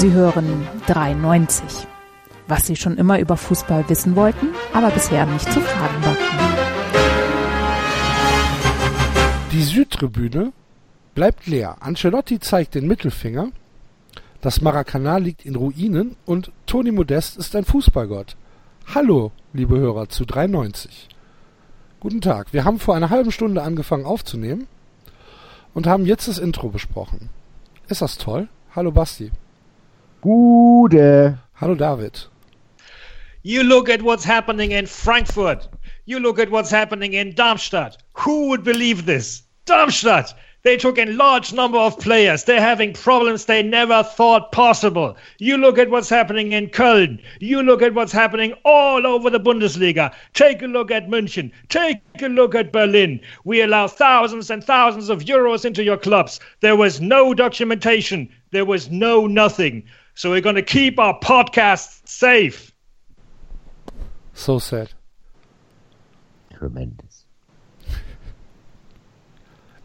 Sie hören 93. Was Sie schon immer über Fußball wissen wollten, aber bisher nicht zu fragen wagten. Die Südtribüne bleibt leer. Ancelotti zeigt den Mittelfinger. Das Maracana liegt in Ruinen und Toni Modest ist ein Fußballgott. Hallo, liebe Hörer zu 93. Guten Tag. Wir haben vor einer halben Stunde angefangen aufzunehmen und haben jetzt das Intro besprochen. Ist das toll? Hallo Basti. Gute. Hallo David. You look at what's happening in Frankfurt. You look at what's happening in Darmstadt. Who would believe this? Darmstadt! They took a large number of players. They're having problems they never thought possible. You look at what's happening in Köln. You look at what's happening all over the Bundesliga. Take a look at München. Take a look at Berlin. We allow thousands and thousands of euros into your clubs. There was no documentation. There was no nothing. So we're going to keep our podcast safe. So sad. Tremendous.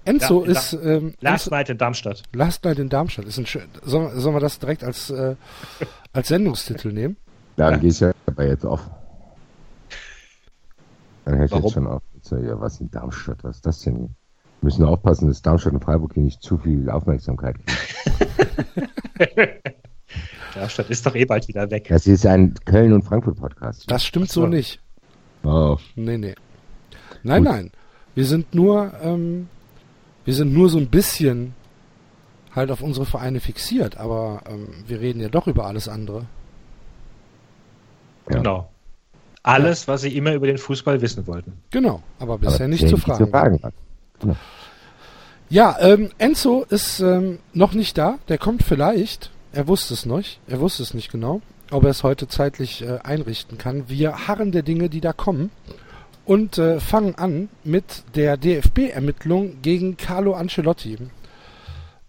Enzo Ja, ist ähm, Last Enzo, Night in Darmstadt. Last Night in Darmstadt. Ist ein schön, sollen, sollen wir das direkt als, äh, als Sendungstitel nehmen? Dann Ja. geht's ja aber jetzt auf. Dann hört Warum? jetzt schon auf. Äh, Ja, was in Darmstadt? Was ist das denn? Wir müssen aufpassen, dass Darmstadt und Freiburg hier nicht zu viel Aufmerksamkeit kriegen. Darmstadt ist doch eh bald wieder weg. Das ist ein Köln- und Frankfurt-Podcast. Das stimmt so. nicht. Oh. Nee, nee. Nein, Gut. nein. Wir sind nur, ähm, wir sind nur so ein bisschen halt auf unsere Vereine fixiert, aber ähm, wir reden ja doch über alles andere. Ja. Genau. Alles, was Sie immer über den Fußball wissen wollten. Genau, aber bisher Aber nicht zu fragen. Zu fragen hat. Ja, ähm, Enzo ist ähm, noch nicht da. Der kommt vielleicht. Er wusste es nicht. Er wusste es nicht genau, ob er es heute zeitlich äh, einrichten kann. Wir harren der Dinge, die da kommen und äh, fangen an mit der DFB-Ermittlung gegen Carlo Ancelotti.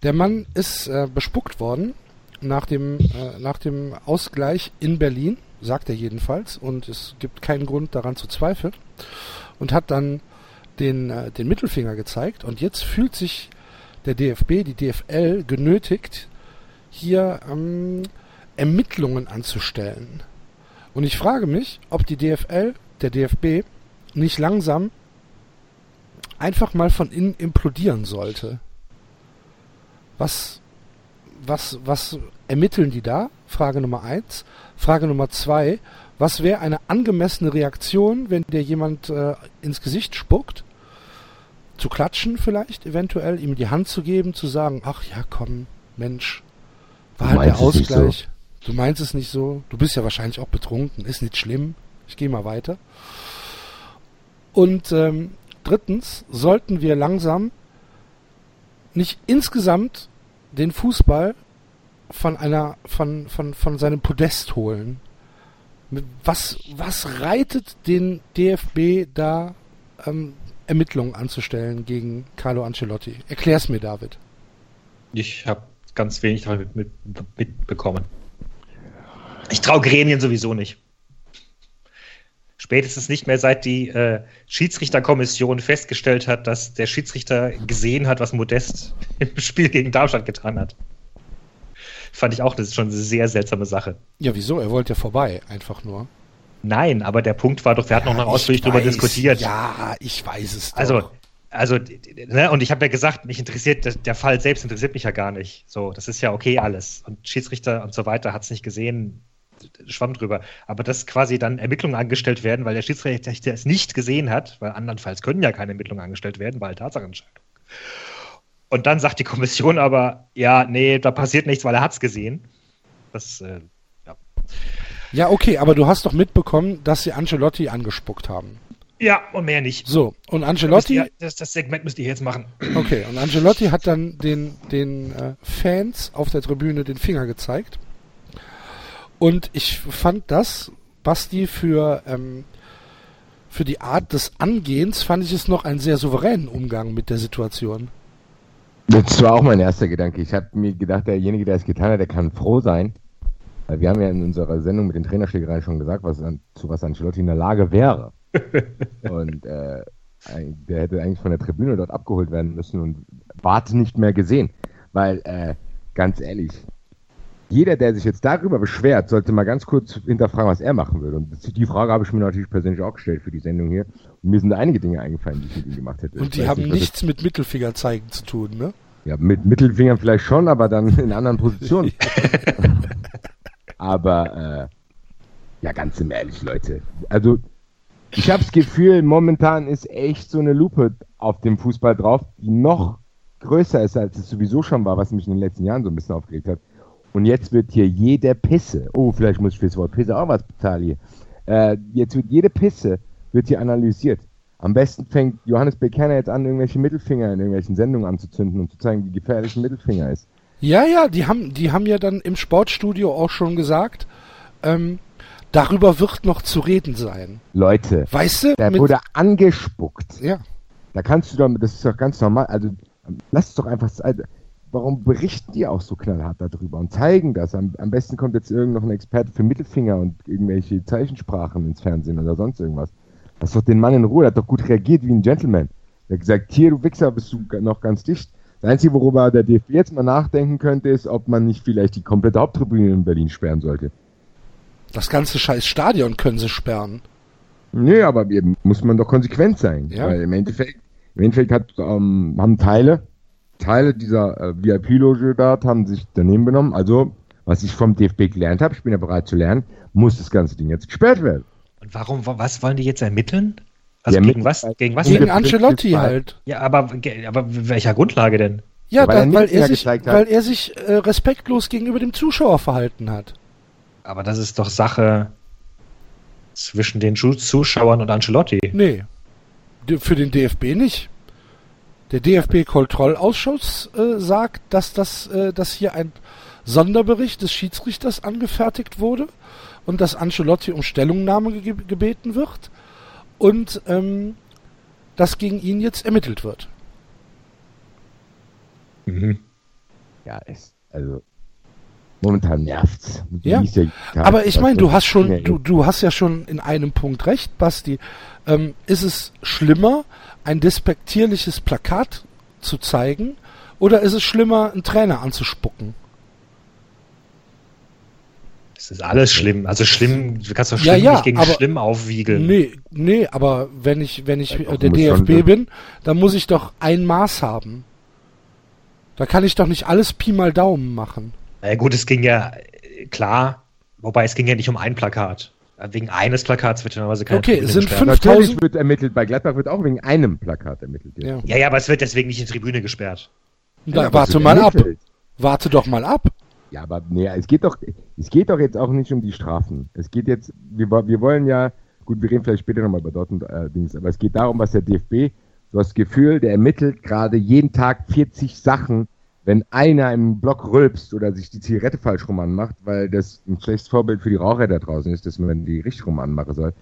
Der Mann ist äh, bespuckt worden nach dem, äh, nach dem Ausgleich in Berlin, sagt er jedenfalls, und es gibt keinen Grund daran zu zweifeln. Und hat dann den, äh, den Mittelfinger gezeigt. Und jetzt fühlt sich der DFB, die DFL, genötigt, hier ähm, Ermittlungen anzustellen. Und ich frage mich, ob die DFL, der DFB, nicht langsam einfach mal von innen implodieren sollte. Was, was, was ermitteln die da? Frage Nummer eins. Frage Nummer zwei. Was wäre eine angemessene Reaktion, wenn dir jemand äh, ins Gesicht spuckt? Zu klatschen vielleicht, eventuell, ihm die Hand zu geben, zu sagen, ach ja, komm, Mensch, war Du halt der meinst es nicht Ausgleich. Du meinst es nicht so. Du bist ja wahrscheinlich auch betrunken. Ist nicht schlimm. Ich gehe mal weiter. Und ähm, drittens sollten wir langsam nicht insgesamt den Fußball von einer von von von seinem Podest holen. Was was reitet den DFB da ähm, Ermittlungen anzustellen gegen Carlo Ancelotti? Erklär's mir, David. Ich habe ganz wenig davon mit, mit, mitbekommen. Ich traue Gremien sowieso nicht. Spätestens nicht mehr, seit die äh, Schiedsrichterkommission festgestellt hat, dass der Schiedsrichter gesehen hat, was Modest im Spiel gegen Darmstadt getan hat. Fand ich auch, das ist schon eine sehr seltsame Sache. Ja, wieso? Er wollte ja vorbei, einfach nur. Nein, aber der Punkt war doch, wir hatten noch noch ich ausführlich darüber diskutiert. Ja, ich weiß es doch. Also, also, ne, und ich habe ja gesagt, mich interessiert, der- Fall selbst interessiert mich ja gar nicht. So, das ist ja okay alles. Und Schiedsrichter und so weiter hat es nicht gesehen, schwamm drüber. Aber dass quasi dann Ermittlungen angestellt werden, weil der Schiedsrichter es nicht gesehen hat, weil andernfalls können ja keine Ermittlungen angestellt werden, weil Tatsachenentscheidung. Und dann sagt die Kommission aber, ja, nee, da passiert nichts, weil er hat es gesehen. Das, äh, ja. Ja, okay, aber du hast doch mitbekommen, dass sie Ancelotti angespuckt haben. Ja, und mehr nicht. So, und ihr, das, das Segment müsst ihr jetzt machen. okay, und Ancelotti hat dann den, den äh, Fans auf der Tribüne den Finger gezeigt. Und ich fand das, Basti, für, ähm, für die Art des Angehens, fand ich es noch einen sehr souveränen Umgang mit der Situation. Das war auch mein erster Gedanke. Ich habe mir gedacht, derjenige, der es getan hat, der kann froh sein. Weil wir haben ja in unserer Sendung mit den Trainerschlägereien schon gesagt, was an, zu was Ancelotti in der Lage wäre. Und äh, der hätte eigentlich von der Tribüne dort abgeholt werden müssen und warte nicht mehr gesehen. Weil, äh, ganz ehrlich, jeder, der sich jetzt darüber beschwert, sollte mal ganz kurz hinterfragen, was er machen würde. Und die Frage habe ich mir natürlich persönlich auch gestellt für die Sendung hier. Und mir sind einige Dinge eingefallen, die ich mit ihm gemacht hätte. Und die haben nicht, nichts mit Mittelfinger zeigen zu tun, ne? Ja, mit Mittelfingern vielleicht schon, aber dann in anderen Positionen. aber äh, ja, ganz im ehrlich, Leute. Also ich habe das Gefühl, momentan ist echt so eine Lupe auf dem Fußball drauf, die noch größer ist, als es sowieso schon war, was mich in den letzten Jahren so ein bisschen aufgeregt hat. Und jetzt wird hier jede Pisse, oh, vielleicht muss ich fürs Wort Pisse auch was bezahlen hier. Äh, jetzt wird jede Pisse wird hier analysiert. Am besten fängt Johannes Bekerner jetzt an, irgendwelche Mittelfinger in irgendwelchen Sendungen anzuzünden und zu zeigen, wie gefährlich ein Mittelfinger ist. Ja, ja, die haben, die haben ja dann im Sportstudio auch schon gesagt, ähm, darüber wird noch zu reden sein. Leute, weißt du, der wurde angespuckt. Ja. Da kannst du doch, das ist doch ganz normal. Also lass es doch einfach. Also, warum berichten die auch so knallhart darüber und zeigen das? Am, am besten kommt jetzt irgend noch ein Experte für Mittelfinger und irgendwelche Zeichensprachen ins Fernsehen oder sonst irgendwas. Lass doch den Mann in Ruhe, der hat doch gut reagiert wie ein Gentleman. Der hat gesagt, hier, du Wichser, bist du noch ganz dicht. Das Einzige, worüber der DFB jetzt mal nachdenken könnte, ist, ob man nicht vielleicht die komplette Haupttribüne in Berlin sperren sollte. Das ganze scheiß Stadion können sie sperren. Nee, aber muss man doch konsequent sein. Ja. Weil im Endeffekt, im Endeffekt hat, ähm, haben Teile Teile dieser äh, VIP-Loge dort haben sich daneben benommen. Also, was ich vom DFB gelernt habe, ich bin ja bereit zu lernen, muss das ganze Ding jetzt gesperrt werden. Und warum, was wollen die jetzt ermitteln? Also gegen was? Gegen was? Gegen Ancelotti halt. Ja, aber, aber welcher Grundlage denn? Ja, ja weil, dann, weil, er sich, weil er sich äh, respektlos gegenüber dem Zuschauer verhalten hat. Aber das ist doch Sache zwischen den Zuschauern und Ancelotti. Nee. Für den DFB nicht. Der DFB-Kontrollausschuss äh, sagt, dass, das, äh, dass hier ein Sonderbericht des Schiedsrichters angefertigt wurde und dass Ancelotti um Stellungnahme ge gebeten wird und ähm, dass gegen ihn jetzt ermittelt wird. Mhm. Ja, es, also momentan nervt's. Ja, aber ich meine, du hast schon, du, du hast ja schon in einem Punkt recht, Basti. Ähm, ist es schlimmer, ein despektierliches Plakat zu zeigen oder ist es schlimmer, einen Trainer anzuspucken? Es ist alles schlimm. Also schlimm, du kannst doch schlimm ja, ja, nicht gegen aber, schlimm aufwiegeln. Nee, nee, aber wenn ich, wenn ich ja, der DFB bin, dann muss ich doch ein Maß haben. Da kann ich doch nicht alles Pi mal Daumen machen. Na gut, es ging ja klar, wobei es ging ja nicht um ein Plakat. Wegen eines Plakats wird normalerweise keine Okay, Tribüne sind gesperrt. 5000 Natürlich wird ermittelt, bei Gladbach wird auch wegen einem Plakat ermittelt. Ja. ja, ja, aber es wird deswegen nicht in Tribüne gesperrt. Da, ja, warte mal ab. Warte doch mal ab. Ja, aber nee, es geht doch, es geht doch jetzt auch nicht um die Strafen. Es geht jetzt, wir, wir wollen ja, gut, wir reden vielleicht später nochmal über Dortmund äh, Dings, aber es geht darum, was der DFB, du hast das Gefühl, der ermittelt gerade jeden Tag 40 Sachen, wenn einer im Block rülpst oder sich die Zigarette falsch rum anmacht, weil das ein schlechtes Vorbild für die Raucher da draußen ist, dass man die richtig rum anmachen soll.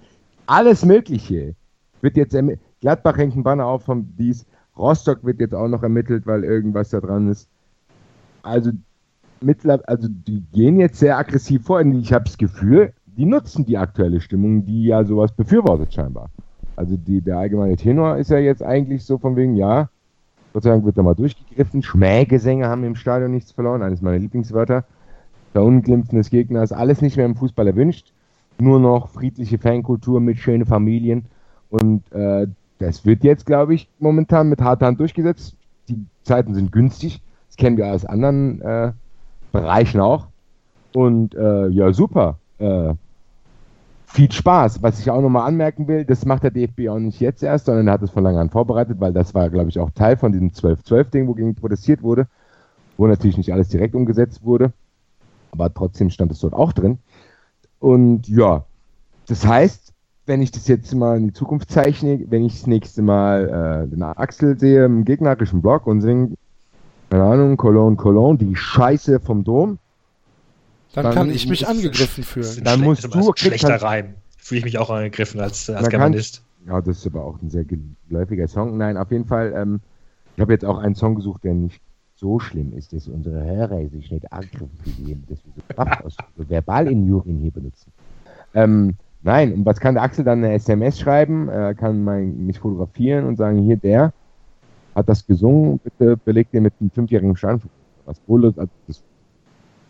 Alles Mögliche wird jetzt ermittelt. Gladbach hängt ein Banner auf vom dies. Rostock wird jetzt auch noch ermittelt, weil irgendwas da dran ist. Also, mittlerweile, also die gehen jetzt sehr aggressiv vor. Und ich habe das Gefühl, die nutzen die aktuelle Stimmung, die ja sowas befürwortet scheinbar. Also die, der allgemeine Tenor ist ja jetzt eigentlich so von wegen, ja, Gott sei Dank wird da mal durchgegriffen. Schmähgesänge haben im Stadion nichts verloren, eines meiner Lieblingswörter. Verunglimpfen des Gegners, alles nicht mehr im Fußball erwünscht. Nur noch friedliche Fankultur mit schönen Familien. Und äh, das wird jetzt, glaube ich, momentan mit harter Hand durchgesetzt. Die Zeiten sind günstig. Das kennen wir aus anderen äh, Bereichen auch. Und äh, ja, super. Äh, viel Spaß. Was ich auch nochmal anmerken will, das macht der DFB auch nicht jetzt erst, sondern er hat es von lange an vorbereitet, weil das war, glaube ich, auch Teil von diesem 12-12-Ding, wogegen protestiert wurde, wo natürlich nicht alles direkt umgesetzt wurde, aber trotzdem stand es dort auch drin. Und ja, das heißt, wenn ich das jetzt mal in die Zukunft zeichne, wenn ich das nächste Mal äh, den Axel sehe im gegnerischen Block und singe, keine Ahnung, Cologne, Cologne, die Scheiße vom Dom, dann, dann kann ich mich angegriffen fühlen. Dann musst du schlechter Reim. Fühle ich mich auch angegriffen als, als Germanist. Ja, das ist aber auch ein sehr geläufiger Song. Nein, auf jeden Fall, ähm, ich habe jetzt auch einen Song gesucht, der nicht so schlimm ist, dass unsere Hörer sich nicht angegriffen fühlen, dass wir so Kraft aus so Verbalinjurien hier benutzen. Ähm, nein, und was kann der Axel dann eine SMS schreiben? Er kann mein, mich fotografieren und sagen, hier, der hat das gesungen, bitte belegt den mit einem fünfjährigen Stand. Was wohl, also das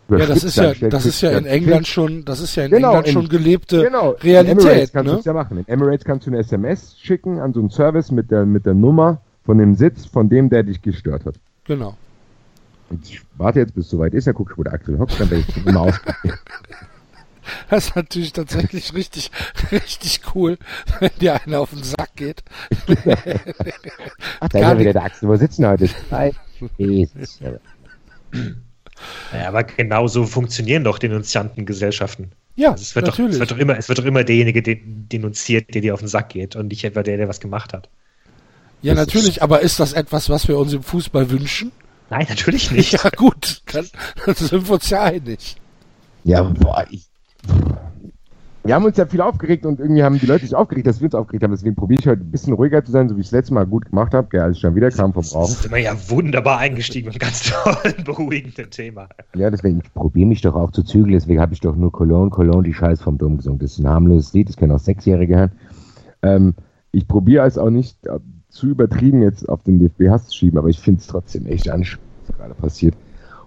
Ja, das ist ja, das ist ja in England schon, das ist ja in genau, England schon gelebte genau, Realität. In Emirates kannst ne? du es ja machen. In Emirates kannst du eine SMS schicken an so einen Service mit der, mit der Nummer von dem Sitz, von dem, der dich gestört hat. Genau. Und ich warte jetzt, bis es soweit ist, dann gucke ich, wo der aktuell hockt, dann werde ich immer aus. Das ist natürlich tatsächlich richtig, richtig cool, wenn dir einer auf den Sack geht. Ach, da ist ja wieder der Axel. Wo sitzen heute? Jesus. Ja, aber genau so funktionieren doch Denunziantengesellschaften. Ja, also es wird natürlich. Doch, es, wird doch immer, es wird doch immer derjenige denunziert, der dir auf den Sack geht und nicht etwa der, der was gemacht hat. Ja, das natürlich, ist, aber ist das etwas, was wir uns im Fußball wünschen? Nein, natürlich nicht. Ja, gut, dann, dann sind wir uns ja einig. Ja, boah, ich, wir haben uns ja viel aufgeregt und irgendwie haben die Leute sich aufgeregt, dass wir uns aufgeregt haben. Deswegen probiere ich heute ein bisschen ruhiger zu sein, so wie ich es letztes Mal gut gemacht habe, als ich dann wieder kam vom Rauchen. Das ist immer ja wunderbar eingestiegen mit einem ganz tollen, beruhigenden Thema. Ja, deswegen, ich probiere mich doch auch zu zügeln, deswegen habe ich doch nur Cologne, Cologne, die Scheiß vom Dom gesungen. Das ist ein harmloses Lied, das können auch Sechsjährige hören. Ähm, ich probiere es auch nicht äh, zu übertrieben jetzt auf den DFB-Hass zu schieben, aber ich finde es trotzdem echt anstrengend, was gerade passiert.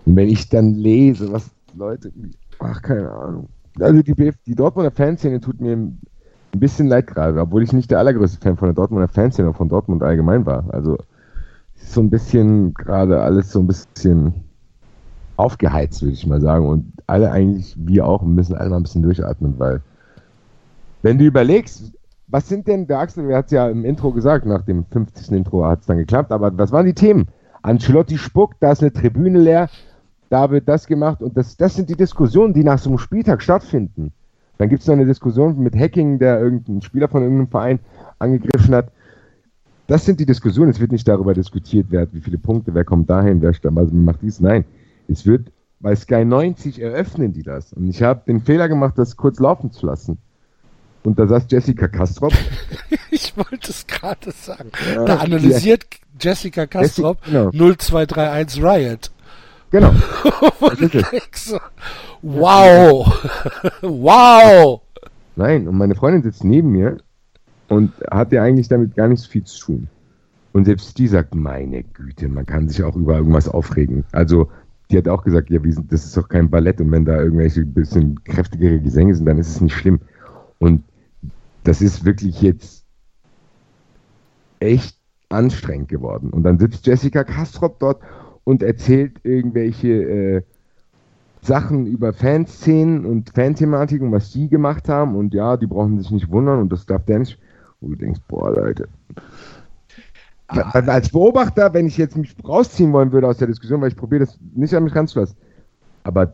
Und wenn ich dann lese, was Leute, ach, keine Ahnung also die, die Dortmunder Fanszene tut mir ein bisschen leid gerade, obwohl ich nicht der allergrößte Fan von der Dortmunder Fanszene, von Dortmund allgemein war. Also ist so ein bisschen gerade alles so ein bisschen aufgeheizt, würde ich mal sagen. Und alle eigentlich, wir auch, müssen alle mal ein bisschen durchatmen, weil wenn du überlegst, was sind denn, der Axel, der hat es ja im Intro gesagt, nach dem 50. Intro hat es dann geklappt, aber was waren die Themen? Ancelotti spuckt, da ist eine Tribüne leer, da wird das gemacht und das, das sind die Diskussionen, die nach so einem Spieltag stattfinden. Dann gibt es noch eine Diskussion mit Hacking, der irgendein Spieler von irgendeinem Verein angegriffen hat. Das sind die Diskussionen. Es wird nicht darüber diskutiert, wer hat wie viele Punkte, wer kommt dahin, wer stammt, also macht dies. Nein, es wird bei Sky 90 eröffnen die das. Und ich habe den Fehler gemacht, das kurz laufen zu lassen. Und da saß Jessica Kastrop. ich wollte es gerade sagen. Ja, da analysiert Jessica Kastrop genau. 0231 Riot. Genau. wow. wow. Nein, und meine Freundin sitzt neben mir und hat ja eigentlich damit gar nicht so viel zu tun. Und selbst die sagt, meine Güte, man kann sich auch über irgendwas aufregen. Also, die hat auch gesagt, ja, sind, das ist doch kein Ballett und wenn da irgendwelche bisschen kräftigere Gesänge sind, dann ist es nicht schlimm. Und das ist wirklich jetzt echt anstrengend geworden. Und dann sitzt Jessica Kastrop dort und erzählt irgendwelche äh, Sachen über Fanszenen und Fanthematiken, und was die gemacht haben. Und ja, die brauchen sich nicht wundern und das darf der nicht. Wo du denkst, boah, Leute. Ah. Als Beobachter, wenn ich jetzt mich rausziehen wollen würde aus der Diskussion, weil ich probiere das nicht an mich ranzulassen. Aber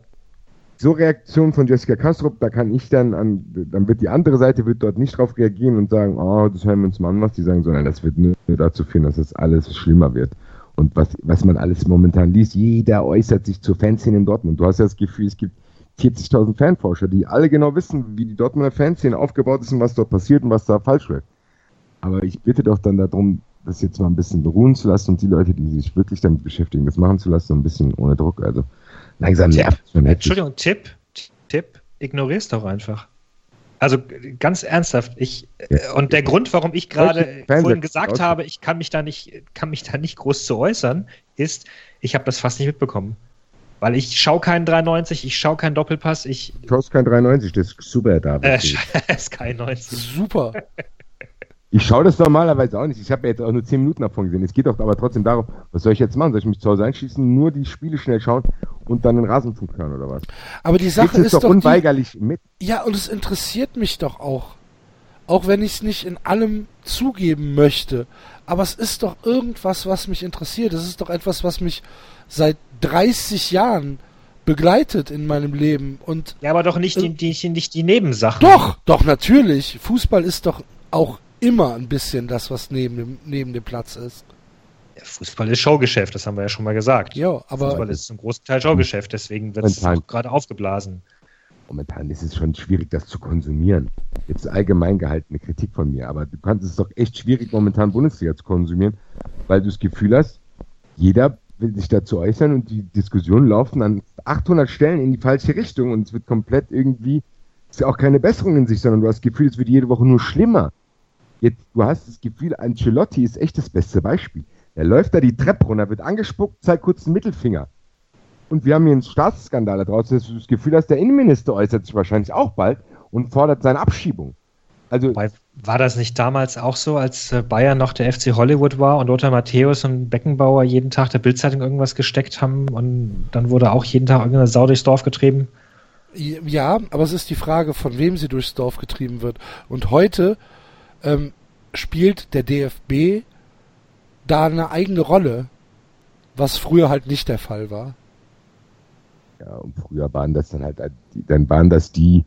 so Reaktionen von Jessica Kastrop, da kann ich dann an, dann wird die andere Seite wird dort nicht drauf reagieren und sagen, oh, das hören wir uns mal an, was die sagen, sondern das wird nur dazu führen, dass das alles schlimmer wird und was, was man alles momentan liest, jeder äußert sich zur Fanszene in Dortmund. Du hast ja das Gefühl, es gibt 40.000 Fanforscher, die alle genau wissen, wie die Dortmunder Fanszene aufgebaut ist und was dort passiert und was da falsch wird. Aber ich bitte doch dann darum, das jetzt mal ein bisschen beruhen zu lassen und die Leute, die sich wirklich damit beschäftigen, das machen zu lassen, so ein bisschen ohne Druck. Also langsam nervt schon. Entschuldigung, Tipp, Tipp, ignorier's doch einfach. Also ganz ernsthaft, ich ja. und der Grund, warum ich gerade vorhin gesagt habe, ich kann mich da nicht, kann mich da nicht groß zu äußern, ist, ich habe das fast nicht mitbekommen. Weil ich schaue keinen 93, ich schaue keinen Doppelpass, ich. Du schaust keinen 93, das ist super, David. Äh, Sky 90. Super. Ich schaue das normalerweise auch nicht. Ich habe ja jetzt auch nur 10 Minuten davon gesehen. Es geht doch aber trotzdem darum, was soll ich jetzt machen? Soll ich mich zu Hause einschließen, nur die Spiele schnell schauen und dann den Rasenfunk hören oder was? Aber die Sache ist, doch, unweigerlich die, mit. Ja, und es interessiert mich doch auch. Auch wenn ich es nicht in allem zugeben möchte. Aber es ist doch irgendwas, was mich interessiert. Es ist doch etwas, was mich seit 30 Jahren begleitet in meinem Leben. Und ja, aber doch nicht, äh, die, die, nicht die Nebensachen. Doch, doch, natürlich. Fußball ist doch auch immer ein bisschen das, was neben dem, neben dem Platz ist. Ja, Fußball ist Showgeschäft, das haben wir ja schon mal gesagt. Ja, aber Fußball ist zum großen Teil Showgeschäft, deswegen wird es gerade aufgeblasen. Momentan ist es schon schwierig, das zu konsumieren. Jetzt allgemein gehaltene Kritik von mir, aber du kannst es doch echt schwierig, momentan Bundesliga zu konsumieren, weil du das Gefühl hast, jeder will sich dazu äußern und die Diskussionen laufen an 800 Stellen in die falsche Richtung und es wird komplett irgendwie, ist ja auch keine Besserung in sich, sondern du hast das Gefühl, es wird jede Woche nur schlimmer. Jetzt, du hast das Gefühl, Ancelotti ist echt das beste Beispiel. Er läuft da die Treppe runter, wird angespuckt, zeigt kurz den Mittelfinger. und wir haben hier einen Staatsskandal da draußen. Das Gefühl, dass der Innenminister äußert sich wahrscheinlich auch bald und fordert seine Abschiebung. Also war das nicht damals auch so, als äh, Bayern noch der FC Hollywood war und Lothar Matthäus und Beckenbauer jeden Tag der Bildzeitung irgendwas gesteckt haben und dann wurde auch jeden Tag irgendeine Sau durchs Dorf getrieben? Ja, aber es ist die Frage, von wem sie durchs Dorf getrieben wird. Und heute ähm, spielt der DFB da eine eigene Rolle, was früher halt nicht der Fall war. Ja, und früher waren das dann halt, dann waren das die,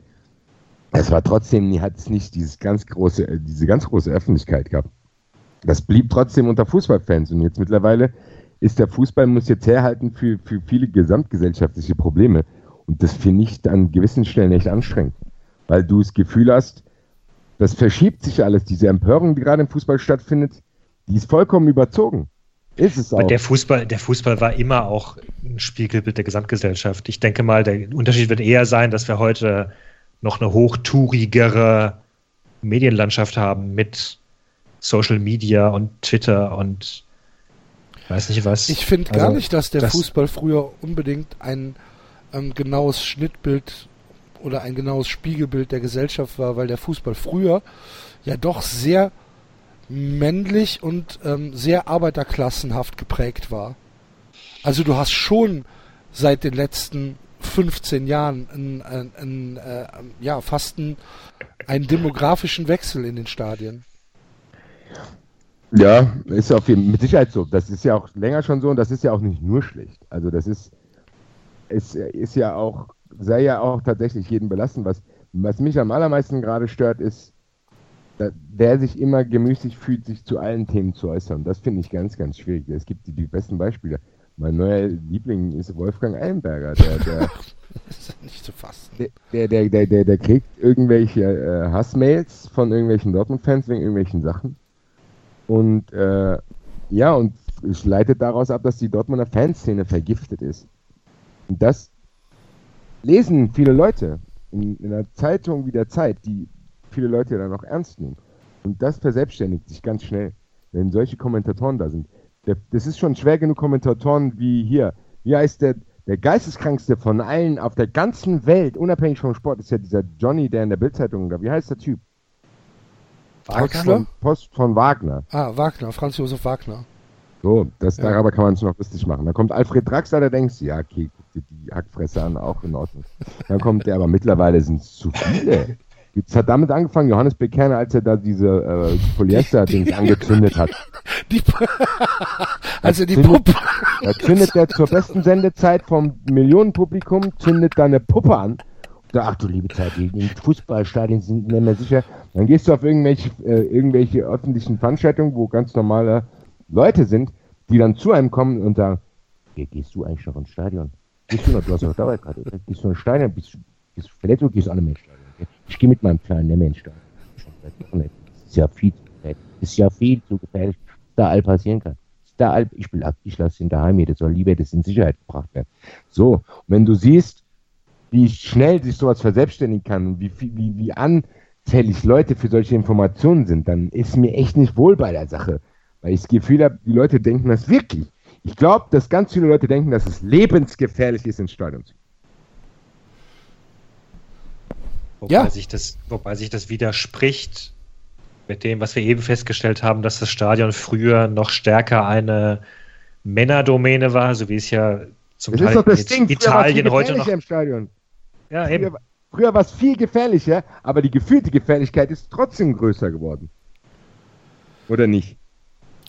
es war trotzdem, hat es nicht dieses ganz große, äh, diese ganz große Öffentlichkeit gehabt. Das blieb trotzdem unter Fußballfans und jetzt mittlerweile ist der Fußball muss jetzt herhalten für, für viele gesamtgesellschaftliche Probleme. Und das finde ich an gewissen Stellen echt anstrengend. Weil du das Gefühl hast, das verschiebt sich alles. Diese Empörung, die gerade im Fußball stattfindet, die ist vollkommen überzogen. Ist es auch. Der Fußball, der Fußball war immer auch ein Spiegelbild der Gesamtgesellschaft. Ich denke mal, der Unterschied wird eher sein, dass wir heute noch eine hochtourigere Medienlandschaft haben mit Social Media und Twitter und weiß nicht was. Ich finde also, gar nicht, dass der das Fußball früher unbedingt ein ähm, genaues Schnittbild oder ein genaues Spiegelbild der Gesellschaft war, weil der Fußball früher ja doch sehr männlich und ähm, sehr arbeiterklassenhaft geprägt war. Also du hast schon seit den letzten 15 Jahren einen, einen, einen, äh, ja, fast einen, einen demografischen Wechsel in den Stadien. Ja, ist auf jeden, mit Sicherheit so. Das ist ja auch länger schon so und das ist ja auch nicht nur schlecht. Also das ist, ist, ist ja auch, sei ja auch tatsächlich jeden belassen. Was, was mich am allermeisten gerade stört, ist, wer sich immer gemüßig fühlt, sich zu allen Themen zu äußern. Das finde ich ganz, ganz schwierig. Es gibt die, die besten Beispiele. Mein neuer Liebling ist Wolfgang Eilenberger, der, der das ist nicht zu fassen. Der, der, der, der, der kriegt irgendwelche äh, Hassmails von irgendwelchen Dortmund-Fans wegen irgendwelchen Sachen. Und äh, ja, und es leitet daraus ab, dass die Dortmunder Fanszene vergiftet ist. Und das lesen viele Leute in, in einer Zeitung wie der Zeit, die viele Leute dann auch ernst nehmen. Und das verselbstständigt sich ganz schnell, wenn solche Kommentatoren da sind der, das ist schon schwer genug, Kommentatoren wie hier. Wie heißt der, der geisteskrankste von allen auf der ganzen Welt, unabhängig vom Sport, ist ja dieser Johnny, der in der Bildzeitung da. Wie heißt der Typ? Wagner? Von, Post von Wagner. Ah, Wagner, Franz Josef Wagner. So, das, ja. darüber kann man es noch lustig machen. Dann kommt Alfred Draxler, der denkt, ja, okay, guck dir die Hackfresse an, auch in Ordnung. Dann kommt der, aber mittlerweile sind es zu viele. Es hat damit angefangen, Johannes Bekerner, als er da diese äh, Polyester-Dings angezündet hat. Die, also die Puppe. Da zündet er zur besten Sendezeit vom Millionenpublikum, zündet da eine Puppe an. Da, ach du liebe Zeit, die, die Fußballstadien sind nicht mehr sicher. Dann gehst du auf irgendwelche, äh, irgendwelche öffentlichen Veranstaltungen, wo ganz normale Leute sind, die dann zu einem kommen und sagen, gehst du eigentlich noch ins Stadion? Gehst du noch, du hast noch Dauerkarte, gehst du ins Stadion, bist, du verletzt oder gehst du alle Menschen? Ich gehe mit meinem kleinen Mensch da. Das ist ja viel zu gefährlich. Ist ja viel zu gefährlich, was da all passieren kann. Da all, ich will ich lasse ihn daheim, das soll lieber das in Sicherheit gebracht werden. So, wenn du siehst, wie schnell sich sowas verselbstständigen kann und wie, wie, wie anfällig Leute für solche Informationen sind, dann ist mir echt nicht wohl bei der Sache. Weil ich das Gefühl habe, die Leute denken das wirklich. Ich glaube, dass ganz viele Leute denken, dass es lebensgefährlich ist, ins Stadion zu gehen. Wobei, ja. sich das, wobei sich das widerspricht mit dem, was wir eben festgestellt haben, dass das Stadion früher noch stärker eine Männerdomäne war, so wie es ja zum das Teil ist doch das Ding. Italien heute noch. Im Stadion. Ja, eben. Früher, früher war es viel gefährlicher, aber die gefühlte Gefährlichkeit ist trotzdem größer geworden. Oder nicht?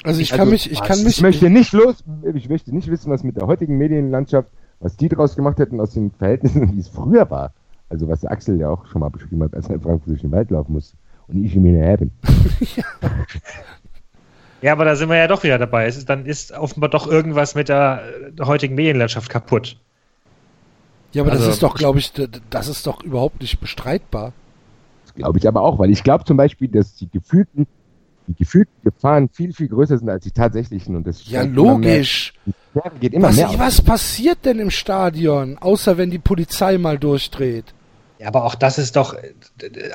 Also ich kann also, mich, ich kann mich. Ich möchte nicht los, ich möchte nicht wissen, was mit der heutigen Medienlandschaft, was die draus gemacht hätten aus den Verhältnissen, wie es früher war. Also was Axel ja auch schon mal beschrieben hat, als er in Frankfurt durch den Wald laufen muss und ich ihm hinterher bin. ja, aber da sind wir ja doch wieder dabei. Ist, dann ist offenbar doch irgendwas mit der, der heutigen Medienlandschaft kaputt. Ja, aber also, das ist doch, glaube ich, das ist doch überhaupt nicht bestreitbar. Das glaube ich aber auch, weil ich glaube zum Beispiel, dass die gefühlten, die gefühlten Gefahren viel, viel größer sind als die tatsächlichen. Und das ja, logisch. Immer geht immer was, mehr was passiert denn im Stadion, außer wenn die Polizei mal durchdreht? Ja, aber auch das ist doch,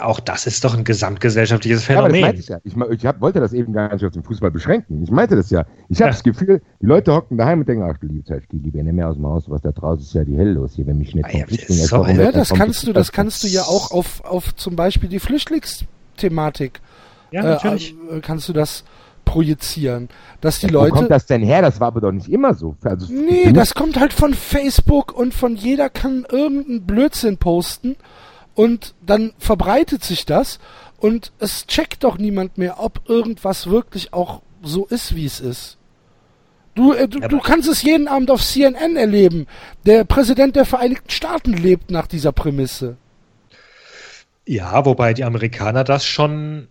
auch das ist doch ein gesamtgesellschaftliches Phänomen. Ja, aber das meinte ich ja. Ich, ich hab, wollte das eben gar nicht auf den Fußball beschränken. Ich meinte das ja. Ich habe ja. das Gefühl, die Leute hocken daheim und denken, ach du liebe Zeit, ich gehe lieber nicht mehr aus dem Haus, was da draußen ist ja die Hölle los hier, wenn mich nicht ah, ja, so, ja, das kannst du, das kannst du ja auch auf, auf zum Beispiel die Flüchtlingsthematik, ja, äh, natürlich. Äh, kannst du das projizieren, dass die ja, Leute. Wo kommt das denn her? Das war aber doch nicht immer so. Also, nee, das kommt halt von Facebook und von jeder kann irgendeinen Blödsinn posten und dann verbreitet sich das und es checkt doch niemand mehr, ob irgendwas wirklich auch so ist, wie es ist. Du, äh, du, du kannst es jeden Abend auf CNN erleben. Der Präsident der Vereinigten Staaten lebt nach dieser Prämisse. Ja, wobei die Amerikaner das schon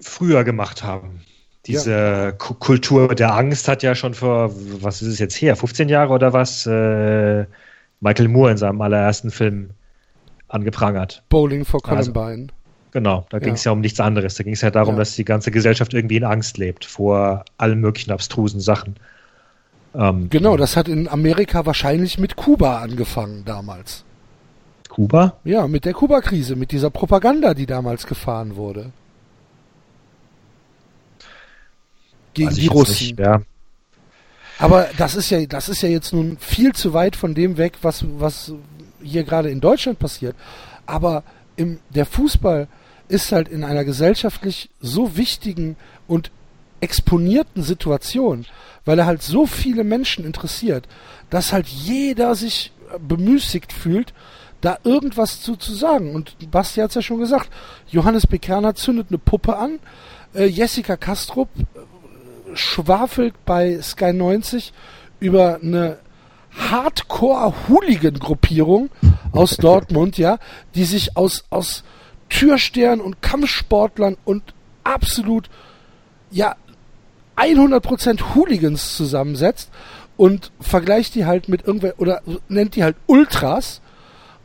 früher gemacht haben. Diese ja. Kultur der Angst hat ja schon vor, was ist es jetzt her, 15 Jahre oder was, äh, Michael Moore in seinem allerersten Film angeprangert. Bowling for also, Columbine. Also, genau, da ging es ja. ja um nichts anderes. Da ging es ja darum, ja. dass die ganze Gesellschaft irgendwie in Angst lebt vor allen möglichen abstrusen Sachen. Ähm, genau, das hat in Amerika wahrscheinlich mit Kuba angefangen damals. Kuba? Ja, mit der Kuba-Krise, mit dieser Propaganda, die damals gefahren wurde. Gegen die Russen. Nicht, ja. Aber das ist ja, das ist ja jetzt nun viel zu weit von dem weg, was, was hier gerade in Deutschland passiert. Aber im, der Fußball ist halt in einer gesellschaftlich so wichtigen und exponierten Situation, weil er halt so viele Menschen interessiert, dass halt jeder sich bemüßigt fühlt, da irgendwas zu, zu sagen. Und Basti hat es ja schon gesagt, Johannes Bekerner zündet eine Puppe an, äh, Jessica Kastrup schwafelt bei Sky 90 über eine Hardcore-Hooligan-Gruppierung aus Dortmund, ja, die sich aus, aus Türstern und Kampfsportlern und absolut, ja, 100% Hooligans zusammensetzt und vergleicht die halt mit irgendwelchen, oder nennt die halt Ultras.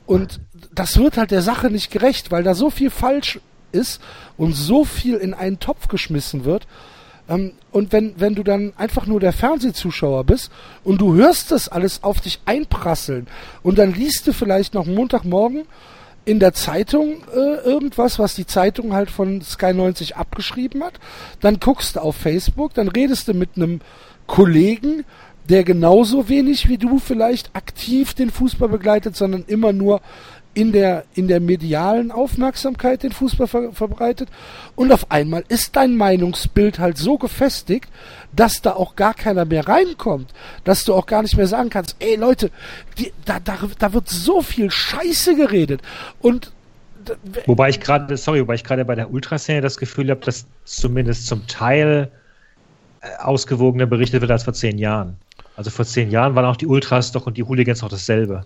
Und das wird halt der Sache nicht gerecht, weil da so viel falsch ist und so viel in einen Topf geschmissen wird, ähm, und wenn, wenn du dann einfach nur der Fernsehzuschauer bist und du hörst das alles auf dich einprasseln und dann liest du vielleicht noch Montagmorgen in der Zeitung äh, irgendwas, was die Zeitung halt von Sky 90 abgeschrieben hat, dann guckst du auf Facebook, dann redest du mit einem Kollegen, der genauso wenig wie du vielleicht aktiv den Fußball begleitet, sondern immer nur in der, in der medialen Aufmerksamkeit den Fußball ver verbreitet. Und auf einmal ist dein Meinungsbild halt so gefestigt, dass da auch gar keiner mehr reinkommt. Dass du auch gar nicht mehr sagen kannst, ey Leute, die, da, da, da wird so viel Scheiße geredet. Und Wobei ich gerade, sorry, wobei ich gerade bei der Ultraszene das Gefühl habe, dass zumindest zum Teil äh, ausgewogener berichtet wird als vor zehn Jahren. Also vor zehn Jahren waren auch die Ultras doch und die Hooligans noch dasselbe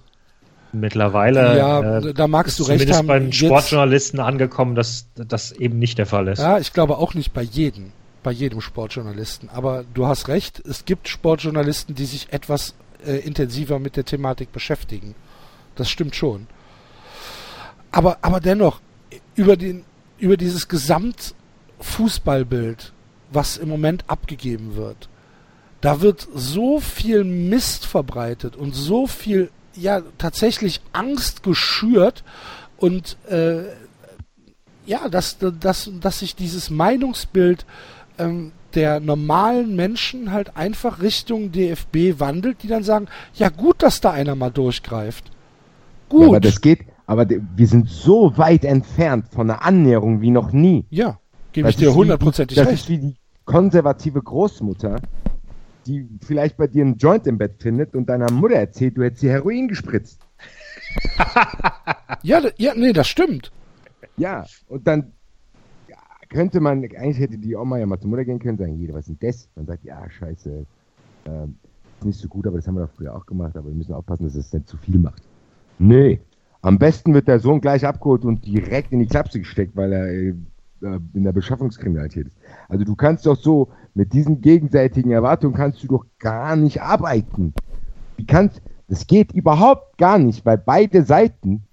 mittlerweile ja, äh, da magst du recht haben, bei den Sportjournalisten angekommen, dass das eben nicht der Fall ist. Ja, ich glaube auch nicht bei jedem, bei jedem Sportjournalisten. Aber du hast recht, es gibt Sportjournalisten, die sich etwas äh, intensiver mit der Thematik beschäftigen. Das stimmt schon. Aber, aber dennoch, über, den, über dieses Gesamtfußballbild, was im Moment abgegeben wird, da wird so viel Mist verbreitet und so viel ja tatsächlich Angst geschürt und äh, ja, dass, dass, dass sich dieses Meinungsbild ähm, der normalen Menschen halt einfach Richtung DFB wandelt, die dann sagen, ja gut, dass da einer mal durchgreift. Gut. Ja, aber das geht, aber wir sind so weit entfernt von einer Annäherung wie noch nie. Ja, gebe ich dir hundertprozentig recht. Das ist wie die konservative Großmutter, die vielleicht bei dir einen Joint im Bett findet und deiner Mutter erzählt, du hättest sie Heroin gespritzt. ja, ja, nee, das stimmt. Ja, und dann ja, könnte man, eigentlich hätte die Oma ja mal zur Mutter gehen können, sagen, jeder, was ist denn das? Man sagt, ja, scheiße, äh, ist nicht so gut, aber das haben wir doch früher auch gemacht, aber wir müssen aufpassen, dass es nicht zu viel macht. Nee, am besten wird der Sohn gleich abgeholt und direkt in die Klapse gesteckt, weil er äh, in der Beschaffungskriminalität ist. Also du kannst doch so, mit diesen gegenseitigen Erwartungen kannst du doch gar nicht arbeiten. Wie kannst, das geht überhaupt gar nicht, weil beide Seiten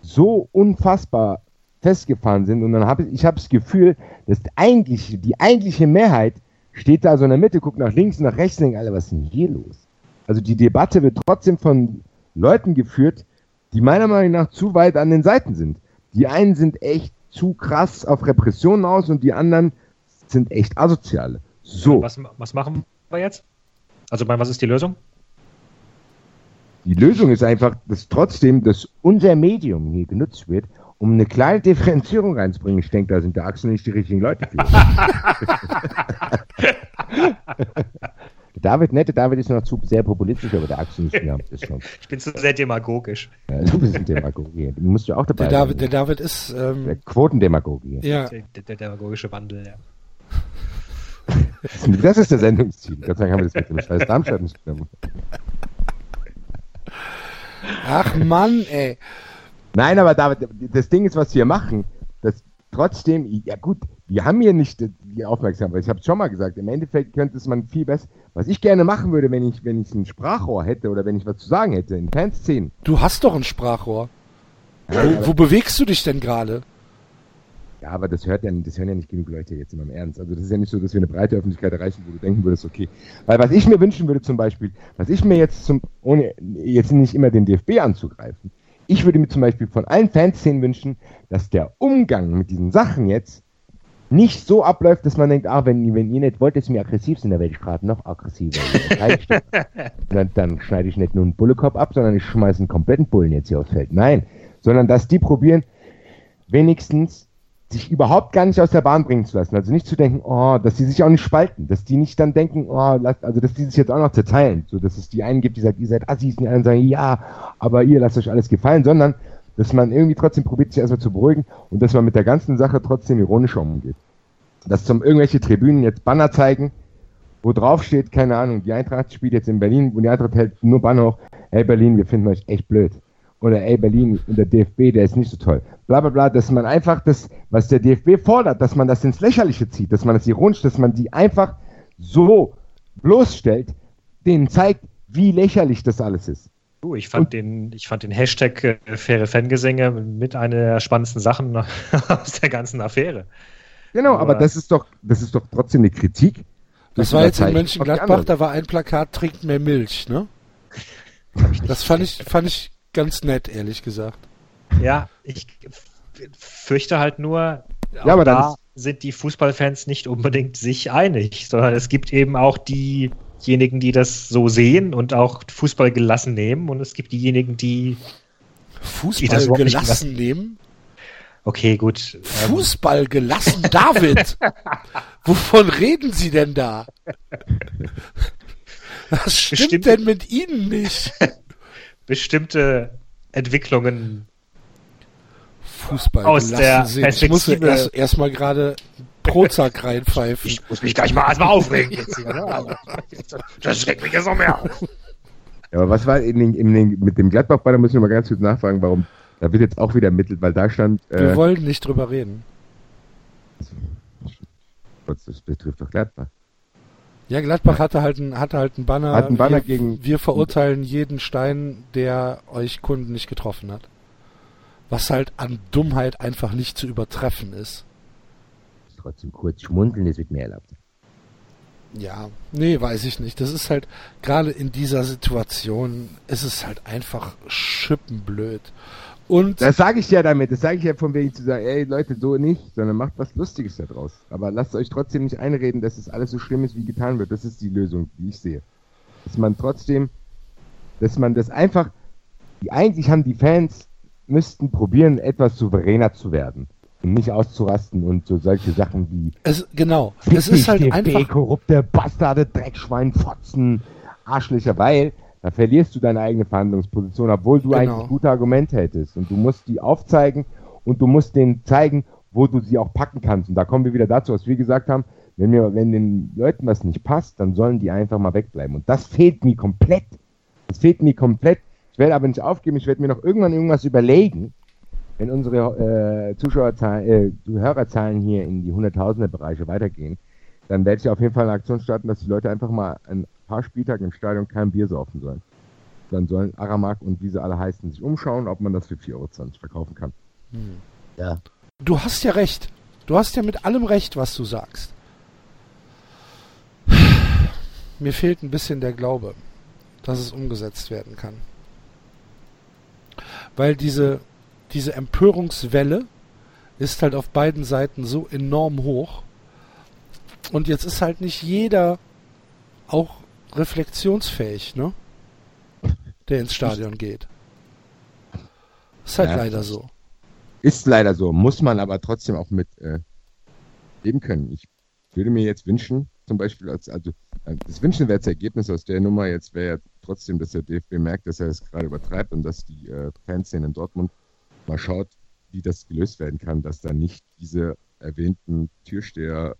so unfassbar festgefahren sind und dann habe ich, ich habe das Gefühl, dass eigentlich, die eigentliche Mehrheit steht da so in der Mitte, guckt nach links, nach rechts, denkt, Alter, was ist denn hier los? Also die Debatte wird trotzdem von Leuten geführt, die meiner Meinung nach zu weit an den Seiten sind. Die einen sind echt zu krass auf Repressionen aus und die anderen sind echt asoziale. So. Was, was machen wir jetzt? Also, was ist die Lösung? Die Lösung ist einfach, dass trotzdem, dass unser Medium hier genutzt wird, um eine kleine Differenzierung reinzubringen. Ich denke, da sind der Axel nicht die richtigen Leute für. David, nette David ist noch zu sehr populistisch, aber der Axel ist, schon. Ich bin zu sehr demagogisch. Ja, du bist ein Demagogie. Du musst ja auch dabei der David, Der David ist. Ähm, der Quotendemagogie. Ja. Der, der, der, demagogische Wandel, ja. Das ist der Sendungsziel. Gott sei Dank haben wir das mit dem Scheiß Darmstadt nicht genommen. Ach Mann, ey. Nein, aber David, das Ding ist, was wir machen, das trotzdem, ja gut, wir haben hier nicht die Aufmerksamkeit. Ich habe es schon mal gesagt, im Endeffekt könnte es man viel besser. Was ich gerne machen würde, wenn ich, wenn ich ein Sprachrohr hätte oder wenn ich was zu sagen hätte, in Fanszenen. Du hast doch ein Sprachrohr. Ja, wo, wo bewegst du dich denn gerade? Ja, aber das hört ja, das hören ja nicht genug Leute jetzt in meinem Ernst. Also das ist ja nicht so, dass wir eine breite Öffentlichkeit erreichen, wo du denken würdest, okay. Weil was ich mir wünschen würde zum Beispiel, was ich mir jetzt zum, ohne jetzt nicht immer den DFB anzugreifen, ich würde mir zum Beispiel von allen Fanszenen wünschen, dass der Umgang mit diesen Sachen jetzt nicht so abläuft, dass man denkt, ah, wenn, wenn ihr nicht wollt, dass wir aggressiv sind, dann werde ich gerade noch aggressiver. dann, dann schneide ich nicht nur einen Bullekopf ab, sondern ich schmeiße einen kompletten Bullen jetzt hier aufs Feld. Nein, sondern dass die probieren, wenigstens sich überhaupt gar nicht aus der Bahn bringen zu lassen. Also nicht zu denken, oh, dass die sich auch nicht spalten, dass die nicht dann denken, oh, lasst, also dass die sich jetzt auch noch zerteilen, so dass es die einen gibt, die sagen, ihr seid Assis, und die anderen sagen, ja, aber ihr lasst euch alles gefallen, sondern dass man irgendwie trotzdem probiert, sich erstmal zu beruhigen und dass man mit der ganzen Sache trotzdem ironisch umgeht. Dass zum irgendwelche Tribünen jetzt Banner zeigen, wo drauf steht, keine Ahnung, die Eintracht spielt jetzt in Berlin und die Eintracht hält nur Banner hoch, hey Berlin, wir finden euch echt blöd oder ey, Berlin und der DFB, der ist nicht so toll. Bla bla bla, dass man einfach das, was der DFB fordert, dass man das ins Lächerliche zieht, dass man das ironisch, dass man die einfach so bloßstellt, denen zeigt, wie lächerlich das alles ist. Ich, fand den, ich fand den Hashtag äh, faire Fangesänge mit einer der spannendsten Sachen aus der ganzen Affäre. Genau, aber, aber das ist doch, das ist doch trotzdem eine Kritik. Das war jetzt in Mönchengladbach, da war ein Plakat, trinkt mehr Milch, ne? Das fand ich, fand ich ganz nett, ehrlich gesagt. Ja, ich fürchte halt nur, ja, aber da sind die Fußballfans nicht unbedingt sich einig, sondern es gibt eben auch diejenigen, die das so sehen und auch Fußball gelassen nehmen und es gibt diejenigen, die Fußball die gelassen nehmen? Okay, gut. Ähm, Fußball gelassen, David! Wovon reden Sie denn da? Was stimmt Bestimmt. denn mit Ihnen nicht? Bestimmte Entwicklungen Fußball aus der sehen. Ich muss erst, erst mal gerade Prozak reinpfeifen. Ich muss mich gleich mal erstmal aufregen jetzt hier. Ne? Das regt mich jetzt noch mehr auf. Ja, aber was war in den, in den, mit dem Gladbach-Ball, da müssen wir mal ganz kurz nachfragen, warum, da wird jetzt auch wieder ermittelt, weil da stand... Äh, wir wollen nicht drüber reden. Das betrifft doch Gladbach. Ja, Gladbach hatte halt ein, hatte halt ein Banner. Hat ein Banner wir, gegen. Wir verurteilen jeden Stein, der euch Kunden nicht getroffen hat. Was halt an Dummheit einfach nicht zu übertreffen ist. Trotzdem kurz schmunzeln, das wird mir erlaubt. Ja, nee, weiß ich nicht. Das ist halt, gerade in dieser Situation, ist es halt einfach schippenblöd. Und das sage ich ja damit, das sage ich ja von wegen zu sagen, ey Leute, so nicht, sondern macht was Lustiges da draus. Aber lasst euch trotzdem nicht einreden, dass es alles so schlimm ist, wie getan wird. Das ist die Lösung, die ich sehe. Dass man trotzdem, dass man das einfach, die eigentlich haben die Fans, müssten probieren, etwas souveräner zu werden. Und nicht auszurasten und so solche Sachen wie. Es, genau. Es ist halt DFB, einfach. korrupte Bastarde, Dreckschwein, Fotzen, Arschlöcher, weil da verlierst du deine eigene Verhandlungsposition, obwohl du genau. eigentlich gute Argumente hättest. Und du musst die aufzeigen und du musst denen zeigen, wo du sie auch packen kannst. Und da kommen wir wieder dazu, was wir gesagt haben. Wenn, mir, wenn den Leuten was nicht passt, dann sollen die einfach mal wegbleiben. Und das fehlt mir komplett. Das fehlt mir komplett. Ich werde aber nicht aufgeben. Ich werde mir noch irgendwann irgendwas überlegen, wenn unsere äh, Zuschauerzahlen, äh, Hörerzahlen hier in die Hunderttausender Bereiche weitergehen, dann werde ich auf jeden Fall eine Aktion starten, dass die Leute einfach mal ein paar Spieltage im Stadion kein Bier saufen sollen. Dann sollen Aramak und wie sie alle heißen sich umschauen, ob man das für 4,20 Euro verkaufen kann. Hm. Ja. Du hast ja recht. Du hast ja mit allem recht, was du sagst. Mir fehlt ein bisschen der Glaube, dass es umgesetzt werden kann. weil diese, diese Empörungswelle ist halt auf beiden Seiten so enorm hoch. Und jetzt ist halt nicht jeder auch reflexionsfähig, ne? Der ins Stadion geht. Ist halt Ja. leider so. Ist leider so, muss man aber trotzdem auch mit äh, leben können. Ich würde mir jetzt wünschen, zum Beispiel, als, also äh, das wünschenswerte Ergebnis aus der Nummer jetzt wäre ja trotzdem, dass der DFB merkt, dass er es gerade übertreibt und dass die äh, Fanszene in Dortmund mal schaut, wie das gelöst werden kann, dass da nicht diese erwähnten Türsteher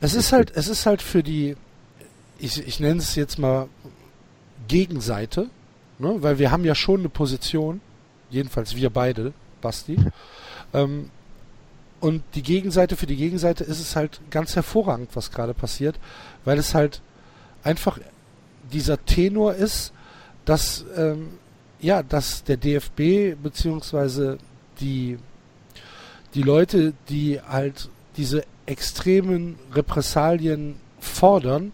Es ist halt, es ist halt für die, ich, ich nenne es jetzt mal Gegenseite, ne? weil wir haben ja schon eine Position, jedenfalls wir beide, Basti. ähm, und die Gegenseite für die Gegenseite ist es halt ganz hervorragend, was gerade passiert, weil es halt einfach dieser Tenor ist, dass ähm, ja, dass der DFB beziehungsweise die die Leute, die halt diese extremen Repressalien fordern,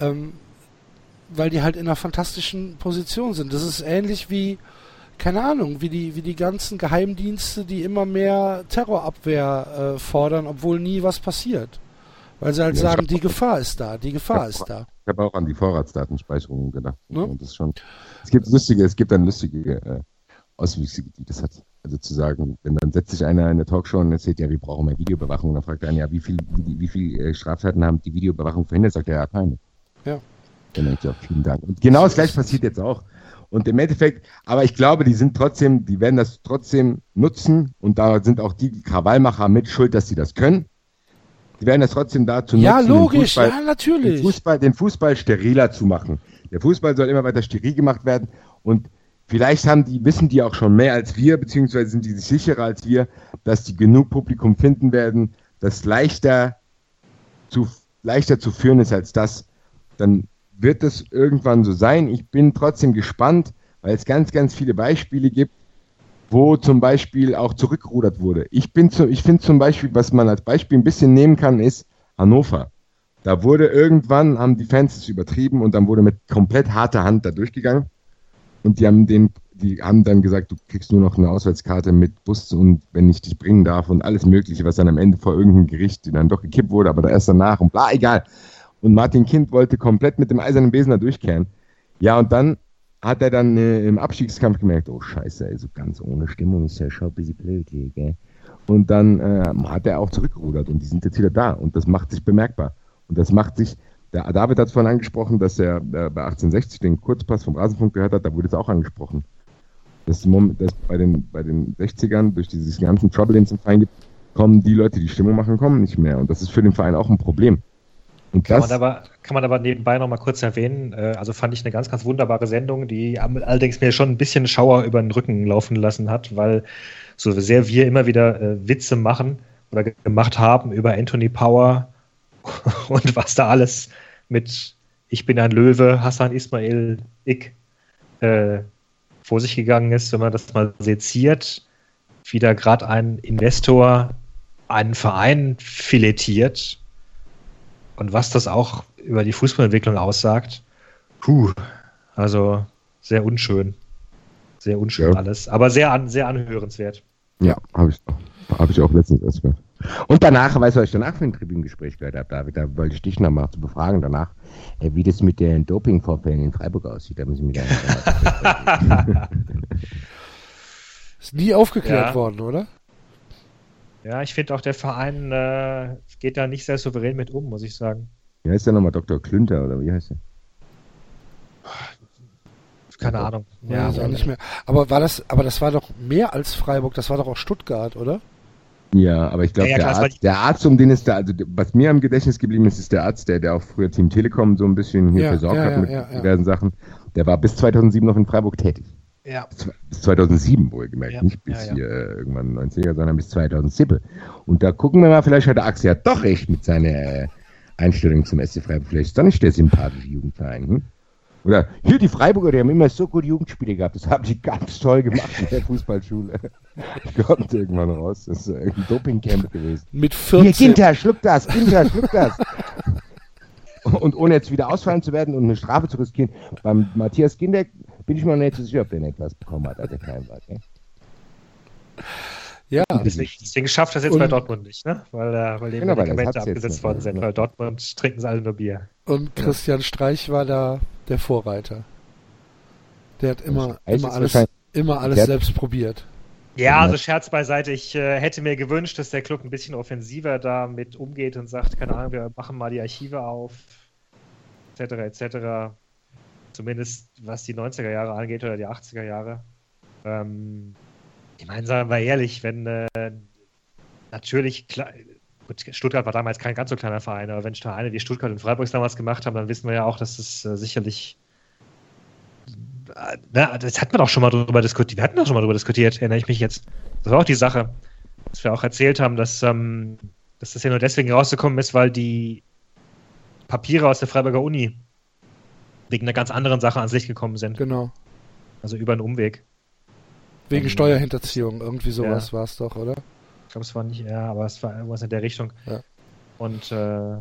ähm, weil die halt in einer fantastischen Position sind. Das ist ähnlich wie, keine Ahnung, wie die, wie die ganzen Geheimdienste, die immer mehr Terrorabwehr äh, fordern, obwohl nie was passiert. Weil sie halt Ja, sagen, die Gefahr ist da, die Gefahr ist da. Ich habe auch an die Vorratsdatenspeicherung gedacht. Ne? Und das ist schon. Es gibt lustige, es gibt dann lustige äh, Auswüchse, die das hat. Also zu sagen, wenn dann setzt sich einer in eine Talkshow und erzählt, ja, wir brauchen mehr Videoüberwachung, und dann fragt er einen, ja, wie viel, wie, wie viel äh, Straftaten haben die Videoüberwachung verhindert? Sagt er, ja, keine. Ja. Dann denkt er, vielen Dank. Und genau das gleiche passiert jetzt auch. Und im Endeffekt, aber ich glaube, die sind trotzdem, die werden das trotzdem nutzen und da sind auch die Krawallmacher mit schuld, dass sie das können. Die werden das trotzdem dazu Ja, nutzen, den logisch, Fußball- ja, den natürlich. Fußball, den Fußball steriler zu machen. Der Fußball soll immer weiter steril gemacht werden und vielleicht haben die, wissen die auch schon mehr als wir, beziehungsweise sind die sich sicherer als wir, dass die genug Publikum finden werden, das leichter zu, leichter zu führen ist als das. Dann wird es irgendwann so sein. Ich bin trotzdem gespannt, weil es ganz, ganz viele Beispiele gibt, wo zum Beispiel auch zurückgerudert wurde. Ich bin zu, ich finde zum Beispiel, was man als Beispiel ein bisschen nehmen kann, ist Hannover. Da wurde irgendwann, haben die Fans es übertrieben und dann wurde mit komplett harter Hand da durchgegangen. Und die haben den, die haben dann gesagt, du kriegst nur noch eine Auswärtskarte mit Bus und wenn ich dich bringen darf und alles Mögliche, was dann am Ende vor irgendeinem Gericht dann doch gekippt wurde, aber da erst danach und bla, egal. Und Martin Kind wollte komplett mit dem eisernen Besen da durchkehren. Ja, und dann hat er dann äh, im Abstiegskampf gemerkt, oh scheiße, ey, so ganz ohne Stimmung ist ja schon ein bisschen blöd hier, gell? Und dann äh, hat er auch zurückgerudert und die sind jetzt wieder da und das macht sich bemerkbar. Und das macht sich, der David hat vorhin angesprochen, dass er äh, bei 1860 den Kurzpass vom Rasenfunk gehört hat, da wurde es auch angesprochen. Dass, dass bei, den, bei den 60ern durch dieses ganzen Trouble, den es im Verein gibt, kommen die Leute, die Stimmung machen, kommen nicht mehr. Und das ist für den Verein auch ein Problem. Und Kann das, man, aber, kann man aber nebenbei noch mal kurz erwähnen. Äh, also fand ich eine ganz, ganz wunderbare Sendung, die allerdings mir schon ein bisschen Schauer über den Rücken laufen lassen hat, weil so sehr wir immer wieder äh, Witze machen oder ge- gemacht haben über Anthony Power und was da alles mit Ich bin ein Löwe, Hassan Ismail, ich äh, vor sich gegangen ist, wenn man das mal seziert, wie da gerade ein Investor einen Verein filetiert und was das auch über die Fußballentwicklung aussagt, puh, also sehr unschön. Sehr unschön Ja. alles, aber sehr, an, sehr anhörenswert. ja, habe ich, hab ich auch letztens erst gehört. Und danach, weißt du, was ich danach für ein Tribünengespräch gehört habe, David, da wollte ich dich noch mal zu befragen danach, äh, wie das mit den Dopingvorfällen in Freiburg aussieht. Da müssen wir wieder Ist nie aufgeklärt Ja. worden, oder? Ja, ich finde auch, der Verein äh, geht da nicht sehr souverän mit um, muss ich sagen. Wie heißt der nochmal? Dr. Klünter oder wie heißt der? Keine Ja, Ahnung. Ja, auch nicht mehr. Aber war das, aber das war doch mehr als Freiburg, das war doch auch Stuttgart, oder? Ja, aber ich glaube, Ja, ja, der, der Arzt, um den ist da, also was mir am Gedächtnis geblieben ist, ist der Arzt, der, der auch früher Team Telekom so ein bisschen hier Ja, versorgt ja, hat ja, mit ja, ja. diversen Sachen. Der war bis 2007 noch in Freiburg tätig. Ja. Bis 2007 wohlgemerkt, Ja, nicht bis ja, ja. hier äh, irgendwann 90er, sondern bis 2007. Und da gucken wir mal, vielleicht hat der Axel ja doch recht mit seiner äh, Einstellung zum SC Freiburg. Vielleicht ist doch nicht der sympathische Jugendverein. Hm? Oder hier die Freiburger, die haben immer so gute Jugendspiele gehabt. Das haben die ganz toll gemacht in der Fußballschule. Kommt irgendwann raus. Das ist ein Dopingcamp gewesen. Mit Hier, 14. Ginter, schluck das, Ginter, schluck das. Und ohne jetzt wieder ausfallen zu werden und eine Strafe zu riskieren, beim Matthias Ginter bin ich mir noch nicht so sicher, ob der nicht was bekommen hat, als er klein war. Gell? Ja, Deswegen, deswegen schafft das jetzt Und- bei Dortmund nicht, ne? Weil, äh, weil die Genau, Medikamente abgesetzt worden sind. ne? Weil Dortmund trinken sie alle nur Bier. und Christian Streich war da der Vorreiter. Der hat immer, Streich immer alles, immer alles selbst probiert. Ja, Ja. also Scherz beiseite. Ich äh, hätte mir gewünscht, dass der Club ein bisschen offensiver damit umgeht und sagt, keine Ahnung, wir machen mal die Archive auf, etc., etc. Zumindest was die 90er Jahre angeht oder die 80er Jahre. Ähm, ich meine, sagen wir ehrlich, wenn äh, natürlich, klar, gut, Stuttgart war damals kein ganz so kleiner Verein, aber wenn Vereine wie Stuttgart und Freiburg damals gemacht haben, dann wissen wir ja auch, dass es äh, sicherlich na, das hat man auch schon mal drüber diskutiert. Wir hatten auch schon mal drüber diskutiert, erinnere ich mich jetzt. Das war auch die Sache, dass wir auch erzählt haben, dass, ähm, dass das ja nur deswegen rausgekommen ist, weil die Papiere aus der Freiburger Uni wegen einer ganz anderen Sache ans Licht gekommen sind. Genau. Also über einen Umweg. Wegen Ähm, Steuerhinterziehung, irgendwie sowas ja. war es doch, oder? Ich glaube, es war nicht er, aber es war irgendwas in der Richtung. Ja. Und äh,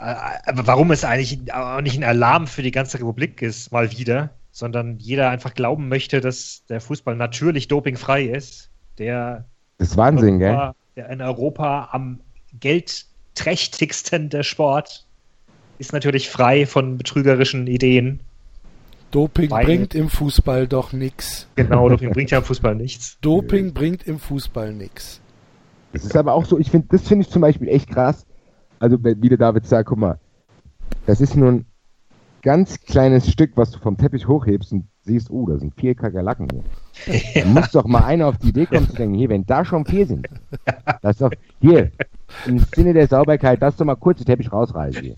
aber warum es eigentlich auch nicht ein Alarm für die ganze Republik ist, mal wieder, sondern jeder einfach glauben möchte, dass der Fußball natürlich dopingfrei ist, der, Das ist Wahnsinn, gell? Europa, der in Europa am geldträchtigsten der Sport ist natürlich frei von betrügerischen Ideen. Doping Beide. bringt im Fußball doch nix. Genau, Doping bringt ja im Fußball nichts. Doping bringt im Fußball nix. Das ist aber auch so, ich finde, das finde ich zum Beispiel echt krass. Also, wenn- wie der David sagt, guck mal, das ist nur ein ganz kleines Stück, was du vom Teppich hochhebst und siehst, oh, da sind vier Kakerlaken hier. Da muss doch mal einer auf die Idee kommen zu denken, hier, wenn da schon vier sind, das ist doch, hier, im Sinne der Sauberkeit, lass doch mal kurz den Teppich rausreißen hier.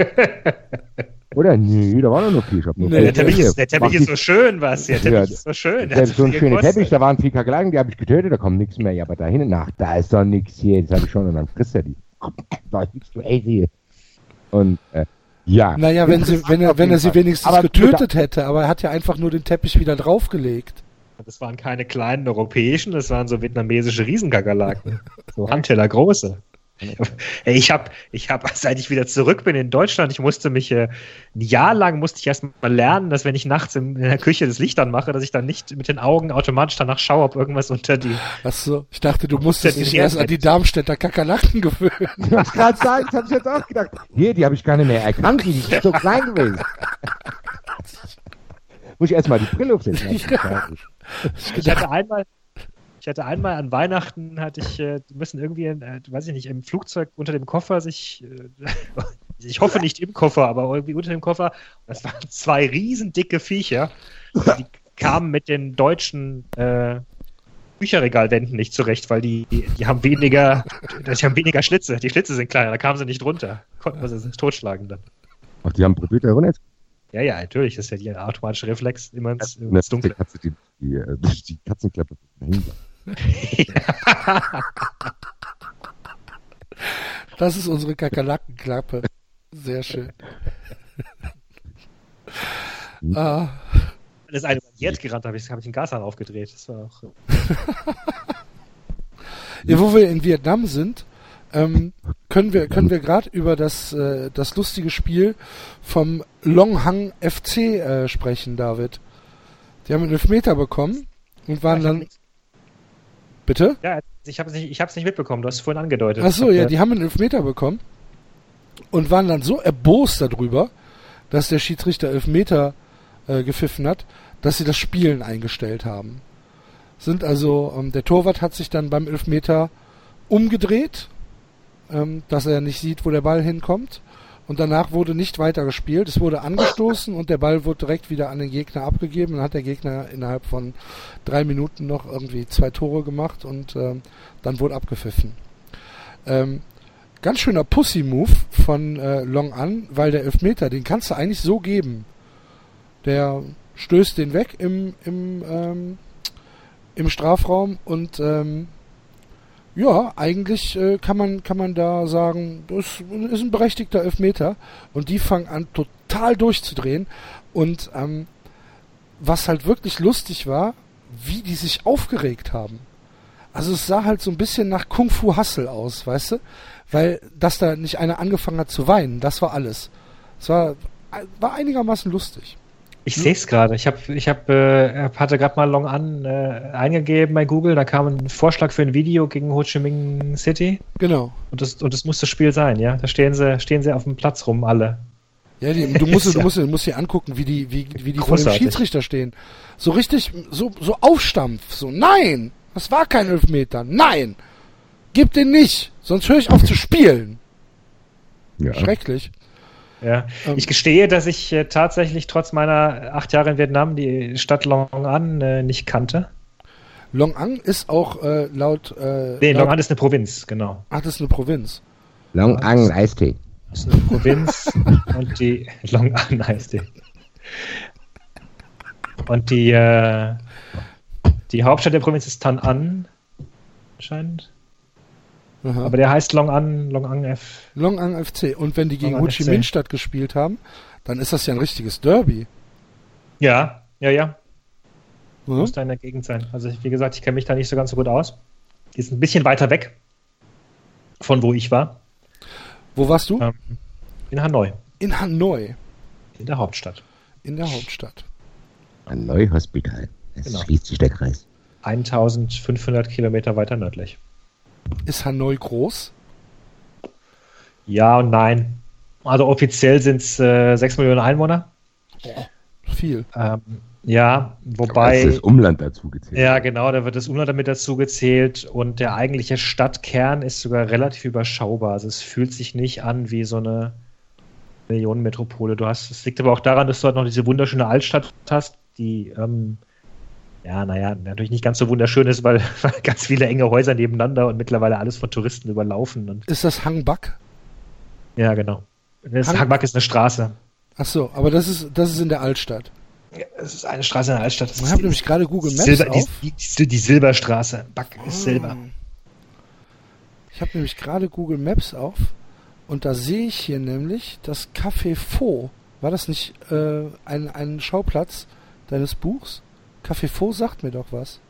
Oder? Nee, da waren doch nur vier. Ich nur Nee, vier. Der Teppich ist, der Teppich ist so schön, was? Der Teppich Ja, ist so schön. Das ist so ein schöner. Teppich, da waren vier Kakerlaken, die habe ich getötet, da kommt nichts mehr. Ja, aber da hinten, nach, da ist doch nichts hier, das habe ich schon und dann frisst er die. Da liegst du echt hier. Und, äh, ja. Naja, wenn, sie, wenn, er, wenn er sie wenigstens Aber- getötet hätte, aber er hat ja einfach nur den Teppich wieder draufgelegt. Das waren keine kleinen europäischen, das waren so vietnamesische Riesenkakerlaken. So Handteller große. Ich habe, ich hab, seit ich wieder zurück bin in Deutschland, ich musste mich, äh, ein Jahr lang musste ich erst mal lernen, dass wenn ich nachts im, in der Küche das Licht anmache, dass ich dann nicht mit den Augen automatisch danach schaue, ob irgendwas unter die. Was so? Ich dachte, du musstest Ja, dich erst an die Darmstädter Kakerlaken gewöhnen. Ich wollte gerade sagen, das habe ich jetzt auch gedacht. Hier, die habe ich gar nicht mehr erkannt, die sind so klein gewesen. Muss ich erstmal die Brille aufsetzen. Ich hatte einmal, ich hatte einmal an Weihnachten, hatte ich, äh, die müssen irgendwie, äh, weiß ich nicht, im Flugzeug unter dem Koffer sich, äh, ich hoffe nicht im Koffer, aber irgendwie unter dem Koffer. Das waren zwei riesen dicke Viecher. Die kamen mit den deutschen äh, Bücherregalwänden nicht zurecht, weil die, die, haben weniger, die haben weniger Schlitze. Die Schlitze sind kleiner, da kamen sie nicht runter. Konnten wir sie totschlagen dann. Ach, die haben probiert, runter Ja, ja, natürlich, das ist ja der automatische Reflex, immer ins, ins Dunkle. Katze, die, die, äh, die Katzenklappe Das ist unsere Kakerlakenklappe. Sehr schön. ah, Das eine, jetzt gerannt habe, ich, habe ich den Gashahn aufgedreht. Das war auch. ja, wo wir in Vietnam sind, ähm, können wir können wir gerade über das äh, das lustige Spiel vom Long Hang FC äh, sprechen, David. Die haben einen Elfmeter bekommen und waren dann nichts- bitte. Ja, ich habe es nicht, ich hab's nicht mitbekommen. Du hast es vorhin angedeutet. Ach so, ja, die haben einen Elfmeter bekommen und waren dann so erbost darüber, dass der Schiedsrichter Elfmeter äh, gepfiffen hat, dass sie das Spielen eingestellt haben. Sind also, ähm, der Torwart hat sich dann beim Elfmeter umgedreht, ähm, dass er nicht sieht, wo der Ball hinkommt. Und danach wurde nicht weiter gespielt. Es wurde angestoßen und der Ball wurde direkt wieder an den Gegner abgegeben. Dann hat der Gegner innerhalb von drei Minuten noch irgendwie zwei Tore gemacht und ähm, dann wurde abgepfiffen. Ähm, ganz schöner Pussy-Move von äh, Long An, weil der Elfmeter, den kannst du eigentlich so geben. Der stößt den weg im, im, ähm, im Strafraum und ähm, ja, eigentlich äh, kann man kann man da sagen, das ist ein berechtigter Elfmeter und die fangen an total durchzudrehen und ähm, was halt wirklich lustig war, wie die sich aufgeregt haben. Also es sah halt so ein bisschen nach Kung Fu Hustle aus, weißt du? Weil, dass da nicht einer angefangen hat zu weinen, das war alles. Es war, war einigermaßen lustig. Ich sehe es gerade. Ich, hab, ich hab, äh, hatte gerade mal Long An äh, eingegeben bei Google. Da kam ein Vorschlag für ein Video gegen Ho Chi Minh City. Genau. Und das, und das muss das Spiel sein, ja. Da stehen sie, stehen sie auf dem Platz rum, alle. Ja, die, du musst, du musst, du musst dir angucken, wie die, wie, wie die vor dem. Schiedsrichter stehen. So richtig, so, so Aufstampf. So, nein! Das war kein Elfmeter. Nein! Gib den nicht! Sonst höre ich auf zu spielen. Ja. Schrecklich. Ja. Ähm. Ich gestehe, dass ich äh, tatsächlich trotz meiner acht Jahre in Vietnam die Stadt Long An äh, nicht kannte. Long An ist auch äh, laut, äh, Nee, laut Long An ist eine Provinz, genau. Ach, das ist eine Provinz. Long Ang Eistee. Das ist eine Provinz und die Long An heißt die. Und die, äh, die Hauptstadt der Provinz ist Tan An, anscheinend. Aha. Aber der heißt Long An, Long An F. Long An FC. Und wenn die gegen Ho Chi. Minh Stadt gespielt haben, dann ist das ja ein richtiges Derby. Ja, ja, ja. Ne? Muss da in der Gegend sein. Also, wie gesagt, ich kenne mich da nicht so ganz so gut aus. Die ist ein bisschen weiter weg von wo ich war. Wo warst du? Ähm, in Hanoi, In Hanoi, in der Hauptstadt. in der Hauptstadt. Ein Neuhospital. Es Genau. schließt sich der Kreis. 1500 Kilometer weiter nördlich. Ist Hanoi groß? Ja und nein. Also offiziell sind es äh, 6 Millionen Einwohner. Viel. Ähm, ja, wobei. es ist das Umland dazu gezählt. Ja, genau, da wird das Umland damit dazu gezählt und der eigentliche Stadtkern ist sogar relativ überschaubar. Also es fühlt sich nicht an wie so eine Millionenmetropole. Du hast, es liegt aber auch daran, dass du halt noch diese wunderschöne Altstadt hast, die ähm, ja, naja, natürlich nicht ganz so wunderschön ist, weil, weil ganz viele enge Häuser nebeneinander und mittlerweile alles von Touristen überlaufen. Und, Ist das Hang Bak? ja, genau. Das Hang- Hangback ist eine Straße. Ach so, aber das ist, das ist in der Altstadt. Ja, es ist eine Straße in der Altstadt. Ich habe nämlich gerade Google Maps Silber, auf. die, die, die Silberstraße. Back ist Silber. Ich habe nämlich gerade Google Maps auf und da sehe ich hier nämlich das Café Faux. War das nicht äh, ein, ein Schauplatz deines Buchs? Café Faux sagt mir doch was.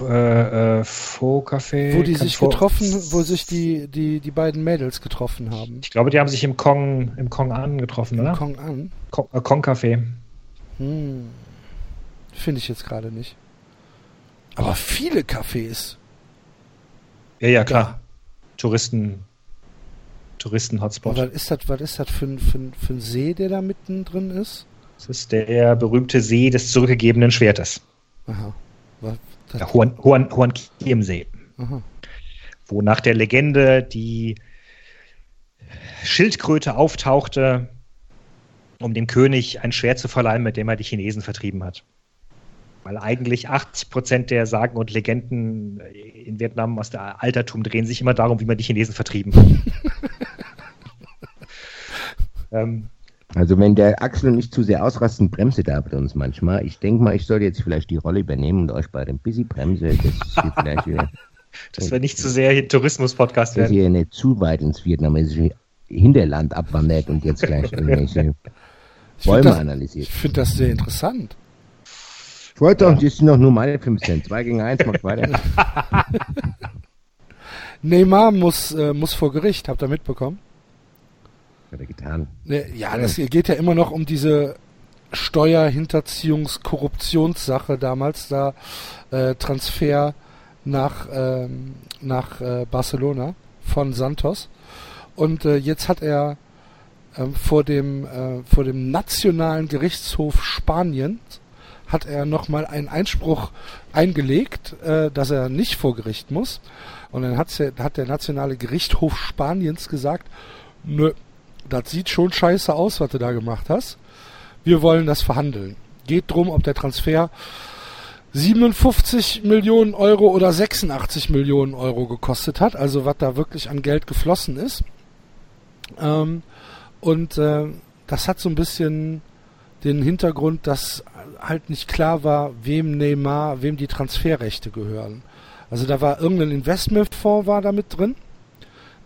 Äh, äh, Faux Café. Wo die kein sich Faux- getroffen, wo sich die, die, die beiden Mädels getroffen haben. Ich glaube, die haben sich im Kong, im Kong an getroffen, Im oder? Kong an. Kong, äh, Kong Café. Hm. Finde ich jetzt gerade nicht. Aber viele Cafés. Ja, ja, klar. Touristen, Touristen-Hotspot. Was ist das, was ist das für ein, für, ein, für ein See, der da mittendrin ist? Das ist der berühmte See des zurückgegebenen Schwertes. Aha. Was, Der Huan Kiem-See. aha. wo nach der Legende die Schildkröte auftauchte, um dem König ein Schwert zu verleihen, mit dem er die Chinesen vertrieben hat. Weil eigentlich 80 Prozent der Sagen und Legenden in Vietnam aus der Altertum drehen sich immer darum, wie man die Chinesen vertrieben hat. ähm, Also wenn der Axel nicht zu sehr ausrasten, bremse da bei uns manchmal. Ich denke mal, ich sollte jetzt vielleicht die Rolle übernehmen und euch bei dem Busy Bremse, dass ihr vielleicht wieder, dass wir nicht zu sehr hier Tourismus-Podcast dass werden. ihr nicht zu weit ins vietnamesische Hinterland abwandert und jetzt gleich irgendwelche Bäume finde das, analysiert. ich find das sehr interessant. Ich wollte doch, das sind doch nur meine 5 Cent. 2 gegen 1, macht weiter. Neymar muss, äh, muss vor Gericht, habt ihr mitbekommen? Hat er getan. Ne, Ja, das geht ja immer noch um diese Steuerhinterziehungs-Korruptionssache damals, da äh, Transfer nach, ähm, nach äh, Barcelona von Santos. Und äh, jetzt hat er ähm, vor dem äh, vor dem nationalen Gerichtshof Spaniens hat er nochmal einen Einspruch eingelegt, äh, dass er nicht vor Gericht muss. Und dann hat der nationale Gerichtshof Spaniens gesagt, nö, das sieht schon scheiße aus, was du da gemacht hast. Wir wollen das verhandeln. Geht drum, ob der Transfer 57 Millionen Euro oder 86 Millionen Euro gekostet hat, also was da wirklich an Geld geflossen ist. Ähm, und äh, das hat so ein bisschen den Hintergrund, dass halt nicht klar war, wem Neymar, wem die Transferrechte gehören. Also da war irgendein Investmentfonds war da mit drin.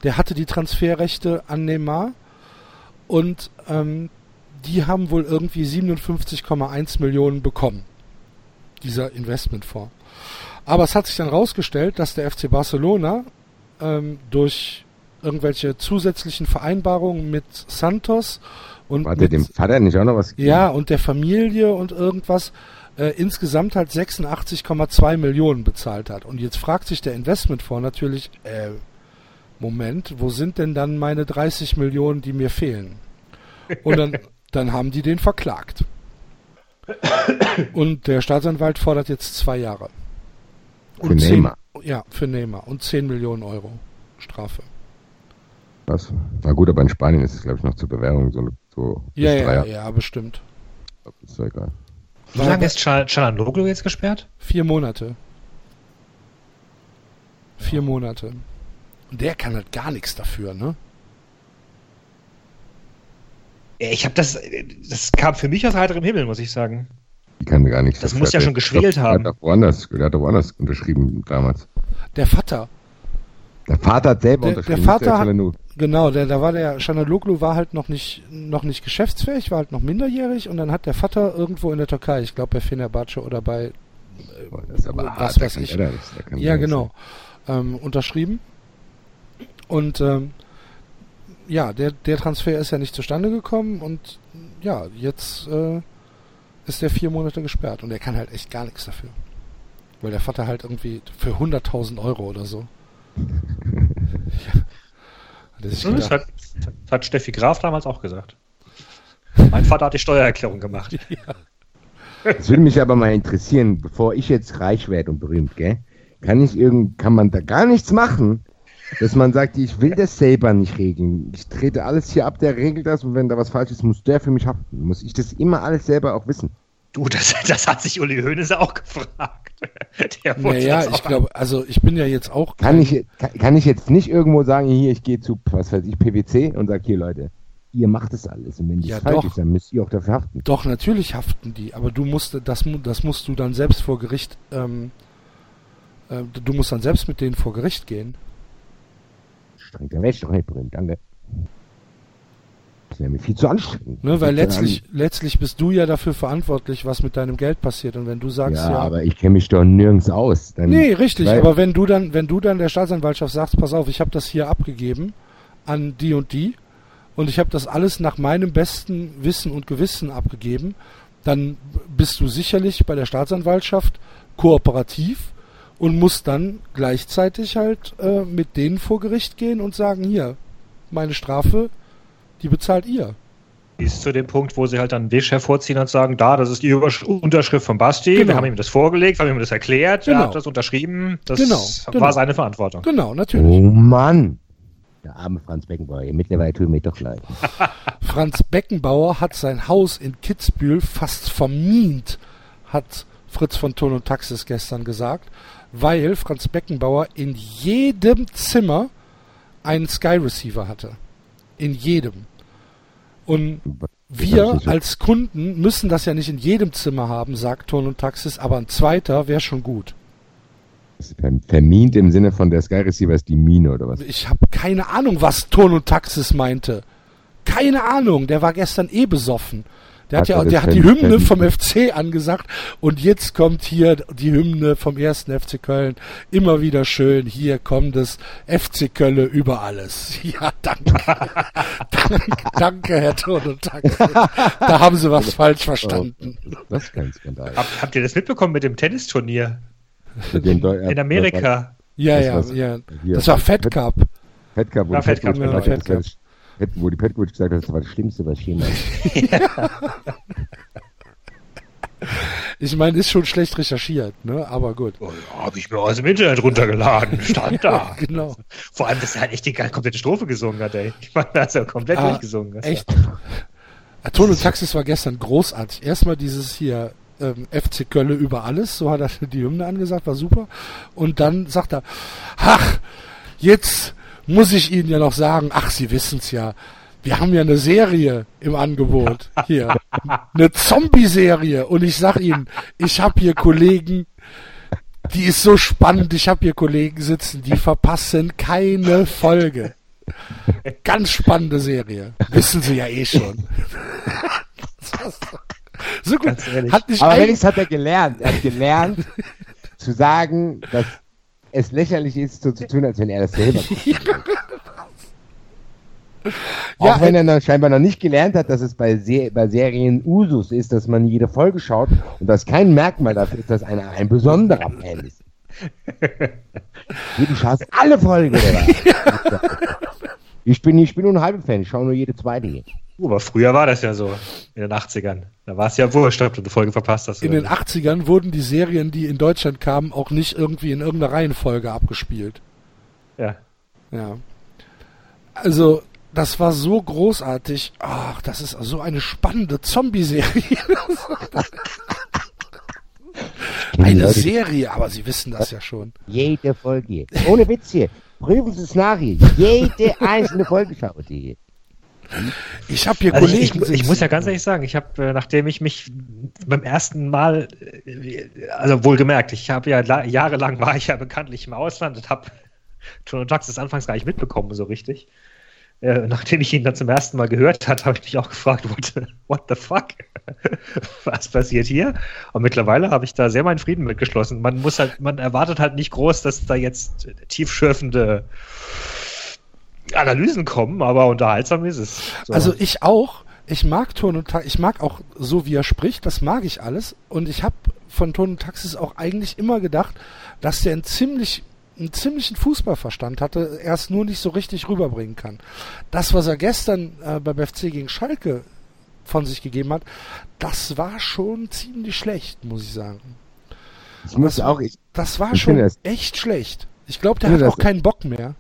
Der hatte die Transferrechte an Neymar und ähm, die haben wohl irgendwie 57,1 Millionen bekommen. Dieser Investmentfonds. Aber es hat sich dann rausgestellt, dass der FC Barcelona ähm, durch irgendwelche zusätzlichen Vereinbarungen mit Santos Und er mit- dem Vater nicht auch noch was gegeben? Ja, und der Familie und irgendwas äh, insgesamt halt 86,2 Millionen bezahlt hat. Und jetzt fragt sich der Investmentfonds natürlich, äh, Moment, wo sind denn dann meine 30 Millionen, die mir fehlen? Und dann, dann haben die den verklagt. Und der Staatsanwalt fordert jetzt zwei Jahre. Für zehn- Neymar. Ja, für Neymar. Und 10 Millionen Euro Strafe. Was? Na gut, aber in Spanien ist es, glaube ich, noch zur Bewährung so, so Ja, ja, Jahre. ja, bestimmt. Ist doch egal. Wie lange ist Chal- Chalanoglu jetzt gesperrt? Vier Monate. Vier Monate. Und der kann halt gar nichts dafür, ne? Ich habe das, das kam für mich aus heiterem Himmel, muss ich sagen. Die kann gar nichts Das dafür. muss ja Der- schon geschwält der haben. Hat auch woanders, der hat woanders unterschrieben damals. Der Vater. Der Vater hat selber Der- der unterschrieben. Vater nicht hat-. Genau, der, da war der Shanaloglu war halt noch nicht noch nicht geschäftsfähig, war halt noch minderjährig und dann hat der Vater irgendwo in der Türkei, ich glaube bei Fenerbahce oder bei Das ist aber was hart, der weiß ich. das, der kann Ja, das. genau. Ähm, unterschrieben. Und ähm, ja, der, der Transfer ist ja nicht zustande gekommen und ja, jetzt äh, ist der vier Monate gesperrt und er kann halt echt gar nichts dafür. Weil der Vater halt irgendwie für 100.000 Euro oder so. ja. Er sich Das hat, das hat Steffi Graf damals auch gesagt. Mein Vater hat die Steuererklärung gemacht. Das würde mich aber mal interessieren, bevor ich jetzt reich werde und berühmt, gell? Kann ich irgend, kann man da gar nichts machen, dass man sagt, ich will das selber nicht regeln. Ich trete alles hier ab, der regelt das und wenn da was falsch ist, muss der für mich haften. Muss ich das immer alles selber auch wissen? Du, das, das hat sich Uli Hoeneß auch gefragt. Naja, ich glaube, also ich bin ja jetzt auch Kann ich, kann, kann ich jetzt nicht irgendwo sagen, hier, ich gehe zu, was weiß ich, PwC und sag hier, Leute, ihr macht das alles und wenn das Ja, falsch doch. ist, dann müsst ihr auch dafür haften. Doch, natürlich haften die, aber du musst, das, das musst du dann selbst vor Gericht, ähm, äh, du musst dann selbst mit denen vor Gericht gehen. Strengt der Wäsche doch nicht berühmt, danke. Das ist nämlich viel zu anstrengend. Ne, weil Ich letztlich, letztlich bist du ja dafür verantwortlich, was mit deinem Geld passiert. Und wenn du sagst, ja, ja, aber ich kenne mich doch nirgends aus. Dann, nee, richtig, aber wenn du dann, wenn du dann der Staatsanwaltschaft sagst, pass auf, ich habe das hier abgegeben an die und die und ich habe das alles nach meinem besten Wissen und Gewissen abgegeben, dann bist du sicherlich bei der Staatsanwaltschaft kooperativ und musst dann gleichzeitig halt äh, mit denen vor Gericht gehen und sagen, hier, meine Strafe, die bezahlt ihr. Bis zu dem Punkt, wo sie halt dann einen Wisch hervorziehen und sagen, da, das ist die Übersch Unterschrift von Basti, Genau. wir haben ihm das vorgelegt, wir haben ihm das erklärt, Genau. er hat das unterschrieben, das Genau, war genau. seine Verantwortung. Genau, natürlich. Oh Mann! Der arme Franz Beckenbauer. Mittlerweile tut mir doch leid. Franz Beckenbauer hat sein Haus in Kitzbühel fast vermint, hat Fritz von Ton und Taxis gestern gesagt, weil Franz Beckenbauer in jedem Zimmer einen Sky Receiver hatte. In jedem. Und wir als Kunden müssen das ja nicht in jedem Zimmer haben, sagt Ton und Taxis, aber ein zweiter wäre schon gut. Vermint im Sinne von der Sky Receiver ist die Mine oder was? Ich habe keine Ahnung, was Ton und Taxis meinte. Keine Ahnung, der war gestern eh besoffen. Der hat, Hat ja, er der hat die Hymne vom FC angesagt und jetzt kommt hier die Hymne vom ersten FC Köln. Immer wieder schön, hier kommt es FC Köln über alles. Ja, danke. danke, danke, Herr Ton und Taxis. Da haben Sie was falsch verstanden. Oh, das ist kein Skandal. Hab, habt ihr das mitbekommen mit dem Tennisturnier in Amerika? Ja, ja, ja. Das war Fed Cup. Fed Cup, wo Ja, Fed Cup, genau, Fed wo die Petkovic gesagt hat, das war das Schlimmste, was ich jemals. Ich meine, ist schon schlecht recherchiert, ne? Aber gut. Oh, ja, Habe ich mir aus dem Internet runtergeladen, stand da. Genau. Vor allem, dass er halt echt die komplette Strophe gesungen hat, ey. Ich meine, er hat ja komplett Ah, durchgesungen. Das Echt. Ja, Ton und Taxis war gestern großartig. Erstmal dieses hier ähm, FC Kölle über alles, so hat er die Hymne angesagt, war super. Und dann sagt er, ach, jetzt muss ich Ihnen ja noch sagen, ach, Sie wissen's ja, wir haben ja eine Serie im Angebot hier, eine Zombie-Serie. Und ich sag Ihnen, ich habe hier Kollegen, die ist so spannend. Ich habe hier Kollegen sitzen, die verpassen keine Folge. Ganz spannende Serie. Wissen Sie ja eh schon. so gut. Hat nicht Aber wenigstens hat er gelernt. Er hat gelernt, zu sagen, dass es lächerlich ist, so zu tun, als wenn er das selber. Auch wenn er dann scheinbar noch nicht gelernt hat, dass es bei, Se bei Serien Usus ist, dass man jede Folge schaut und das kein Merkmal dafür ist, dass einer ein besonderer Fan ist. Jeden schaust alle Folgen, ich, bin, ich bin nur ein halber Fan, ich schaue nur jede zweite. Hier. Uh, aber früher war das ja so, in den 80ern. Da war es ja wurscht, ob du eine Folge verpasst hast. In den 80ern wurden die Serien, die in Deutschland kamen, auch nicht irgendwie in irgendeiner Reihenfolge abgespielt. Ja. Ja. Also, das war so großartig. Ach, das ist so eine spannende Zombie-Serie. eine Serie, aber Sie wissen das ja schon. Jede Folge. Ohne Witz hier. Prüfen Sie es nach hier. Jede einzelne Folge schaut ihr. Ich habe hier also Kollegen. Ich, ich, ich, muss ja ganz ehrlich sagen, ich habe, äh, nachdem ich mich beim ersten Mal, äh, also wohlgemerkt, ich habe ja jahrelang war ich ja bekanntlich im Ausland und habe Tono Taxis anfangs gar nicht mitbekommen, so richtig. Äh, nachdem ich ihn dann zum ersten Mal gehört hat, habe ich mich auch gefragt, what, what the fuck? Was passiert hier? Und mittlerweile habe ich da sehr meinen Frieden mitgeschlossen. Man muss halt, man erwartet halt nicht groß, dass da jetzt tiefschürfende Analysen kommen, aber unterhaltsam ist es. So. Also ich auch. Ich mag Ton und Taxis, ich mag auch so, wie er spricht, das mag ich alles. Und ich habe von Ton und Taxis auch eigentlich immer gedacht, dass der ein ziemlich einen ziemlichen Fußballverstand hatte, er es nur nicht so richtig rüberbringen kann. Das, was er gestern äh, beim FC gegen Schalke von sich gegeben hat, das war schon ziemlich schlecht, muss ich sagen. Ich muss das, auch, ich, das war schon das, echt schlecht. Ich glaube, der hat auch keinen Bock mehr.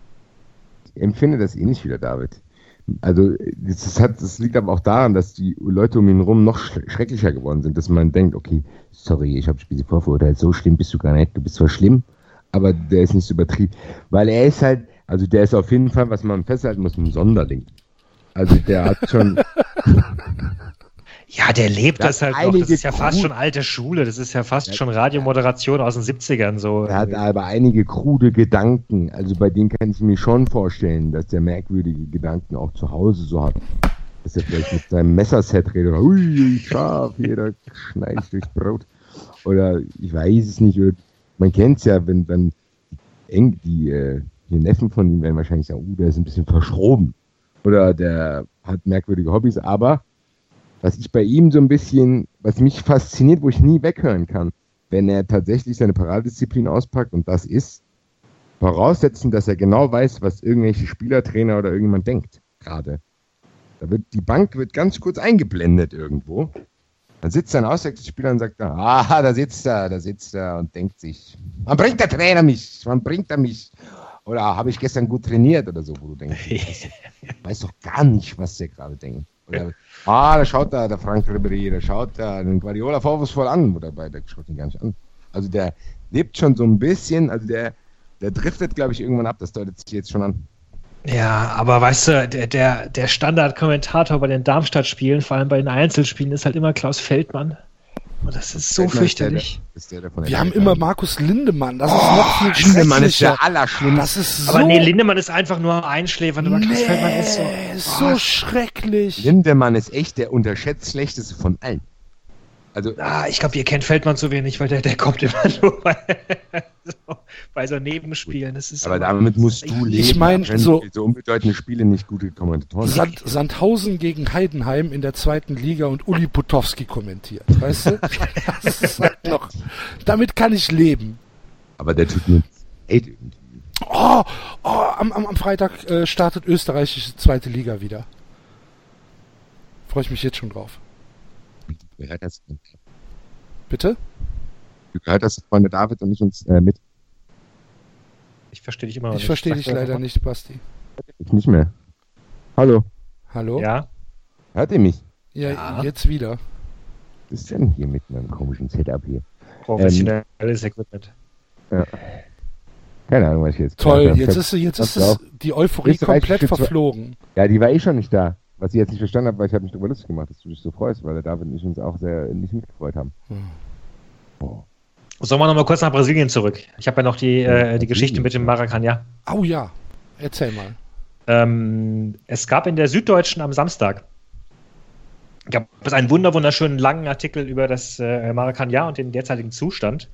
Empfinde das ähnlich eh wieder, David. Also, das, hat, das liegt aber auch daran, dass die Leute um ihn herum noch schrecklicher geworden sind, dass man denkt, okay, sorry, ich habe Spiele vorverurteilt, so schlimm bist du gar nicht, du bist zwar schlimm, aber der ist nicht so übertrieben. Weil er ist halt, also der ist auf jeden Fall, was man festhalten muss, ein Sonderling. Also der hat schon. ja, der lebt das halt noch. Das ist ja fast schon alte Schule. Das ist ja fast schon Radiomoderation aus den 70ern so. Er hat aber einige krude Gedanken. Also bei denen kann ich mir schon vorstellen, dass der merkwürdige Gedanken auch zu Hause so hat. Dass er vielleicht mit seinem Messerset redet. Ui, scharf, jeder schneidet durchs Brot. Oder ich weiß es nicht. Oder man kennt es ja, wenn dann eng die, äh, die Neffen von ihm werden wahrscheinlich sagen, uh, der ist ein bisschen verschroben oder der hat merkwürdige Hobbys, aber was ich bei ihm so ein bisschen, was mich fasziniert, wo ich nie weghören kann, wenn er tatsächlich seine Paradedisziplin auspackt und das ist, voraussetzen, dass er genau weiß, was irgendwelche Spielertrainer oder irgendjemand denkt, gerade. Da wird, die Bank wird ganz kurz eingeblendet irgendwo dann sitzt ein Auswechselspieler und sagt, ah, da sitzt er, da sitzt er und denkt sich, wann bringt der Trainer mich? Wann bringt er mich? Oder habe ich gestern gut trainiert oder so, wo du denkst, ich weiß doch gar nicht, was der gerade denkt. Oder, ah, da schaut da der Frank Ribéry, da schaut da den Guardiola vorwurfsvoll an, oder bei der schaut ihn gar nicht an. Also der lebt schon so ein bisschen, also der, der driftet, glaube ich, irgendwann ab, das deutet sich jetzt schon an. Ja, aber weißt du, der, der, der Standardkommentator bei den Darmstadt-Spielen, vor allem bei den Einzelspielen, ist halt immer Klaus Feldmann. Und das ist so fürchterlich. Der, der, der Wir haben immer Markus Lindemann. Das ist oh, noch viel schlimmer. Lindemann ist der Allerschlimmste. Das ist so, aber nee, Lindemann ist einfach nur einschläfernd, aber nee, Feldmann ist so, so oh, schrecklich. Lindemann ist echt der unterschätzt schlechteste von allen. Also, ah, ich glaube, ihr kennt Feldmann zu wenig, weil der, der kommt immer nur bei, so, bei so Nebenspielen. Das ist aber damit musst du leben. Ich meine, so, so unbedeutende Spiele nicht gute Kommentatoren. Sand, Sandhausen gegen Heidenheim in der zweiten Liga und Uli Potowski kommentiert. Weißt du? das ist halt noch, damit kann ich leben. Aber der tut mir ey, Oh, oh am, am, am Freitag äh, startet österreichische zweite Liga wieder. Freue ich mich jetzt schon drauf. Gehört das? Bitte? Wie gehört das Freunde David und nicht uns äh, mit? Ich verstehe dich immer noch ich nicht. Ich verstehe dich leider nicht, Basti. Ich nicht mehr. Hallo. Hallo? Ja. Hört ihr mich? Ja, ja. jetzt wieder. Was ist denn hier mit meinem komischen Setup hier? Professionelles ähm, Equipment. Ja. Keine Ahnung, was ich jetzt Toll, jetzt ist, jetzt ist es die Euphorie komplett verflogen. Ja, die war eh schon nicht da. Was ich jetzt nicht verstanden habe, weil ich habe mich darüber lustig gemacht, dass du dich so freust, weil der David und ich uns auch sehr nicht mitgefreut haben. Hm. Oh. Sollen wir nochmal kurz nach Brasilien zurück? Ich habe ja noch die, äh, die Geschichte mit dem Maracanã. Oh ja, erzähl mal. Ähm, es gab in der Süddeutschen am Samstag gab es einen wunder wunderschönen langen Artikel über das äh, Maracanã und den derzeitigen Zustand.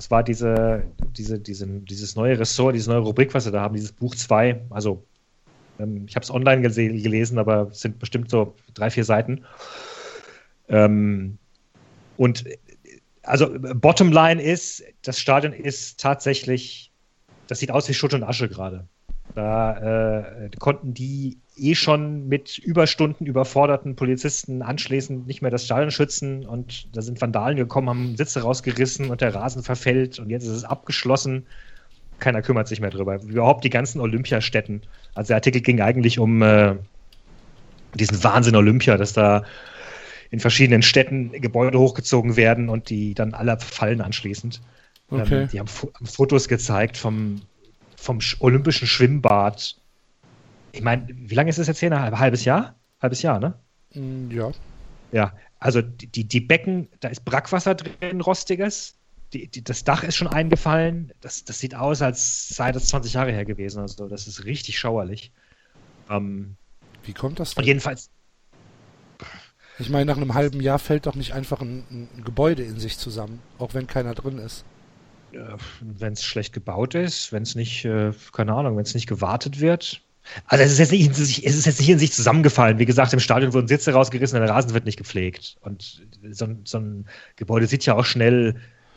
Es war diese, diese, diese, dieses neue Ressort, diese neue Rubrik, was sie da haben, dieses Buch 2, also Ähm, ich habe es online gelesen, aber es sind bestimmt so drei, vier Seiten. Ähm, und also Bottomline ist, das Stadion ist tatsächlich, das sieht aus wie Schutt und Asche gerade. Da äh, konnten die eh schon mit Überstunden überforderten Polizisten anschließend nicht mehr das Stadion schützen und da sind Vandalen gekommen, haben Sitze rausgerissen und der Rasen verfällt und jetzt ist es abgeschlossen. Keiner kümmert sich mehr drüber. Überhaupt die ganzen Olympiastätten. Also der Artikel ging eigentlich um äh, diesen Wahnsinn Olympia, dass da in verschiedenen Städten Gebäude hochgezogen werden und die dann alle fallen anschließend. Okay. Ähm, die haben, haben, Fotos gezeigt vom, vom Olympischen Schwimmbad. Ich meine, wie lange ist es jetzt hier? Ein halbes Jahr? Halbes Jahr, ne? Mm, ja. Ja, also die, die Becken, da ist Brackwasser drin, rostiges. Die, die, das Dach ist schon eingefallen. Das, das sieht aus, als sei das 20 Jahre her gewesen. Also das ist richtig schauerlich. Ähm, Wie kommt das denn? Und jedenfalls, ich meine, nach einem halben Jahr fällt doch nicht einfach ein, ein Gebäude in sich zusammen, auch wenn keiner drin ist. wenn es schlecht gebaut ist, wenn es nicht, äh, keine Ahnung, wenn es nicht gewartet wird. Also es ist, jetzt nicht in sich, es ist jetzt nicht in sich zusammengefallen. Wie gesagt, im Stadion wurden Sitze rausgerissen, der Rasen wird nicht gepflegt. Und so, so ein Gebäude sieht ja auch schnell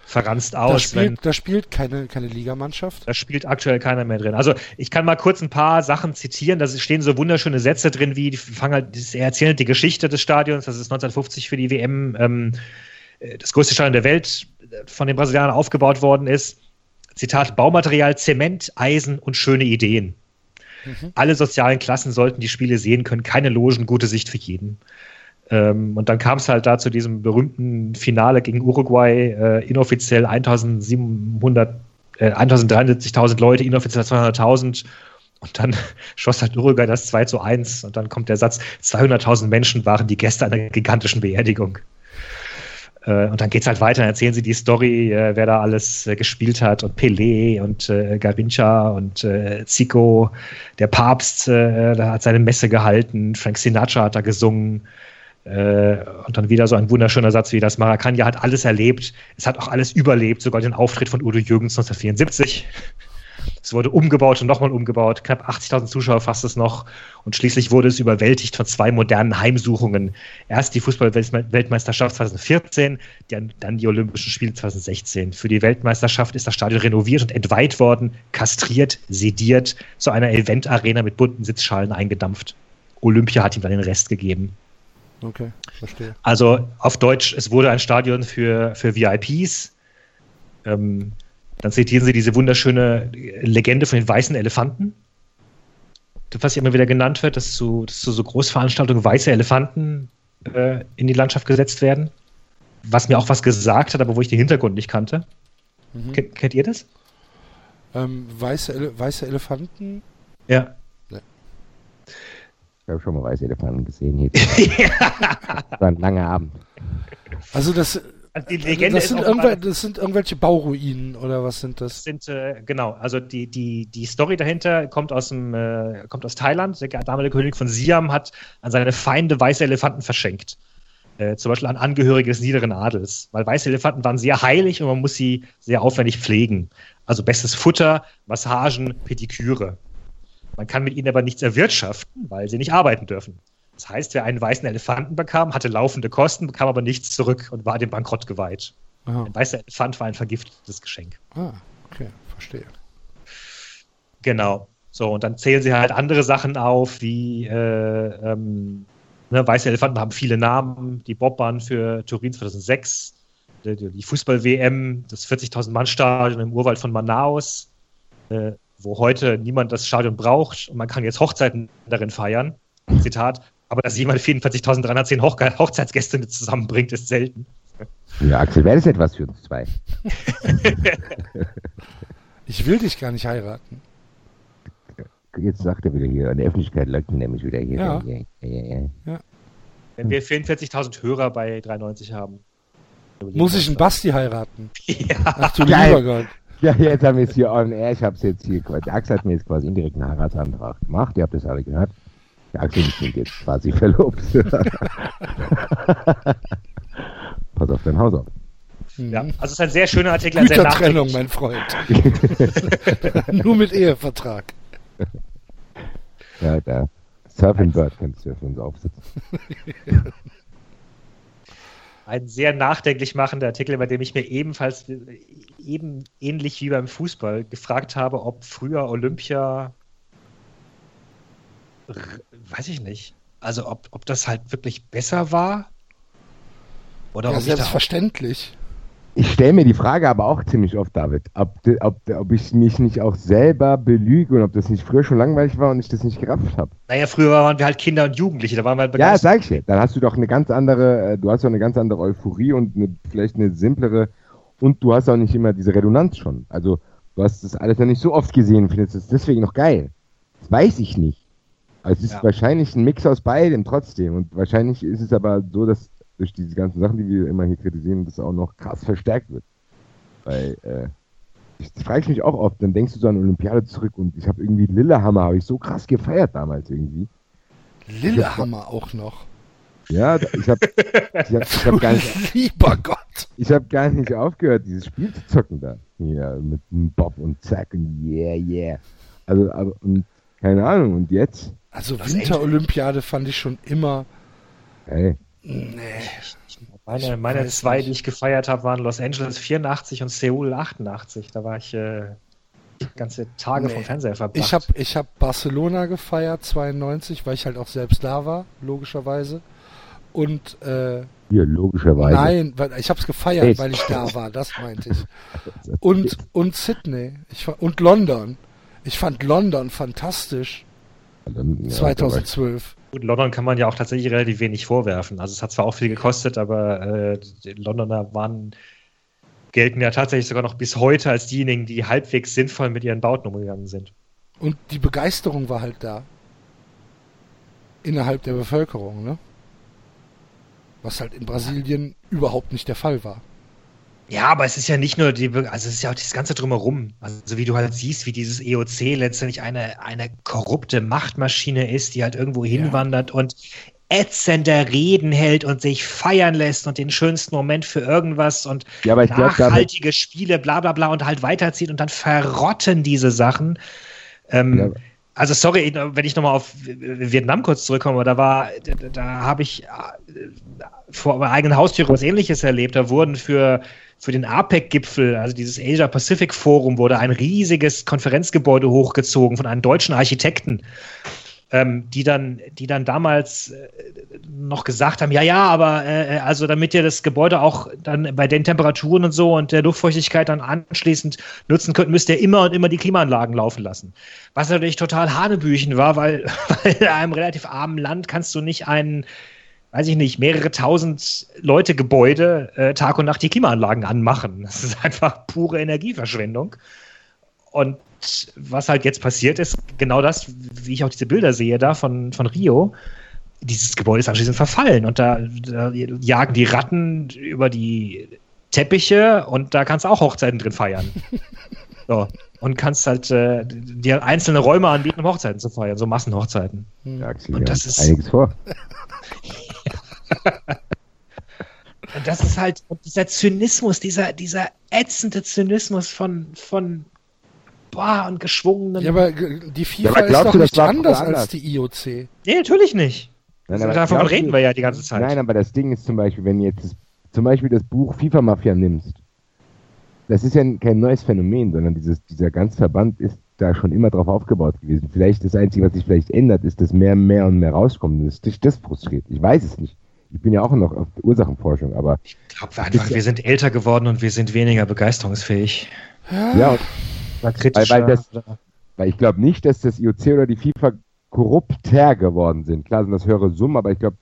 verranzt aus. Da spielt, wenn, da spielt keine, keine Ligamannschaft. Da spielt aktuell keiner mehr drin. Also ich kann mal kurz ein paar Sachen zitieren. Da stehen so wunderschöne Sätze drin, wie die fangen halt, er erzählt die Geschichte des Stadions. Das ist 1950 für die WM ähm, äh, das größte Stadion der Welt äh, von den Brasilianern aufgebaut worden ist. Zitat: Baumaterial, Zement, Eisen und schöne Ideen. Mhm. Alle sozialen Klassen sollten die Spiele sehen können. Keine Logen, gute Sicht für jeden. Ähm, und dann kam es halt da zu diesem berühmten Finale gegen Uruguay, äh, inoffiziell 1700, äh, 1073.000 Leute, inoffiziell 200.000. Und dann schoss halt Uruguay das 2 zu 1. Und dann kommt der Satz, 200.000 Menschen waren die Gäste einer gigantischen Beerdigung. Äh, und dann geht es halt weiter, dann erzählen sie die Story, äh, wer da alles äh, gespielt hat und Pelé und äh, Garincha und äh, Zico, der Papst, äh, da hat seine Messe gehalten, Frank Sinatra hat da gesungen. Äh, und dann wieder so ein wunderschöner Satz wie das Maracanja hat alles erlebt. Es hat auch alles überlebt, sogar den Auftritt von Udo Jürgens 1974. Es wurde umgebaut und nochmal umgebaut. Knapp 80.000 Zuschauer fasst es noch. Und schließlich wurde es überwältigt von zwei modernen Heimsuchungen. Erst die Fußball-Weltmeisterschaft 2014, dann die Olympischen Spiele 2016. Für die Weltmeisterschaft ist das Stadion renoviert und entweiht worden, kastriert, sediert, zu einer Eventarena mit bunten Sitzschalen eingedampft. Olympia hat ihm dann den Rest gegeben. Okay, verstehe. Also auf Deutsch, es wurde ein Stadion für, für VIPs. Ähm, dann zitieren sie diese wunderschöne Legende von den weißen Elefanten, was immer wieder genannt wird, dass zu, dass zu so Großveranstaltungen weiße Elefanten äh, in die Landschaft gesetzt werden. Was mir auch was gesagt hat, aber wo ich den Hintergrund nicht kannte. Mhm. Kennt, kennt, ihr das? Ähm, weiße, Ele weiße Elefanten? Ja. Ich habe schon mal weiße Elefanten gesehen hier. das war ein langer Abend. Also das, also die Legende das, sind irgendwel das sind irgendwelche Bauruinen oder was sind das? Sind äh, genau, also die, die, die Story dahinter kommt aus dem äh, kommt aus Thailand. Der damalige König von Siam hat an seine Feinde weiße Elefanten verschenkt. Äh, zum Beispiel an Angehörige des niederen Adels, weil weiße Elefanten waren sehr heilig und man muss sie sehr aufwendig pflegen. Also bestes Futter, Massagen, Pediküre. Man kann mit ihnen aber nichts erwirtschaften, weil sie nicht arbeiten dürfen. Das heißt, wer einen weißen Elefanten bekam, hatte laufende Kosten, bekam aber nichts zurück und war dem Bankrott geweiht. Aha. Ein weißer Elefant war ein vergiftetes Geschenk. Ah, okay, verstehe. Genau. So, und dann zählen sie halt andere Sachen auf, wie äh, ähm, ne, weiße Elefanten haben viele Namen, die Bobbahn für Turin 2006, die, Fußball-WM, das 40.000 Mann-Stadion im Urwald von Manaus, äh, wo heute niemand das Stadion braucht und man kann jetzt Hochzeiten darin feiern. Zitat, aber dass jemand 44.310 Hoch Hochzeitsgäste zusammenbringt, ist selten. Ja, Axel, wäre das etwas für uns zwei? ich will dich gar nicht heiraten. Jetzt sagt er wieder hier, in der Öffentlichkeit leugnen nämlich wieder hier. Ja. Ja, ja, ja. Wenn wir 44.000 Hörer bei 93 haben. Muss ich einen Basti heiraten? Ja. Ach du lieber Gott. Ja, jetzt haben wir es hier on air. Ich habe es jetzt hier. Der Axel hat mir jetzt quasi indirekt einen Heiratsantrag gemacht. Ihr habt das alle gehört. Der Axel sind jetzt quasi verlobt. Pass auf dein Haus auf. Ja, also es ist ein sehr schöner Artikel. Gütertrennung, mein Freund. Nur mit Ehevertrag. Ja, der Surfing Bird könntest du ja für uns aufsetzen. Ein sehr nachdenklich machender Artikel, bei dem ich mir ebenfalls eben ähnlich wie beim Fußball gefragt habe, ob früher Olympia, weiß ich nicht, also ob, ob das halt wirklich besser war oder ja, selbstverständlich. Ich stelle mir die Frage aber auch ziemlich oft, David, ob, ob, ob ich mich nicht auch selber belüge und ob das nicht früher schon langweilig war und ich das nicht gerafft habe. Naja, früher waren wir halt Kinder und Jugendliche, da waren wir halt begeistert. Ja, sag ich dir. Dann hast du doch eine ganz andere, äh, du hast doch eine ganz andere Euphorie und eine, vielleicht eine simplere und du hast auch nicht immer diese Redundanz schon. Also du hast das alles noch nicht so oft gesehen und findest es deswegen noch geil. Das weiß ich nicht. Also es ist ja. wahrscheinlich ein Mix aus beidem trotzdem und wahrscheinlich ist es aber so, dass durch diese ganzen Sachen, die wir immer hier kritisieren, das auch noch krass verstärkt wird. Weil, äh, ich, frage ich mich auch oft, dann denkst du so an Olympiade zurück und ich habe irgendwie Lillehammer, habe ich so krass gefeiert damals irgendwie. Lillehammer auch noch. Ja, ich habe ich hab, ich hab gar nicht. Lieber Gott! Ich habe gar nicht aufgehört, dieses Spiel zu zocken da. Hier mit Bob und Zack und yeah, yeah. Also, aber, und keine Ahnung, und jetzt? Also Winterolympiade fand ich schon immer. Hey. Nee. Meine, meine zwei, die ich gefeiert habe, waren Los Angeles 84 und Seoul 88. Da war ich äh, ganze Tage nee. vom Fernseher verbracht. Ich habe ich hab Barcelona gefeiert, 92, weil ich halt auch selbst da war, logischerweise. Und äh, hier, logischerweise. Nein, weil ich habe es gefeiert, Echt? weil ich da war, das meinte ich. Und, und Sydney ich, und London. Ich fand London fantastisch. Ja, 2012. Gut, London kann man ja auch tatsächlich relativ wenig vorwerfen. Also es hat zwar auch viel gekostet, aber äh, Londoner waren gelten ja tatsächlich sogar noch bis heute als diejenigen, die halbwegs sinnvoll mit ihren Bauten umgegangen sind. Und die Begeisterung war halt da. Innerhalb der Bevölkerung, ne? Was halt in Brasilien überhaupt nicht der Fall war. Ja, aber es ist ja nicht nur die, also es ist ja auch das ganze drumherum. Also wie du halt siehst, wie dieses EOC letztendlich eine, eine korrupte Machtmaschine ist, die halt irgendwo hinwandert ja. und ätzende Reden hält und sich feiern lässt und den schönsten Moment für irgendwas und ja, nachhaltige glaub, Spiele, bla bla bla und halt weiterzieht und dann verrotten diese Sachen. Ähm, ja. Also sorry, wenn ich nochmal auf Vietnam kurz zurückkomme, da war, da, da habe ich äh, vor meiner eigenen Haustüre was ähnliches erlebt. Da wurden für für den APEC-Gipfel, also dieses Asia-Pacific-Forum, wurde ein riesiges Konferenzgebäude hochgezogen von einem deutschen Architekten. Ähm, die dann, die dann damals äh, noch gesagt haben, ja, ja, aber äh, also damit ihr das Gebäude auch dann bei den Temperaturen und so und der Luftfeuchtigkeit dann anschließend nutzen könnt, müsst ihr immer und immer die Klimaanlagen laufen lassen. Was natürlich total Hanebüchen war, weil, weil in einem relativ armen Land kannst du nicht einen weiß ich nicht, mehrere tausend Leute Gebäude äh, Tag und Nacht die Klimaanlagen anmachen. Das ist einfach pure Energieverschwendung. Und was halt jetzt passiert ist, genau das, wie ich auch diese Bilder sehe da von, von Rio, dieses Gebäude ist anschließend verfallen und da, da jagen die Ratten über die Teppiche und da kannst du auch Hochzeiten drin feiern. So. Und kannst halt äh, dir einzelne Räume anbieten, um Hochzeiten zu feiern, so Massenhochzeiten. Ja, und das ist einiges vor. Und das ist halt dieser Zynismus, dieser, dieser ätzende Zynismus von, von boah, und geschwungenen. Ja, aber die FIFA ja, ist doch nicht anders, anders, als die IOC. Nee, natürlich nicht. Nein, also davon reden wir ja die ganze Zeit. Nein, aber das Ding ist zum Beispiel, wenn du jetzt das, zum Beispiel das Buch FIFA Mafia nimmst, das ist ja kein neues Phänomen, sondern dieses, dieser ganze Verband ist da schon immer drauf aufgebaut gewesen. Vielleicht das Einzige, was sich vielleicht ändert, ist, dass mehr, mehr und mehr rauskommt. Das ist das frustriert. Ich weiß es nicht. Ich bin ja auch noch auf Ursachenforschung, aber. Ich glaube einfach, wir sind älter geworden und wir sind weniger begeisterungsfähig. Ja, und weil, weil, das, weil ich glaube nicht, dass das IOC oder die FIFA korrupter geworden sind. Klar sind das höhere Summen, aber ich glaube,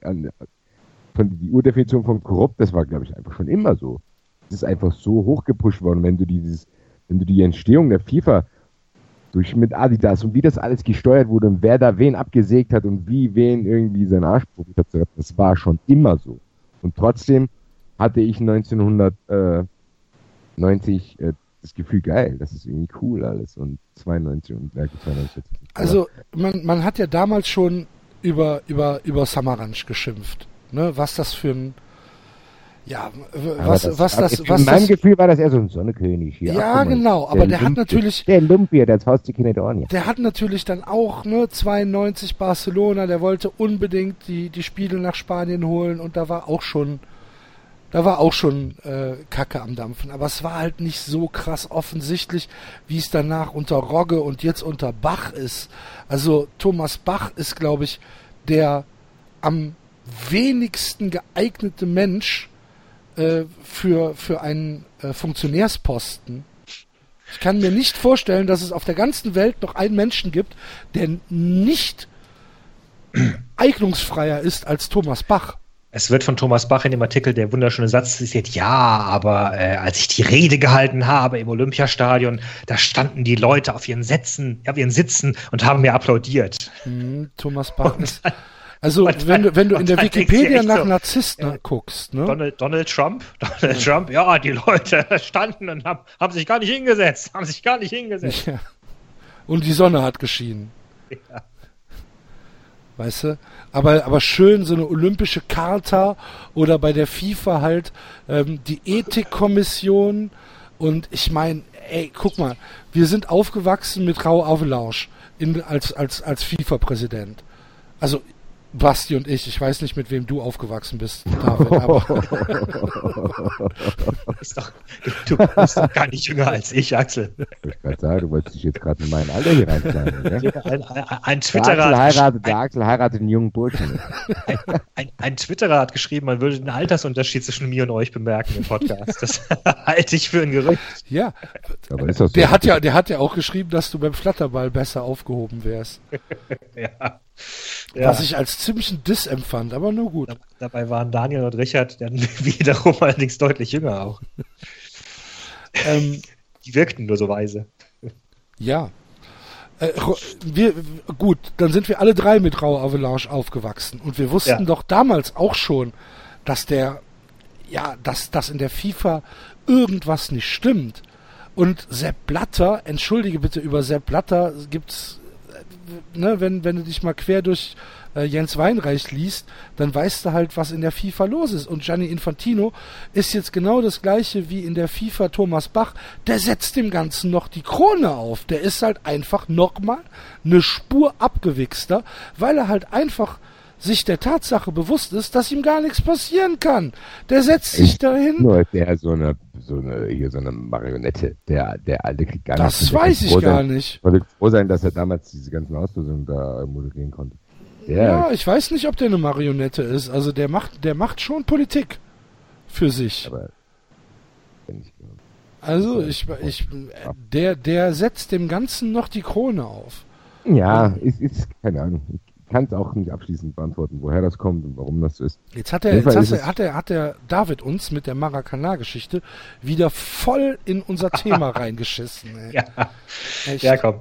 von die Urdefinition von korrupt, das war, glaube ich, einfach schon immer so. Es ist einfach so hochgepusht worden, wenn du dieses, wenn du die Entstehung der FIFA durch mit Adidas und wie das alles gesteuert wurde und wer da wen abgesägt hat und wie wen irgendwie seinen Arsch probiert hat zu retten. Das war schon immer so. Und trotzdem hatte ich 1990 äh, das Gefühl, geil, das ist irgendwie cool alles und 92 und Werke 92. Also man, man hat ja damals schon über, über, über Samaranch geschimpft, ne? was das für ein Ja, was, das, was das, was in meinem das, Gefühl war das eher so ein Sonnekönig hier. Ja, genau, aber der, der hat natürlich, der Lumpier, der haust die Kinder Dornier. Der hat natürlich dann auch, ne, 92 Barcelona, der wollte unbedingt die, die Spiele nach Spanien holen und da war auch schon, da war auch schon äh, Kacke am Dampfen. Aber es war halt nicht so krass offensichtlich, wie es danach unter Rogge und jetzt unter Bach ist. Also Thomas Bach ist, glaube ich, der am wenigsten geeignete Mensch, äh, für, für einen äh, Funktionärsposten. Ich kann mir nicht vorstellen, dass es auf der ganzen Welt noch einen Menschen gibt, der nicht eignungsfreier ist als Thomas Bach. Es wird von Thomas Bach in dem Artikel der wunderschöne Satz zitiert, ja, aber äh, als ich die Rede gehalten habe im Olympiastadion, da standen die Leute auf ihren Sätzen, auf ihren Sitzen und haben mir applaudiert. Hm, Thomas Bach ist, also wenn du, wenn du in der Wikipedia nach so, Narzissten ja, guckst, ne? Donald, Donald Trump, Donald ja. Trump, ja, die Leute standen und haben, haben sich gar nicht hingesetzt, haben sich gar nicht hingesetzt. Ja. Und die Sonne hat geschienen. Ja. Weißt du? Aber, aber schön so eine olympische Charta oder bei der FIFA halt ähm, die Ethikkommission und ich meine, ey, guck mal, wir sind aufgewachsen mit Rau Avelausch in, als, als, als FIFA-Präsident. Also Basti und ich. Ich weiß nicht, mit wem du aufgewachsen bist, David, aber. bist doch, du, bist doch gar nicht jünger als ich, Axel. Ich wollte sagen, du wolltest dich jetzt gerade in mein Alter hier reinschlagen. Ein, ein, ein Twitterer. Der Axel, heiratet, der Axel heiratet einen jungen Burschen. Ein, ein, ein Twitterer hat geschrieben, man würde den Altersunterschied zwischen mir und euch bemerken im Podcast. Das halte ich für ein Gerücht. Ja. Aber ist das so? Der hat ja, der hat ja auch geschrieben, dass du beim Flatterball besser aufgehoben wärst. ja. Ja. Was ich als ziemlichen Diss empfand, aber nur gut. Dabei waren Daniel und Richard dann wiederum allerdings deutlich jünger auch. ähm, Die wirkten nur so weise. Ja. Äh, wir, gut, dann sind wir alle drei mit Rau Avalanche aufgewachsen und wir wussten ja. doch damals auch schon, dass der, ja, dass, dass in der FIFA irgendwas nicht stimmt. Und Sepp Blatter, entschuldige bitte, über Sepp Blatter gibt's ne, wenn, wenn du dich mal quer durch äh, Jens Weinreich liest, dann weißt du halt, was in der FIFA los ist. Und Gianni Infantino ist jetzt genau das gleiche wie in der FIFA Thomas Bach. Der setzt dem Ganzen noch die Krone auf. Der ist halt einfach nochmal eine Spur abgewichster, weil er halt einfach sich der Tatsache bewusst ist, dass ihm gar nichts passieren kann. Der setzt sich dahin. Nur der so eine, so eine, hier so eine Marionette. Der, der alte kriegt gar nichts. Das weiß ich gar sein, nicht. Ich froh sein, dass er damals diese ganzen Auslösungen da moderieren konnte. Der, ja, ich weiß nicht, ob der eine Marionette ist. Also der macht, der macht schon Politik für sich. Aber also ich, ich, der, der setzt dem Ganzen noch die Krone auf. Ja, ist, ist keine Ahnung kann es auch nicht abschließend beantworten, woher das kommt und warum das so ist. Jetzt hat er, jetzt hat, hat, er, hat der David uns mit der Maracana-Geschichte wieder voll in unser Thema reingeschissen. Ey. Ja. Echt. ja, komm.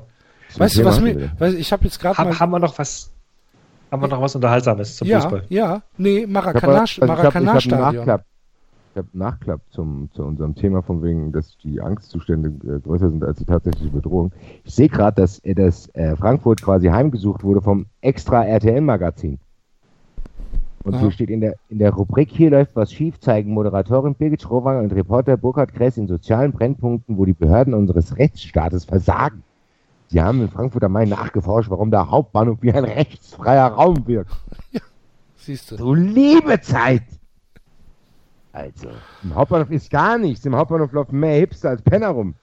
Weißt du, was mir, weiß, ich habe jetzt gerade mal. Haben wir noch was? Haben wir noch was Unterhaltsames zum ja, Fußball? Ja, nee, Maracana-Stadion. Maracana ich habe hab ich habe Nachklapp zum, zu unserem Thema von wegen, dass die Angstzustände äh, größer sind als die tatsächliche Bedrohung. Ich sehe gerade, dass, äh, dass äh, Frankfurt quasi heimgesucht wurde vom extra RTL-Magazin. Und hier steht in der, in der Rubrik Hier läuft was schief, zeigen Moderatorin Birgit Schrowanger und Reporter Burkhard Kress in sozialen Brennpunkten, wo die Behörden unseres Rechtsstaates versagen. Sie haben in Frankfurt am Main nachgeforscht, warum der Hauptbahnhof wie ein rechtsfreier Raum wirkt. Ja, siehst du. Du liebe Zeit! Also, im Hauptbahnhof ist gar nichts. Im Hauptbahnhof läuft mehr Hipster als Penner rum.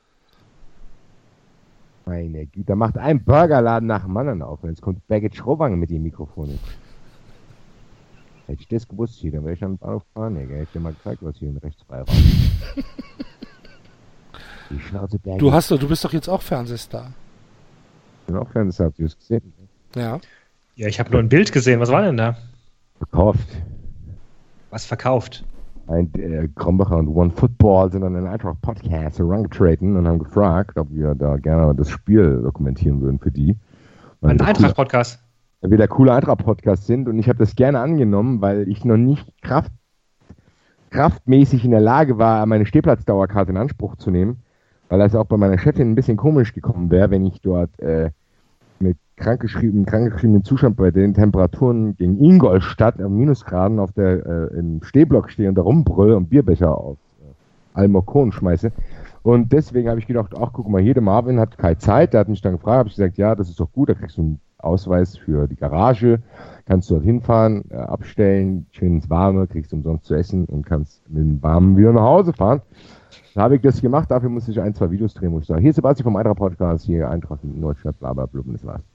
Meine Güte, da macht ein Burgerladen nach dem anderen auf. Und jetzt kommt Baggage Schrowange mit dem Mikrofon. Hätte ich das gewusst hier, dann wäre ich an den Bahnhof fahren. Hätte ich dir mal gezeigt, was hier in Rechtsfreiraum Die Schnauze Berge. Du hast doch, du bist doch jetzt auch Fernsehstar. Ich bin auch Fernsehstar, habt ihr es gesehen? Ja. Ja, ich habe nur ein Bild gesehen. Was war denn da? Verkauft. Was verkauft? Ein äh, Krombacher und One Football sind an den Eintracht Podcast herangetreten und haben gefragt, ob wir da gerne das Spiel dokumentieren würden für die. Ein Eintracht Podcast. Weil wir der coole Eintracht Podcast sind und ich habe das gerne angenommen, weil ich noch nicht Kraft, kraftmäßig in der Lage war, meine Stehplatzdauerkarte in Anspruch zu nehmen, weil das auch bei meiner Chefin ein bisschen komisch gekommen wäre, wenn ich dort äh, krankgeschrieben, krankgeschriebenen Zustand bei den Temperaturen gegen Ingolstadt am Minusgraden auf der äh, im Stehblock stehe und da rumbrülle und Bierbecher auf äh, Almokon schmeiße. Und deswegen habe ich gedacht, ach guck mal, der Marvin hat keine Zeit, der hat mich dann gefragt, habe ich gesagt, ja, das ist doch gut, da kriegst du einen Ausweis für die Garage, kannst dort hinfahren, äh, abstellen, schön ins Warme, kriegst umsonst zu essen und kannst mit dem Warmen wieder nach Hause fahren. Da habe ich das gemacht, dafür musste ich ein, zwei Videos drehen, wo ich sage, hier ist Sebastian vom Eintracht Podcast, hier Eintracht in Deutschland, bla bla bla, das war's.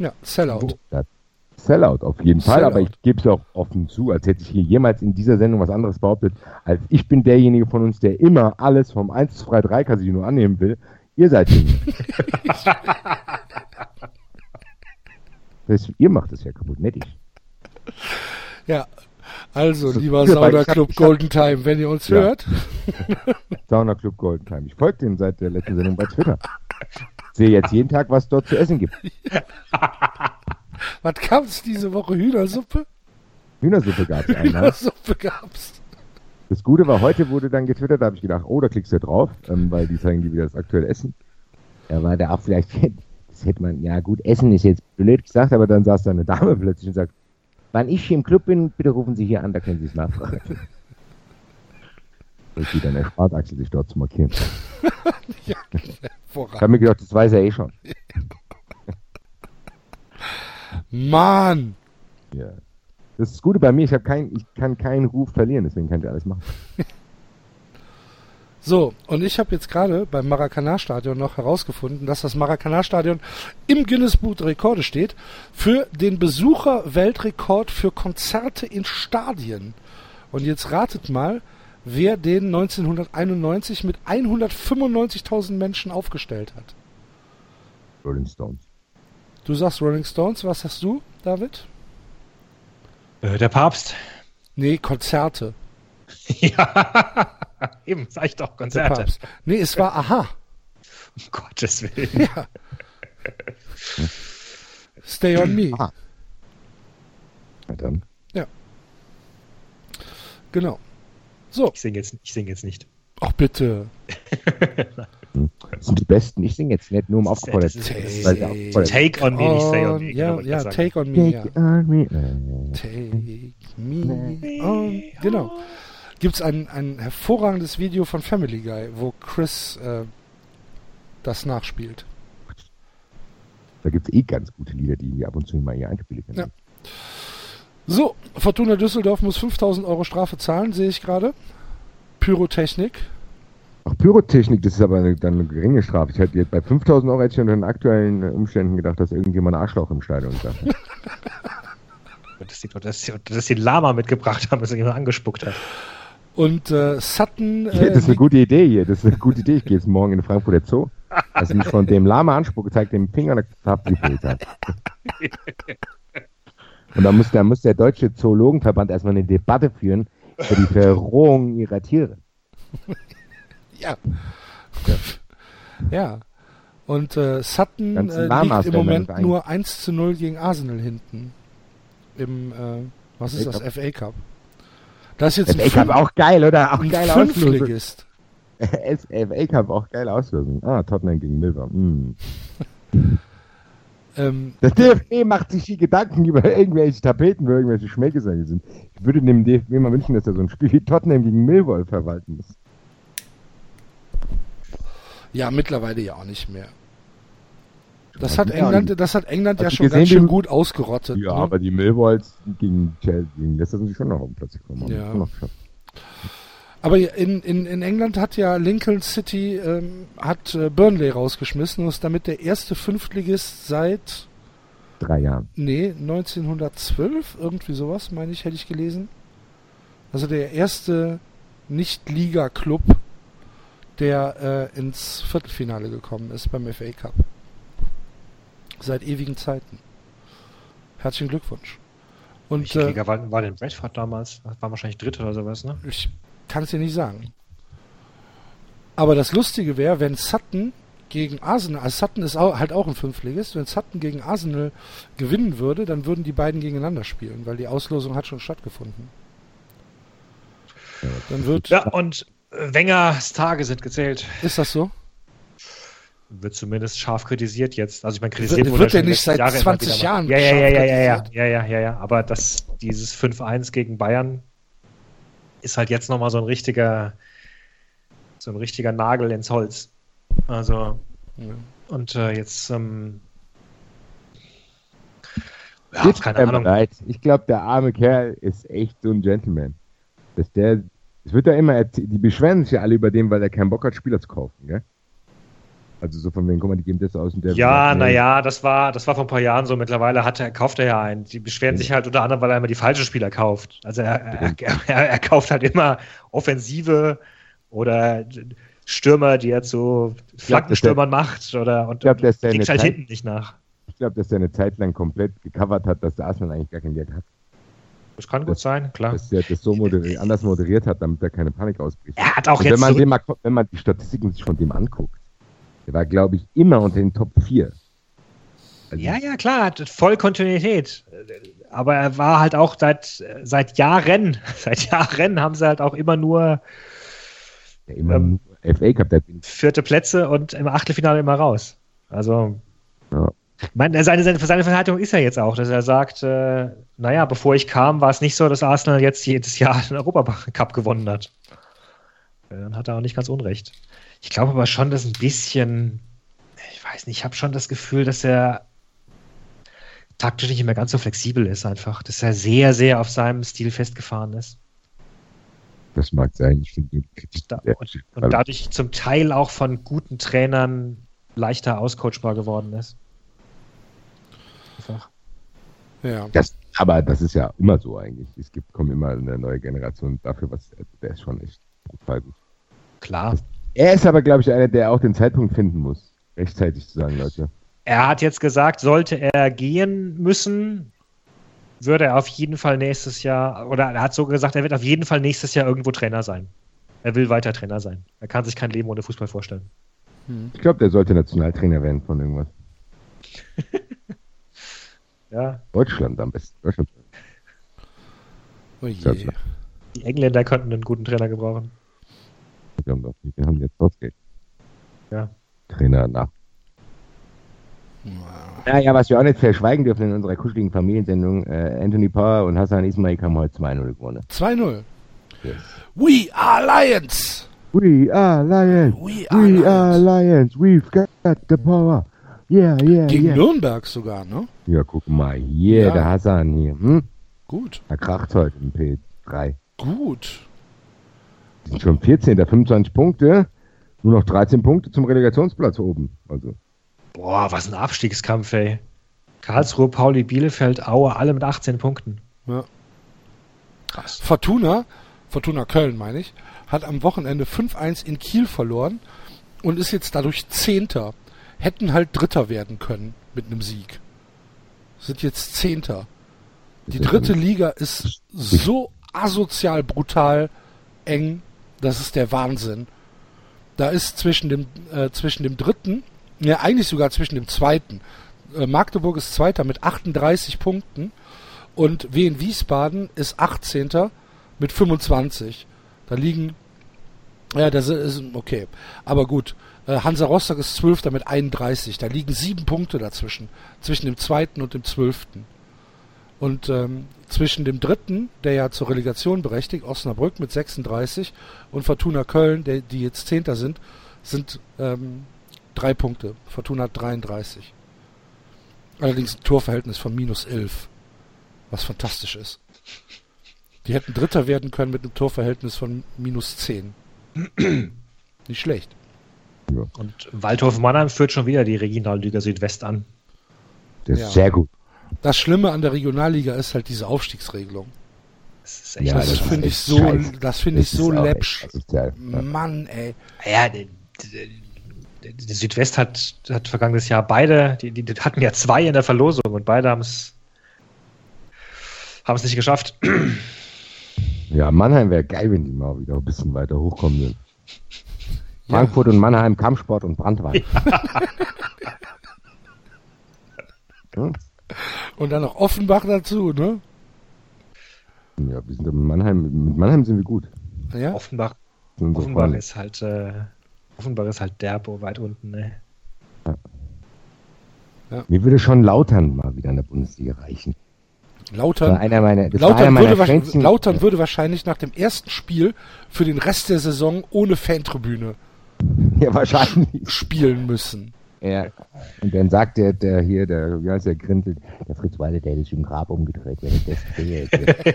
Ja, Sellout. Sellout auf jeden Fall, Sellout. aber ich gebe es auch offen zu, als hätte ich hier jemals in dieser Sendung was anderes behauptet, als ich bin derjenige von uns, der immer alles vom 1 zu 3 Casino annehmen will. Ihr seid die. das, ihr macht es ja kaputt, nicht ich. Ja, also, So, lieber hab- Club Golden Time, wenn ihr uns Ja. hört, Sauna Club Golden Time. Ich folge dem seit der letzten Sendung bei Twitter. Sehe jetzt jeden Tag, was dort zu essen gibt. was gab's diese Woche? Hühnersuppe? Hühnersuppe gab es einmal. Hühnersuppe gab's. Das Gute war, heute wurde dann getwittert, da habe ich gedacht, oh, da klickst du drauf, ähm, weil die zeigen dir wieder das aktuelle Essen. Ja, war da auch vielleicht, das hätte man, ja gut, Essen ist jetzt blöd gesagt, aber dann saß da eine Dame plötzlich und sagt, wann ich hier im Club bin, bitte rufen Sie hier an, da können Sie es nachfragen. Das geht dann erspart, Axel, sich dort zu markieren. Ich Voran. habe mir gedacht, das weiß er eh schon. Mann! Ja. Das ist das Gute bei mir, ich, kein, ich kann keinen Ruf verlieren, deswegen kann ich alles machen. So, und ich habe jetzt gerade beim Maracanã-Stadion noch herausgefunden, dass das Maracanã-Stadion im Guinness-Buch Rekorde steht für den Besucher-Weltrekord für Konzerte in Stadien. Und jetzt ratet mal, wer den 1991 mit 195.000 Menschen aufgestellt hat. Rolling Stones. Du sagst Rolling Stones, was hast du, David? Äh, der Papst. Nee, Konzerte. ja. Eben, sag ich doch, Der Konzerte. Papst. Nee, es war Aha. Um Gottes Willen. Ja. Stay on me. Ah. Na dann. Genau. So, Ich singe jetzt, ich sing jetzt nicht. ach bitte. Das sind die Besten. Ich singe jetzt nicht nur um aufgefordert zu sind. Take on me, nicht stay on me. Ja, ja, sagen. take on me. Ja. Take on me. Take me on. Genau. Gibt es ein, ein hervorragendes Video von Family Guy, wo Chris äh, das nachspielt. Da gibt es eh ganz gute Lieder, die wir ab und zu mal hier eingespielt haben. Ja. So, Fortuna Düsseldorf muss 5000 Euro Strafe zahlen, sehe ich gerade. Pyrotechnik. Ach, Pyrotechnik, das ist aber eine, dann eine geringe Strafe. Ich hätte jetzt bei 5000 Euro hätte ich unter den aktuellen äh, Umständen gedacht, dass irgendjemand ein Arschloch im Stadion ist. Dass die, dass, die, dass die Lama mitgebracht haben, dass jemand angespuckt hat. Und äh, Sutton. Ja, Äh, das ist eine gute Idee hier. Das ist eine gute Idee. Ich gehe jetzt morgen in den Frankfurter Zoo. Also mich von dem Lama anspucke, zeigt dem Finger habt die Polizei. Und dann muss, dann muss der Deutsche Zoologenverband erstmal eine Debatte führen über die Verrohung ihrer Tiere. Ja. Ja. Und äh, Sutton äh, liegt im Moment nur 1 zu 0 gegen Arsenal hinten. Im, äh, was ist FA das? FA Cup. Das ist jetzt FA Cup auch geil, oder? Auch Auslosung. Fünfligist. FA Cup auch geile Auslosung. Ah, Tottenham gegen Milver. Mm. Ähm, Der DFB macht sich die Gedanken über irgendwelche Tapeten, wo irgendwelche Schmähgesänge sind. Ich würde dem DFB mal wünschen, dass er so ein Spiel wie Tottenham gegen Millwall verwalten muss. ja, mittlerweile ja auch nicht mehr. Das hat England, das hat England ja schon gesehen, ganz schön gut ausgerottet. Ja, ne? aber die Millwalls gegen Chelsea, gegen Leicester sind sie schon noch auf dem Platz gekommen. haben Ja. Aber in, in, in England hat ja Lincoln City ähm, hat äh, Burnley rausgeschmissen und ist damit der erste Fünftligist seit Drei Jahren. nee 1912 irgendwie sowas meine ich hätte ich gelesen. Also der erste Nicht-Liga-Club, der äh, ins Viertelfinale gekommen ist beim FA Cup. Seit ewigen Zeiten. Herzlichen Glückwunsch. Und Welche äh, war, war denn Bradford damals? War wahrscheinlich Dritte oder sowas, ne? Ich kann es dir nicht sagen. Aber das Lustige wäre, wenn Sutton gegen Arsenal, also Sutton ist auch, halt auch ein Fünftligist, wenn Sutton gegen Arsenal gewinnen würde, dann würden die beiden gegeneinander spielen, weil die Auslosung hat schon stattgefunden. Dann wird, Ja, und Wengers Tage sind gezählt. ist das so? wird zumindest scharf kritisiert jetzt. Also ich meine, kritisiert Wird- wurde wird er nicht seit Jahre immer 20 wieder Jahren. Ja, ja, ja, ja, ja, ja, ja, ja, ja. Aber das, dieses 5-1 gegen Bayern ist halt jetzt nochmal so ein richtiger, so ein richtiger Nagel ins Holz. Also, und äh, jetzt, ähm, ja, keine mir Ahnung. leid. Ich glaube, der arme Kerl ist echt so ein Gentleman. Dass der, es wird ja immer, die beschweren sich ja alle über den, weil er keinen Bock hat, Spieler zu kaufen, gell? Also so von wegen, guck mal, die geben das aus und der. Ja, naja, das war, das war vor ein paar Jahren so. Mittlerweile hat er, kauft er ja einen. Die beschweren sich halt unter anderem, weil er immer die falschen Spieler kauft. Also er, er, er, er kauft halt immer Offensive oder Stürmer, die er zu Flankenstürmern macht oder und, glaub, ja kriegt halt Zeit- hinten nicht nach. Ich glaube, dass der eine Zeit lang komplett gecovert hat, dass der Arsenal eigentlich gar kein Geld hat. Das kann gut sein, klar. Dass der das so moderi anders moderiert hat, damit er keine Panik ausbricht. Er hat auch Und jetzt wenn man, mal, wenn man die Statistiken sich von dem anguckt, der war, glaube ich, immer unter den Top 4. Also, Ja, ja, klar, hat voll Kontinuität. Aber er war halt auch seit, seit Jahren, seit Jahren haben sie halt auch immer nur der immer ähm, FA Cup, der vierte Plätze und im Achtelfinale immer raus. Also, Ja. ich meine, seine, seine, seine Verhaltung ist ja jetzt auch, dass er sagt, äh, naja, bevor ich kam, war es nicht so, dass Arsenal jetzt jedes Jahr den Europacup gewonnen hat. Dann hat er auch nicht ganz unrecht. Ich glaube aber schon, dass ein bisschen, ich weiß nicht, ich habe schon das Gefühl, dass er taktisch nicht mehr ganz so flexibel ist einfach. Dass er sehr, sehr auf seinem Stil festgefahren ist. das mag sein. Ich finde, Da, und, und dadurch zum Teil auch von guten Trainern leichter auscoachbar geworden ist. Einfach. Ja. das, aber das ist ja immer so eigentlich. Es gibt, kommen immer eine neue Generation dafür, was der ist schon echt brutal gut. Klar. Er ist aber, glaube ich, einer, der auch den Zeitpunkt finden muss, rechtzeitig zu sagen, Leute. Er hat jetzt gesagt, sollte er gehen müssen, würde er auf jeden Fall nächstes Jahr, oder er hat so gesagt, er wird auf jeden Fall nächstes Jahr irgendwo Trainer sein. Er will weiter Trainer sein. Er kann sich kein Leben ohne Fußball vorstellen. Ich glaube, der sollte Nationaltrainer werden von irgendwas. Ja, Deutschland am besten. Deutschland. Oh je. die Engländer könnten einen guten Trainer gebrauchen. Wir haben, doch, wir haben jetzt Southgate. Ja. Trainer nach. Naja, was wir auch nicht verschweigen dürfen in unserer kuscheligen Familiensendung, äh, Anthony Power und Hassan Ismail haben heute 2-0 gewonnen. 2-0. Yes. We are Lions! We are Lions! We are We are Lions! Lions! We've got the power! Yeah, yeah, Gegen yeah. Nürnberg sogar, ne? Ja, guck mal, hier, Ja. der Hassan hier. Hm? Gut, Er kracht heute im P3. gut. Schon 14. 25 Punkte. Nur noch 13 Punkte zum Relegationsplatz oben. Also, Boah, was ein Abstiegskampf, ey. Karlsruhe, Pauli, Bielefeld, Aue, alle mit 18 Punkten. Ja. Krass. Fortuna, Fortuna Köln meine ich, hat am Wochenende 5-1 in Kiel verloren und ist jetzt dadurch Zehnter. Hätten halt Dritter werden können mit einem Sieg. Sind jetzt Zehnter. Die dritte Liga ist so asozial brutal eng, das ist der Wahnsinn. Da ist zwischen dem, äh, zwischen dem dritten, ja eigentlich sogar zwischen dem zweiten. Äh, Magdeburg ist Zweiter mit 38 Punkten und Wien Wiesbaden ist 18. mit 25. Da liegen, ja, das ist okay. Aber gut, äh, Hansa Rostock ist 12. mit 31. Da liegen sieben Punkte dazwischen. Zwischen dem zweiten und dem zwölften. Und ähm, zwischen dem dritten, der ja zur Relegation berechtigt, Osnabrück mit 36 und Fortuna Köln, der, die jetzt Zehnter sind, sind ähm, drei Punkte. Fortuna hat 33. Allerdings ein Torverhältnis von minus 11. Was fantastisch ist. Die hätten Dritter werden können mit einem Torverhältnis von minus 10. Nicht schlecht. Und Waldhof Mannheim führt schon wieder die Regionalliga Südwest an. das Ja. ist sehr gut. Das Schlimme an der Regionalliga ist halt diese Aufstiegsregelung. Das ist echt Ja, das das finde ich so, scheiße. das finde ich so läppsch. Ja. Mann, ey. Ja, die, die, die, die Südwest hat, hat vergangenes Jahr beide, die, die, die hatten ja zwei in der Verlosung und beide haben es haben es nicht geschafft. Ja, Mannheim wäre geil, wenn die mal wieder ein bisschen weiter hochkommen würden. Frankfurt und Mannheim, Kampfsport und Brandwein. Ja. Und dann noch Offenbach dazu, ne? ja, wir sind mit Mannheim, mit Mannheim sind wir gut. Ja. Offenbach, Offenbach Freunde. ist halt äh, Offenbach ist halt derbo weit unten, ne? Ja. Mir würde schon Lautern mal wieder in der Bundesliga reichen. Lautern, einer meiner, Lautern, würde wahrscheinlich, Lautern würde wahrscheinlich nach dem ersten Spiel für den Rest der Saison ohne Fantribüne ja, wahrscheinlich. spielen müssen. Ja. Und dann sagt der, der hier, der, wie heißt der, Grindel, der Fritz Walde, der ist im Grab umgedreht, wenn ich das sehe.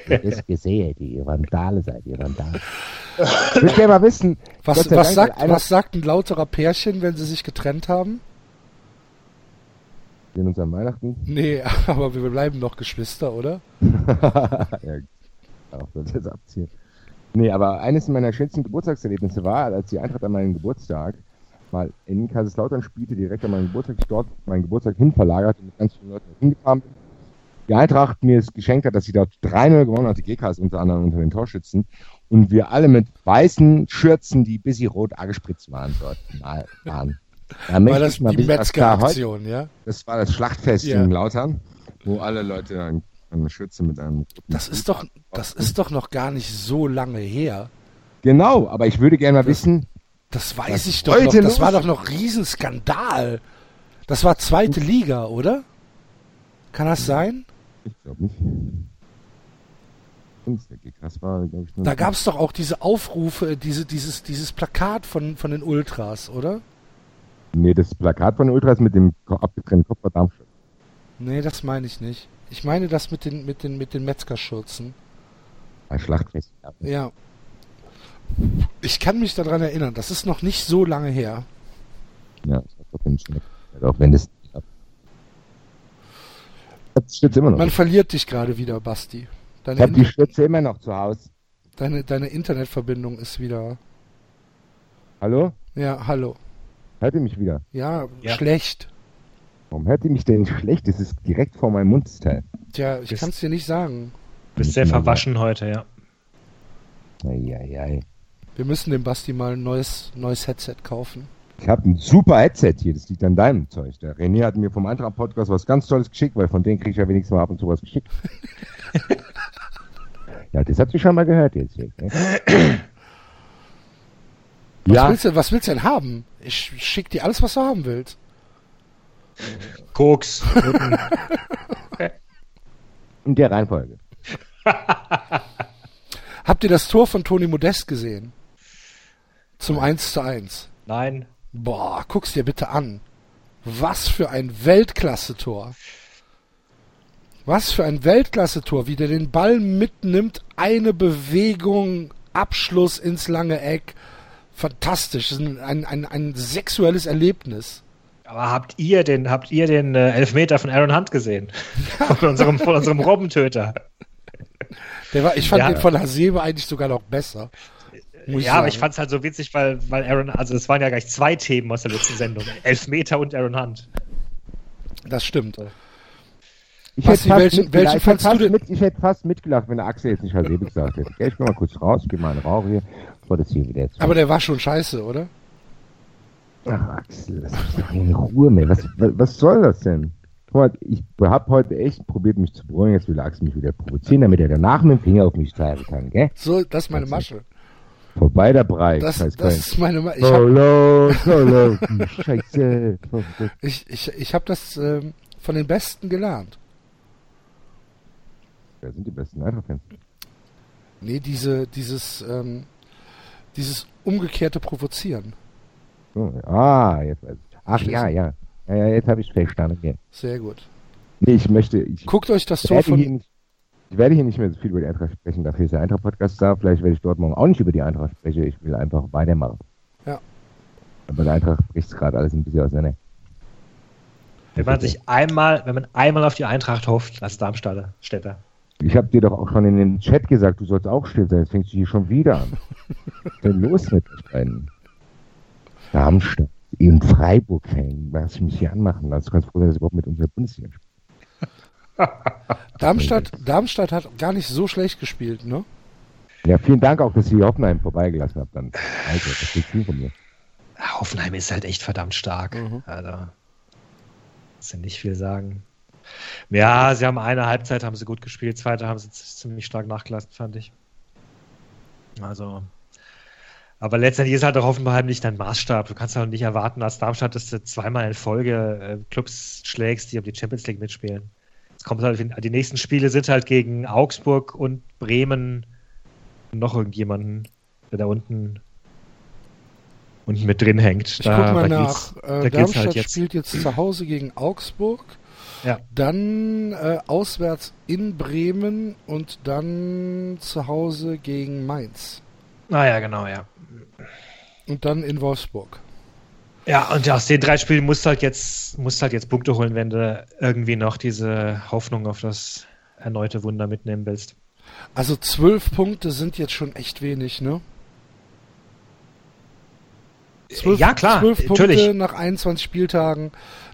Wenn ich das gesehen, die Randale seid, ihr Randale. Ich würde gerne mal wissen. Was, was, sagt, was sagt ein lauterer Pärchen, wenn sie sich getrennt haben? In unserem Weihnachten? Nee, aber wir bleiben noch Geschwister, oder? ja, auch das jetzt abziehen. Nee, aber eines meiner schönsten Geburtstagserlebnisse war, als die Eintracht an meinem Geburtstag mal in Kaiserslautern spielte, direkt an meinem Geburtstag, ich dort meinen Geburtstag hin verlagert und mit ganz vielen Leuten hingefahren bin. Die Eintracht mir es geschenkt hat, dass sie dort 3-0 gewonnen hat, die GKs unter anderem unter den Torschützen. Und wir alle mit weißen Schürzen, die bis sie rot angespritzt waren, dort mal waren. Da war das die Metzger-Aktion, ja? Das war das Schlachtfest ja. in Lautern, wo alle Leute eine Schürze mit einem. Das ist doch, das ist doch noch gar nicht so lange her. Genau, aber ich würde gerne mal wissen. Das weiß ich doch noch. Das los? war doch noch Riesenskandal. Das war zweite Liga, oder? Kann das sein? Ich glaube nicht. War, ich, da gab es doch auch diese Aufrufe, diese, dieses, dieses Plakat von, von den Ultras, oder? Nee, das Plakat von den Ultras mit dem abgetrennten Kopf war Darmstadt. Nee, das meine ich nicht. Ich meine das mit den, mit den, mit den Metzgerschürzen. Ein Schlachtfest. Ja. Ich kann mich daran erinnern, das ist noch nicht so lange her. Ja, das war trotzdem schon. Auch wenn es. Das immer noch. Man verliert dich gerade wieder, Basti. Deine ich habe die Schürze immer noch zu Hause. Deine, deine Internetverbindung ist wieder. Hallo? Ja, hallo. Hört ihr mich wieder? Ja, ja. schlecht. Warum hört ihr mich denn schlecht? Das ist direkt vor meinem Mundsteil. Tja, ich kann es dir nicht sagen. Bist sehr verwaschen heute, ja. Eieiei. Wir müssen dem Basti mal ein neues, neues Headset kaufen. Ich habe ein super Headset hier, das liegt an deinem Zeug. Der René hat mir vom anderen Podcast was ganz Tolles geschickt, weil von denen kriege ich ja wenigstens mal ab und zu was geschickt. ja, das habt ihr schon mal gehört jetzt. Hier, ne? Was, ja. willst du, was willst du denn haben? Ich schick dir alles, was du haben willst. Koks. In der Reihenfolge. Habt ihr das Tor von Toni Modest gesehen? Zum 1 zu 1. Nein. Boah, guck's dir bitte an. Was für ein Weltklasse-Tor. Was für ein Weltklasse-Tor, wie der den Ball mitnimmt, eine Bewegung, Abschluss ins lange Eck fantastisch. Ein, ein, ein sexuelles Erlebnis. Aber habt ihr den, habt ihr den äh, Elfmeter von Aaron Hunt gesehen? von unserem, von unserem Robbentöter. Der war, ich fand ja. den von Hasebe eigentlich sogar noch besser. Ja, aber ich fand es halt so witzig, weil, weil Aaron, also es waren ja gleich zwei Themen aus der letzten Sendung. Elfmeter und Aaron Hunt. Das stimmt. Ich hätte, welchen, welchen du denn? Mit, ich hätte fast mitgelacht, wenn der Axel jetzt nicht Hasebe gesagt hätte. Ich geh mal kurz raus, geh mal einen Rauch hier. Bevor das hier wieder jetzt Aber der war schon scheiße, oder? Ach, Axel, lass mich doch in Ruhe, mehr. Was, was, was soll das denn? Ich habe heute echt probiert, mich zu beruhigen. Jetzt will Axel mich wieder provozieren, damit er danach mit dem Finger auf mich zeigen kann, gell? So, das ist meine Masche. Vorbei der Brei. Das, das ist meine. Ich Solo, solo, Scheiße. Ich, ich, ich habe das ähm, von den Besten gelernt. Wer sind die besten Eintracht-Fans? Nee, diese, dieses, ähm, dieses umgekehrte Provozieren. Oh, ah, jetzt weiß ich. Ach ja, ja. Ja, ja jetzt habe ich es verstanden. Ja. Sehr gut. Nee, ich möchte. Ich Guckt euch das Tor von. Ich werde hier nicht mehr so viel über die Eintracht sprechen, dafür ist der Eintracht-Podcast da. Vielleicht werde ich dort morgen auch nicht über die Eintracht sprechen. Ich will einfach weitermachen. Ja. Aber der Eintracht bricht gerade alles ein bisschen auseinander. Wenn man sich einmal, wenn man einmal auf die Eintracht hofft, als Darmstädter, Städter, ich habe dir doch auch schon in den Chat gesagt, du sollst auch still sein. Jetzt fängst du hier schon wieder an. Was ist denn los mit euch beiden? Darmstadt in Freiburg hängen. Was ich mich hier anmachen lasse. Du kannst froh sein, dass ich überhaupt mit unserer Bundesliga spiele. Darmstadt, Darmstadt hat gar nicht so schlecht gespielt, ne? Ja, vielen Dank auch, dass ihr Hoffenheim vorbeigelassen habt. Dann. Alter, das ist viel von mir. Hoffenheim ist halt echt verdammt stark. Mhm. Also, kannst du nicht viel sagen. Ja, sie haben eine Halbzeit haben sie gut gespielt, zweite haben sie ziemlich stark nachgelassen, fand ich. Also, Aber letztendlich ist halt auch Hoffenheim nicht dein Maßstab. Du kannst halt nicht erwarten, als Darmstadt, dass du zweimal in Folge äh, Clubs schlägst, die um die Champions League mitspielen. Kommt halt, die nächsten Spiele sind halt gegen Augsburg und Bremen und noch irgendjemanden, der da unten, unten mit drin hängt. Ich da, guck mal da nach. geht's- Äh, Darmstadt halt jetzt. spielt jetzt zu Hause gegen Augsburg. Ja. Dann äh, auswärts in Bremen und dann zu Hause gegen Mainz. Ah ja, genau, ja. Und dann in Wolfsburg. Ja, und aus den drei Spielen musst du halt jetzt, musst halt jetzt Punkte holen, wenn du irgendwie noch diese Hoffnung auf das erneute Wunder mitnehmen willst. Also zwölf Punkte sind jetzt schon echt wenig, ne? Zwölf, ja, klar, zwölf natürlich. Punkte nach 21 Spieltagen,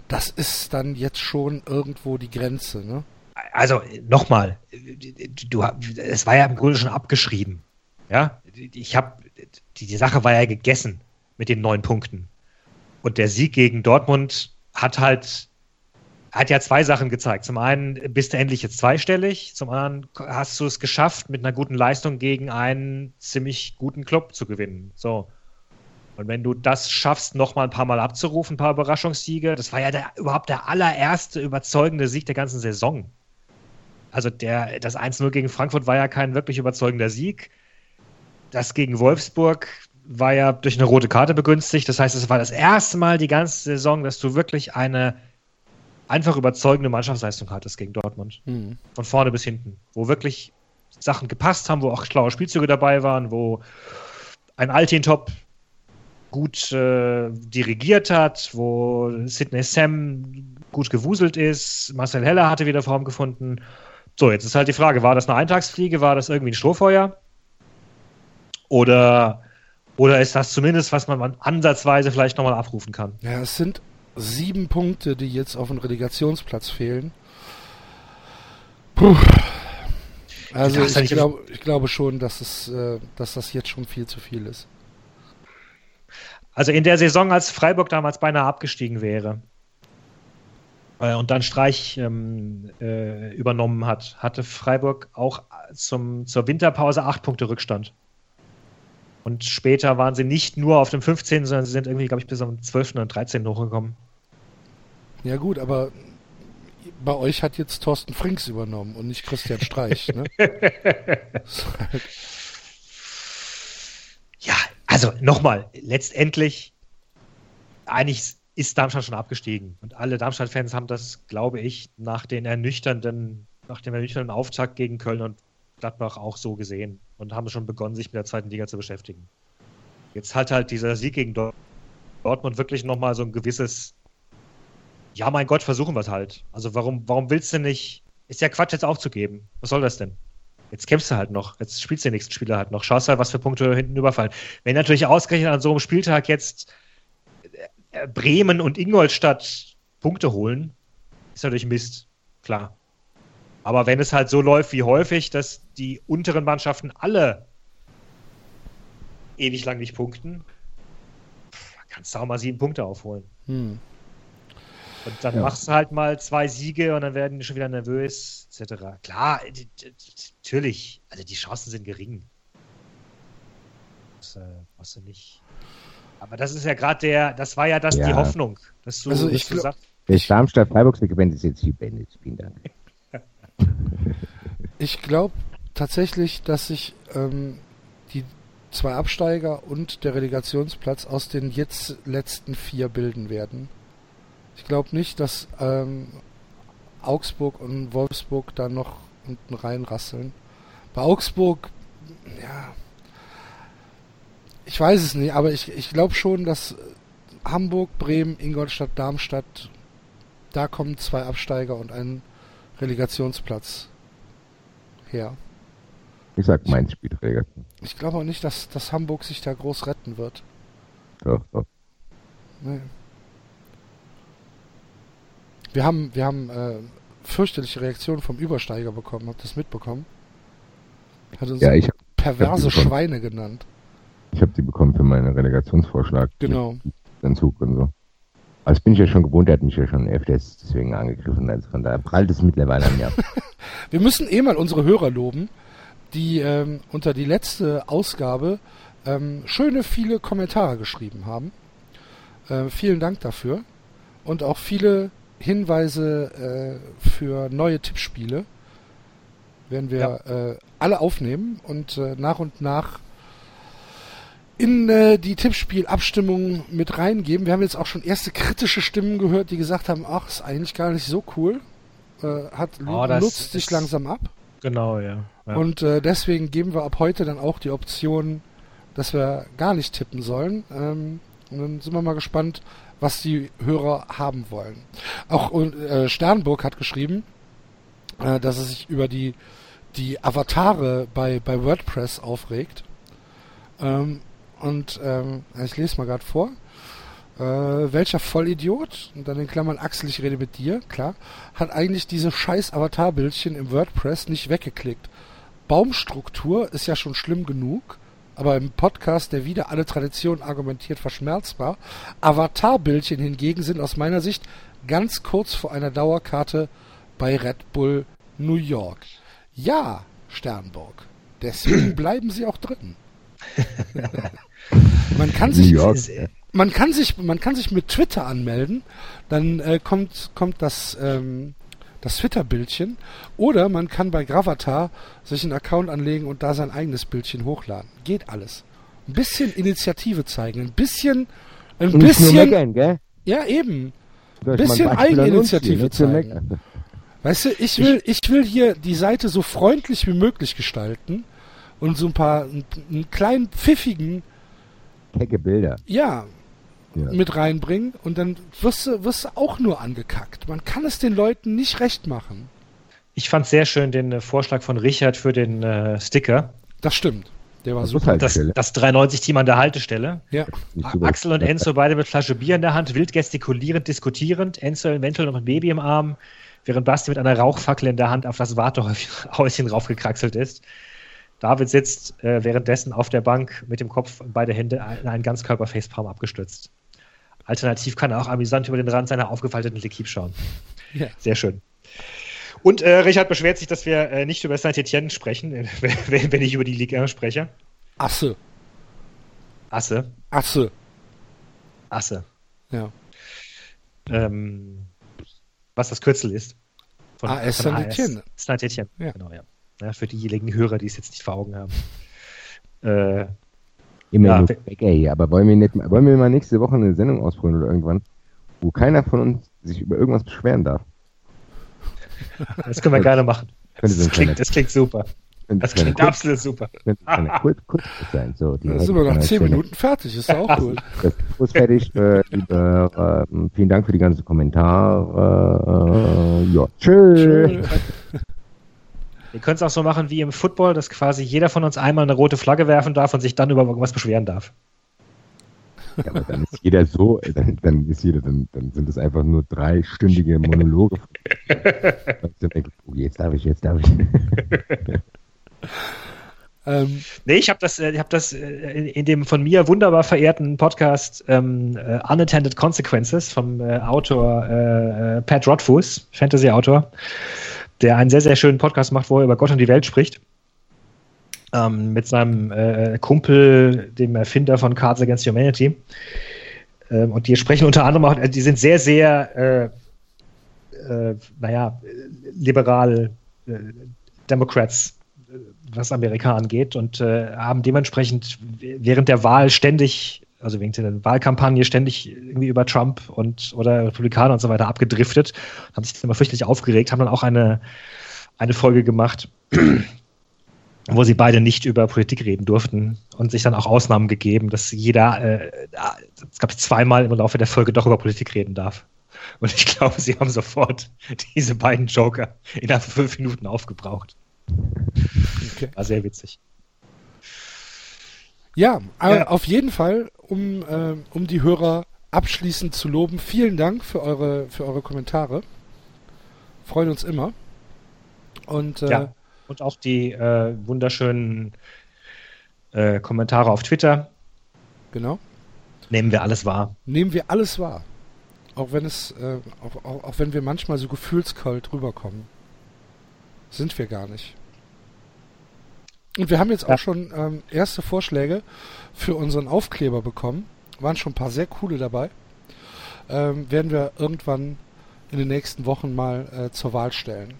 das ist dann jetzt schon irgendwo die Grenze, ne? Also nochmal, du, es war ja im Grunde schon abgeschrieben. Ja, ich habe die, die Sache war ja gegessen mit den neun Punkten. Und der Sieg gegen Dortmund hat halt hat ja zwei Sachen gezeigt. Zum einen bist du endlich jetzt zweistellig, zum anderen hast du es geschafft, mit einer guten Leistung gegen einen ziemlich guten Club zu gewinnen. So. Und wenn du das schaffst, noch mal ein paar Mal abzurufen, ein paar Überraschungssiege, das war ja der, überhaupt der allererste überzeugende Sieg der ganzen Saison. Also der, das 1-0 gegen Frankfurt war ja kein wirklich überzeugender Sieg. Das gegen Wolfsburg war ja durch eine rote Karte begünstigt. Das heißt, es war das erste Mal die ganze Saison, dass du wirklich eine einfach überzeugende Mannschaftsleistung hattest gegen Dortmund. Hm. Von vorne bis hinten. Wo wirklich Sachen gepasst haben, wo auch schlaue Spielzüge dabei waren, wo ein Altintop gut äh, dirigiert hat, wo Sidney Sam gut gewuselt ist, Marcel Heller hatte wieder Form gefunden. So, jetzt ist halt die Frage, war das eine Eintagsfliege, war das irgendwie ein Strohfeuer? Oder, oder ist das zumindest, was man ansatzweise vielleicht nochmal abrufen kann? Ja, es sind sieben Punkte, die jetzt auf den Relegationsplatz fehlen. Puh. Also ich, glaub, ich glaube schon, dass, es, äh, dass das jetzt schon viel zu viel ist. Also in der Saison, als Freiburg damals beinahe abgestiegen wäre äh, und dann Streich ähm, äh, übernommen hat, hatte Freiburg auch zum, zur Winterpause acht Punkte Rückstand. Und später waren sie nicht nur auf dem 15., sondern sie sind irgendwie, glaube ich, bis zum 12. und 13. hochgekommen. Ja gut, aber bei euch hat jetzt Thorsten Frings übernommen und nicht Christian Streich. ne? Ja, also nochmal, letztendlich, eigentlich ist Darmstadt schon abgestiegen. Und alle Darmstadt-Fans haben das, glaube ich, nach den ernüchternden, nach dem ernüchternden Auftakt gegen Köln und Gladbach auch so gesehen und haben schon begonnen, sich mit der zweiten Liga zu beschäftigen. Jetzt hat halt dieser Sieg gegen Dort- Dortmund wirklich nochmal so ein gewisses, ja mein Gott, versuchen wir es halt. Also warum, warum willst du nicht, ist ja Quatsch jetzt aufzugeben. Was soll das denn? Jetzt kämpfst du halt noch. Jetzt spielst du den nächsten Spieler halt noch. Schaust halt, was für Punkte hinten überfallen. Wenn natürlich ausgerechnet an so einem Spieltag jetzt äh, Bremen und Ingolstadt Punkte holen, ist natürlich Mist. Klar. Aber wenn es halt so läuft wie häufig, dass die unteren Mannschaften alle ewig lang nicht punkten, kannst du auch mal sieben Punkte aufholen. Hm. Und dann Ja. machst du halt mal zwei Siege und dann werden die schon wieder nervös, etc. Klar, natürlich, also die Chancen sind gering. Das äh, brauchst du nicht. Aber das ist ja gerade der, das war ja das Ja. die Hoffnung, dass du, Also dass ich du glaub- sagst, Der Darmstadt-Freiburg-Segment ist jetzt hier beendet. Vielen Dank. Ich glaube tatsächlich, dass sich ähm, die zwei Absteiger und der Relegationsplatz aus den jetzt letzten vier bilden werden. Ich glaube nicht, dass ähm, Augsburg und Wolfsburg da noch unten reinrasseln. Bei Augsburg, ja, ich weiß es nicht, aber ich, ich glaube schon, dass äh, Hamburg, Bremen, Ingolstadt, Darmstadt, da kommen zwei Absteiger und ein Relegationsplatz her. Ich sag, Mainz spielt Relegation. Ich glaube auch nicht, dass, dass Hamburg sich da groß retten wird. Doch, doch. Nee. Wir haben, wir haben äh, fürchterliche Reaktionen vom Übersteiger bekommen. Habt ihr das mitbekommen? Hat uns Ja, ich, perverse ich hab. Schweine genannt. ich habe die bekommen für meinen Relegationsvorschlag. Genau. Entzug und so. Das bin ich ja schon gewohnt, der hat mich ja schon öfters deswegen angegriffen. Also von daher prallt es mittlerweile an mir ab. Wir müssen eh mal unsere Hörer loben, die ähm, unter die letzte Ausgabe ähm, schöne, viele Kommentare geschrieben haben. Äh, vielen Dank dafür. Und auch viele Hinweise äh, für neue Tippspiele werden wir ja. äh, alle aufnehmen und äh, nach und nach in äh, die Tippspielabstimmung mit reingeben. Wir haben jetzt auch schon erste kritische Stimmen gehört, die gesagt haben, ach, ist eigentlich gar nicht so cool. Äh, hat oh, nutzt sich langsam ab. Genau, ja. ja. Und äh, deswegen geben wir ab heute dann auch die Option, dass wir gar nicht tippen sollen. Ähm, und dann sind wir mal gespannt, was die Hörer haben wollen. Auch äh, Sternburg hat geschrieben, äh, dass er sich über die die Avatare bei bei WordPress aufregt. Ähm, und ähm, ich lese mal gerade vor. Äh, welcher Vollidiot, und dann in Klammern Axel, ich rede mit dir, klar, hat eigentlich diese scheiß Avatarbildchen im WordPress nicht weggeklickt. Baumstruktur ist ja schon schlimm genug, aber im Podcast, der wieder alle Traditionen argumentiert, verschmerzbar. Avatarbildchen hingegen sind aus meiner Sicht ganz kurz vor einer Dauerkarte bei Red Bull New York. Ja, Sternburg. Deswegen bleiben sie auch drin. man kann sich, man kann sich, man kann sich mit Twitter anmelden, dann äh, kommt, kommt das, ähm, das Twitter-Bildchen. Oder man kann bei Gravatar sich einen Account anlegen und da sein eigenes Bildchen hochladen. Geht alles. Ein bisschen Initiative zeigen, ein bisschen, ein und bisschen. Meckern, gell? Ja, eben. Ein bisschen Eigeninitiative zeigen. Weißt du, ich will, ich will hier die Seite so freundlich wie möglich gestalten und so ein paar, einen, einen kleinen pfiffigen. Kecke Bilder. Ja, ja, mit reinbringen und dann wirst du, wirst du auch nur angekackt. Man kann es den Leuten nicht recht machen. Ich fand sehr schön den äh, Vorschlag von Richard für den äh, Sticker. Das stimmt. Der war das super. Das, das 390-Team an der Haltestelle. Ja. Axel und Enzo beide mit Flasche Bier in der Hand, wild gestikulierend, diskutierend. Enzo eventuell noch ein Baby im Arm, während Basti mit einer Rauchfackel in der Hand auf das Wartehäuschen raufgekraxelt ist. David sitzt äh, währenddessen auf der Bank mit dem Kopf und beide Hände in einen Ganzkörper-Facepalm abgestützt. Alternativ kann er auch amüsant über den Rand seiner aufgefalteten L'Equipe schauen. Ja. Sehr schön. Und äh, Richard beschwert sich, dass wir äh, nicht über Saint-Etienne sprechen, wenn, wenn, ich über die Ligue 1 spreche. Asse. Asse. Asse. Asse. Ja. Ähm, was das Kürzel ist. Von, AS Saint-Etienne. Saint-Etienne, ja. genau, ja. Ja. Für diejenigen Hörer, die es jetzt nicht vor Augen haben. Äh, Immer ja, hier. Aber wollen wir, nicht, wollen wir mal nächste Woche eine Sendung ausprobieren oder irgendwann, wo keiner von uns sich über irgendwas beschweren darf? Das können wir gerne machen. Das klingt, das klingt super. Das klingt kurz, absolut super. kurz, kurz sein. So, die sind wir nach zehn Minuten fertig, ist auch cool. Das ist kurz fertig. Äh, liebe, äh, vielen Dank für die ganzen Kommentare. Äh, ja, tschüss. Wir können es auch so machen wie im Football, dass quasi jeder von uns einmal eine rote Flagge werfen darf und sich dann über irgendwas beschweren darf. Ja, aber dann ist jeder so, dann, dann ist jeder, dann, dann sind es einfach nur dreistündige Monologe. oh, jetzt darf ich, jetzt darf ich. Ähm, nee, ich habe das, äh, ich hab das äh, in dem von mir wunderbar verehrten Podcast ähm, uh, Unintended Consequences vom äh, Autor äh, Pat Rothfuss, Fantasy-Autor, der einen sehr, sehr schönen Podcast macht, wo er über Gott und die Welt spricht. Ähm, mit seinem äh, Kumpel, dem Erfinder von Cards Against Humanity. Ähm, und die sprechen unter anderem auch, die sind sehr, sehr, äh, äh, naja, liberal äh, Democrats, äh, was Amerika angeht, und äh, haben dementsprechend während der Wahl ständig also wegen der Wahlkampagne ständig irgendwie über Trump und oder Republikaner und so weiter abgedriftet, haben sich immer fürchterlich aufgeregt, haben dann auch eine, eine Folge gemacht, wo sie beide nicht über Politik reden durften und sich dann auch Ausnahmen gegeben, dass jeder, äh, es gab zweimal im Laufe der Folge doch über Politik reden darf. Und ich glaube, sie haben sofort diese beiden Joker innerhalb von fünf Minuten aufgebraucht. Okay. War sehr witzig. Ja, ja, auf jeden Fall, um, äh, um die Hörer abschließend zu loben, vielen Dank für eure, für eure Kommentare. Freuen uns immer. Und, äh, ja, und auch die äh, wunderschönen äh, Kommentare auf Twitter. Genau. Nehmen wir alles wahr. Nehmen wir alles wahr. Auch wenn es, äh, auch, auch, auch wenn wir manchmal so gefühlskalt rüberkommen. Sind wir gar nicht. Und wir haben jetzt auch schon ähm, erste Vorschläge für unseren Aufkleber bekommen. Waren schon ein paar sehr coole dabei. Ähm, werden wir irgendwann in den nächsten Wochen mal äh, zur Wahl stellen.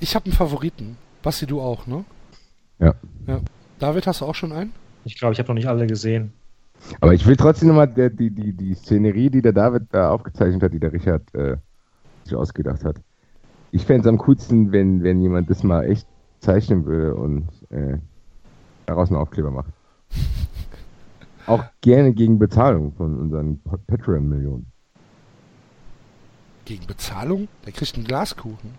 Ich habe einen Favoriten. Basti, du auch, ne? Ja. ja. David, hast du auch schon einen? Ich glaube, ich habe noch nicht alle gesehen. Aber ich will trotzdem nochmal die, die, die Szenerie, die der David da aufgezeichnet hat, die der Richard äh, sich ausgedacht hat. Ich fände es am coolsten, wenn, wenn jemand das mal echt zeichnen würde und äh, daraus einen Aufkleber macht. Auch gerne gegen Bezahlung von unseren Patreon-Millionen. Gegen Bezahlung? Der kriegt einen Glaskuchen.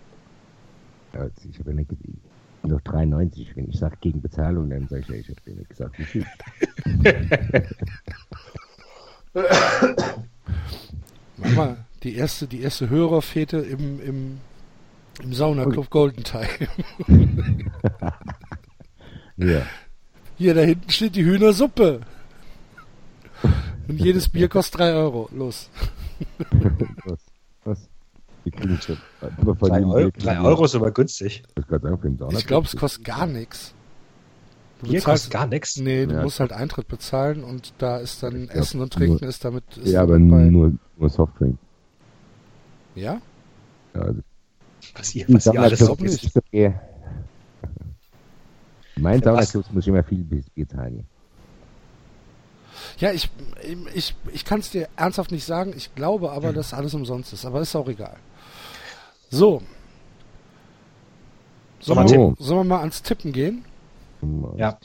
Ja, ich habe ja nicht gesehen. Noch 93, wenn ich sage gegen Bezahlung, dann sage ich ja, ich habe nicht gesagt, wie viel. Mach mal, die erste, die erste Hörerfete im, im, im Saunaclub Golden Time. ja. Hier, da hinten steht die Hühnersuppe. Und jedes Bier kostet 3 Euro. Los. was? Was? Wir kriegen schon. 3 Euro, drei Euro ist aber günstig. Ich, glaube, es kostet gar nichts. Bier kostet gar nichts? Nee, du Ja, musst halt Eintritt bezahlen und da ist dann glaub, Essen und Trinken nur- ist damit. Ist Ja, aber bei, nur, nur Softdrink. Ja? Ja, also Was ihr, was ihr alles so nicht. Mein Sauerkraut muss immer viel Bier zahlen. Ja, ich, ich, ich kann es dir ernsthaft nicht sagen. Ich glaube Hm. aber, dass alles umsonst ist. Aber ist auch egal. So. Sollen So. wir, sollen wir mal ans Tippen gehen? Ja.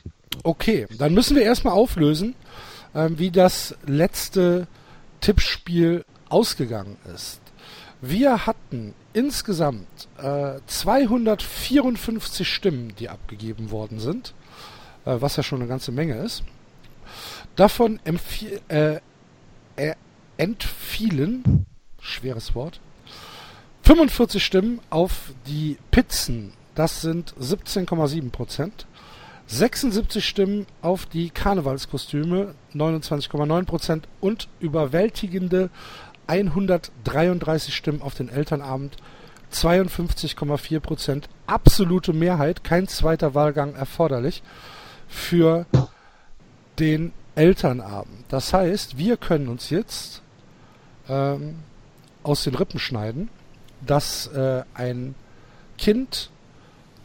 Okay, dann müssen wir erstmal auflösen, ähm, wie das letzte Tippspiel ausgegangen ist. Wir hatten insgesamt äh, 254 Stimmen, die abgegeben worden sind, äh, was ja schon eine ganze Menge ist. Davon äh, äh, entfielen, schweres Wort, 45 Stimmen auf die Pizzen, das sind 17,7 Prozent. 76 Stimmen auf die Karnevalskostüme, 29,9 Prozent und überwältigende 133 Stimmen auf den Elternabend, 52,4 Prozent. Absolute Mehrheit, kein zweiter Wahlgang erforderlich für den Elternabend. Das heißt, wir können uns jetzt ähm, aus den Rippen schneiden, dass äh, ein Kind,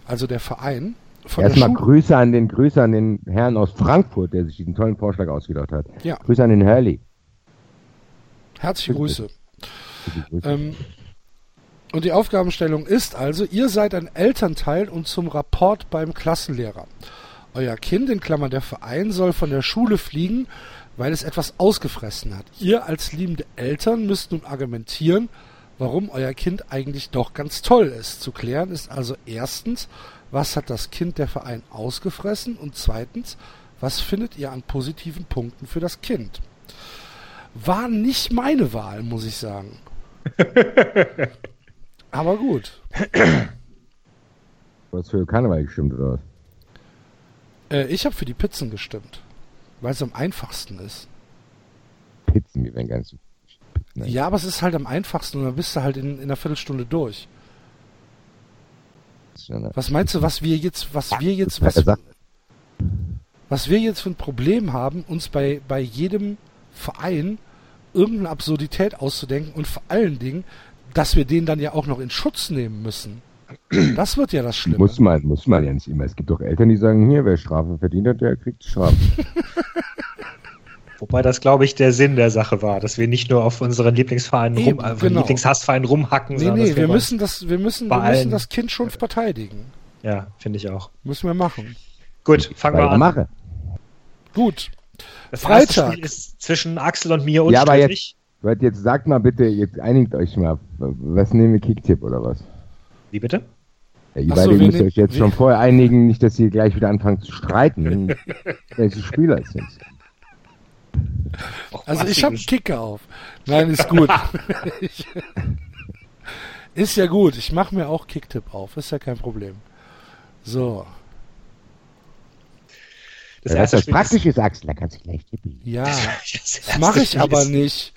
also der Verein, von Erstmal Grüße an den Grüße an den Herrn aus Frankfurt, der sich diesen tollen Vorschlag ausgedacht hat. Ja. Grüße an den Hurley. Herzliche Grüße. Ähm, und die Aufgabenstellung ist also, ihr seid ein Elternteil und zum Rapport beim Klassenlehrer. Euer Kind, in Klammern der Verein, soll von der Schule fliegen, weil es etwas ausgefressen hat. Ihr als liebende Eltern müsst nun argumentieren, warum euer Kind eigentlich doch ganz toll ist. Zu klären ist also erstens, was hat das Kind der Verein ausgefressen und zweitens, was findet ihr an positiven Punkten für das Kind? War nicht meine Wahl, muss ich sagen. Aber gut. Du hast für Karneval gestimmt, oder was? Äh, ich habe für die Pizzen gestimmt, weil es am einfachsten ist. Pizzen, wir werden ganz. Pizzen Ja, aber es ist halt am einfachsten und dann bist du halt in, in einer Viertelstunde durch. Was meinst du, was wir jetzt, was wir jetzt, was, was wir jetzt für ein Problem haben, uns bei, bei jedem Verein irgendeine Absurdität auszudenken und vor allen Dingen, dass wir den dann ja auch noch in Schutz nehmen müssen. Das wird ja das Schlimme. Muss man, muss man ja nicht immer. Es gibt doch Eltern, die sagen, hier, wer Strafe verdient hat, der kriegt Strafe. Wobei das, glaube ich, der Sinn der Sache war, dass wir nicht nur auf unseren Lieblingsvereinen Eben, rum, auf genau. Lieblingshassvereinen rumhacken, Nee, sondern nee, wir mal- müssen das, wir müssen, wir müssen das Kind schon verteidigen. Ja, finde ich auch. Müssen wir machen. Gut, fangen wir an. mache. Gut. Das Freitag. Spiel ist zwischen Axel und mir Ja, aber. Warte, jetzt sagt mal bitte, jetzt einigt euch mal. Was nehmen wir Kicktipp oder was? Wie bitte? Ja, ihr so, beide wir müsst euch jetzt schon vorher einigen, nicht, dass ihr gleich wieder anfangt zu streiten, welche Spieler es sind. Also ich habe du- Kicker auf. Nein, ist gut. ist ja gut. Ich mache mir auch Kicktipp auf. Ist ja kein Problem. So. Das Ja, erste was Spiel praktisch ist, Axel, da kannst du gleich tippen. Ja. Das erste mache ich Spiel aber ist- nicht.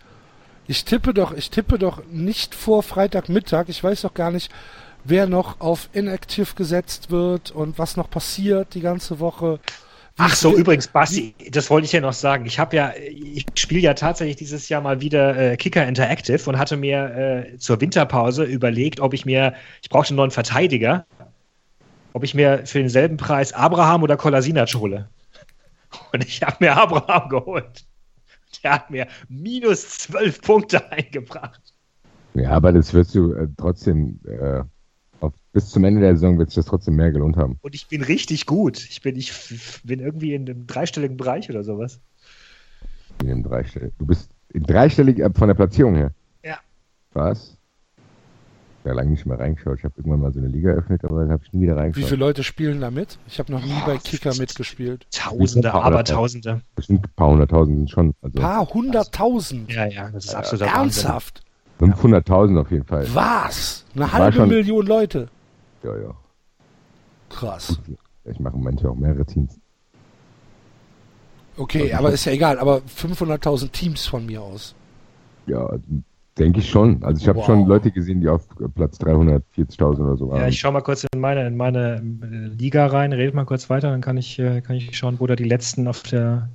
Ich tippe doch, ich tippe doch nicht vor Freitagmittag. Ich weiß doch gar nicht, wer noch auf Inactive gesetzt wird und was noch passiert die ganze Woche. Wie Ach so, übrigens, Basti, das wollte ich ja noch sagen. Ich habe ja, ich spiele ja tatsächlich dieses Jahr mal wieder äh, Kicker Interactive und hatte mir äh, zur Winterpause überlegt, ob ich mir, ich brauchte einen neuen Verteidiger, ob ich mir für denselben Preis Abraham oder Kolasinac hole. Und ich habe mir Abraham geholt. Der hat mir minus zwölf Punkte eingebracht. Ja, aber das wirst du äh, trotzdem, äh, auf, bis zum Ende der Saison wird sich das trotzdem mehr gelohnt haben. Und ich bin richtig gut. Ich bin, ich bin irgendwie in einem dreistelligen Bereich oder sowas. In dem dreistellig. Du bist in dreistellig äh, von der Platzierung her. Ja. Was? Ja, lange nicht mehr reingeschaut. Ich habe irgendwann mal so eine Liga eröffnet, aber dann habe ich nie wieder Wie reingeschaut. viele Leute spielen da mit? Ich habe noch nie bei Kicker mitgespielt. Tausende, Wie viel? Abertausende. Bestimmt ein paar hunderttausend sind schon. Also Paar hunderttausend. Ja, ja, das ist absoluter Wahnsinn. Ernsthaft? 500.000 auf jeden Fall. Was? Eine halbe schon- Million Leute? Ja, ja. Krass. Ich mache manche auch mehrere Teams. Okay, aber ist ja egal. Aber 500.000 Teams von mir aus. Ja, also, denke ich schon. Also ich habe Wow. schon Leute gesehen, die auf Platz 340.000 oder so waren. Ja, ich schaue mal kurz in meine, in meine äh, Liga rein, redet mal kurz weiter, dann kann ich, äh, kann ich schauen, wo da die letzten auf der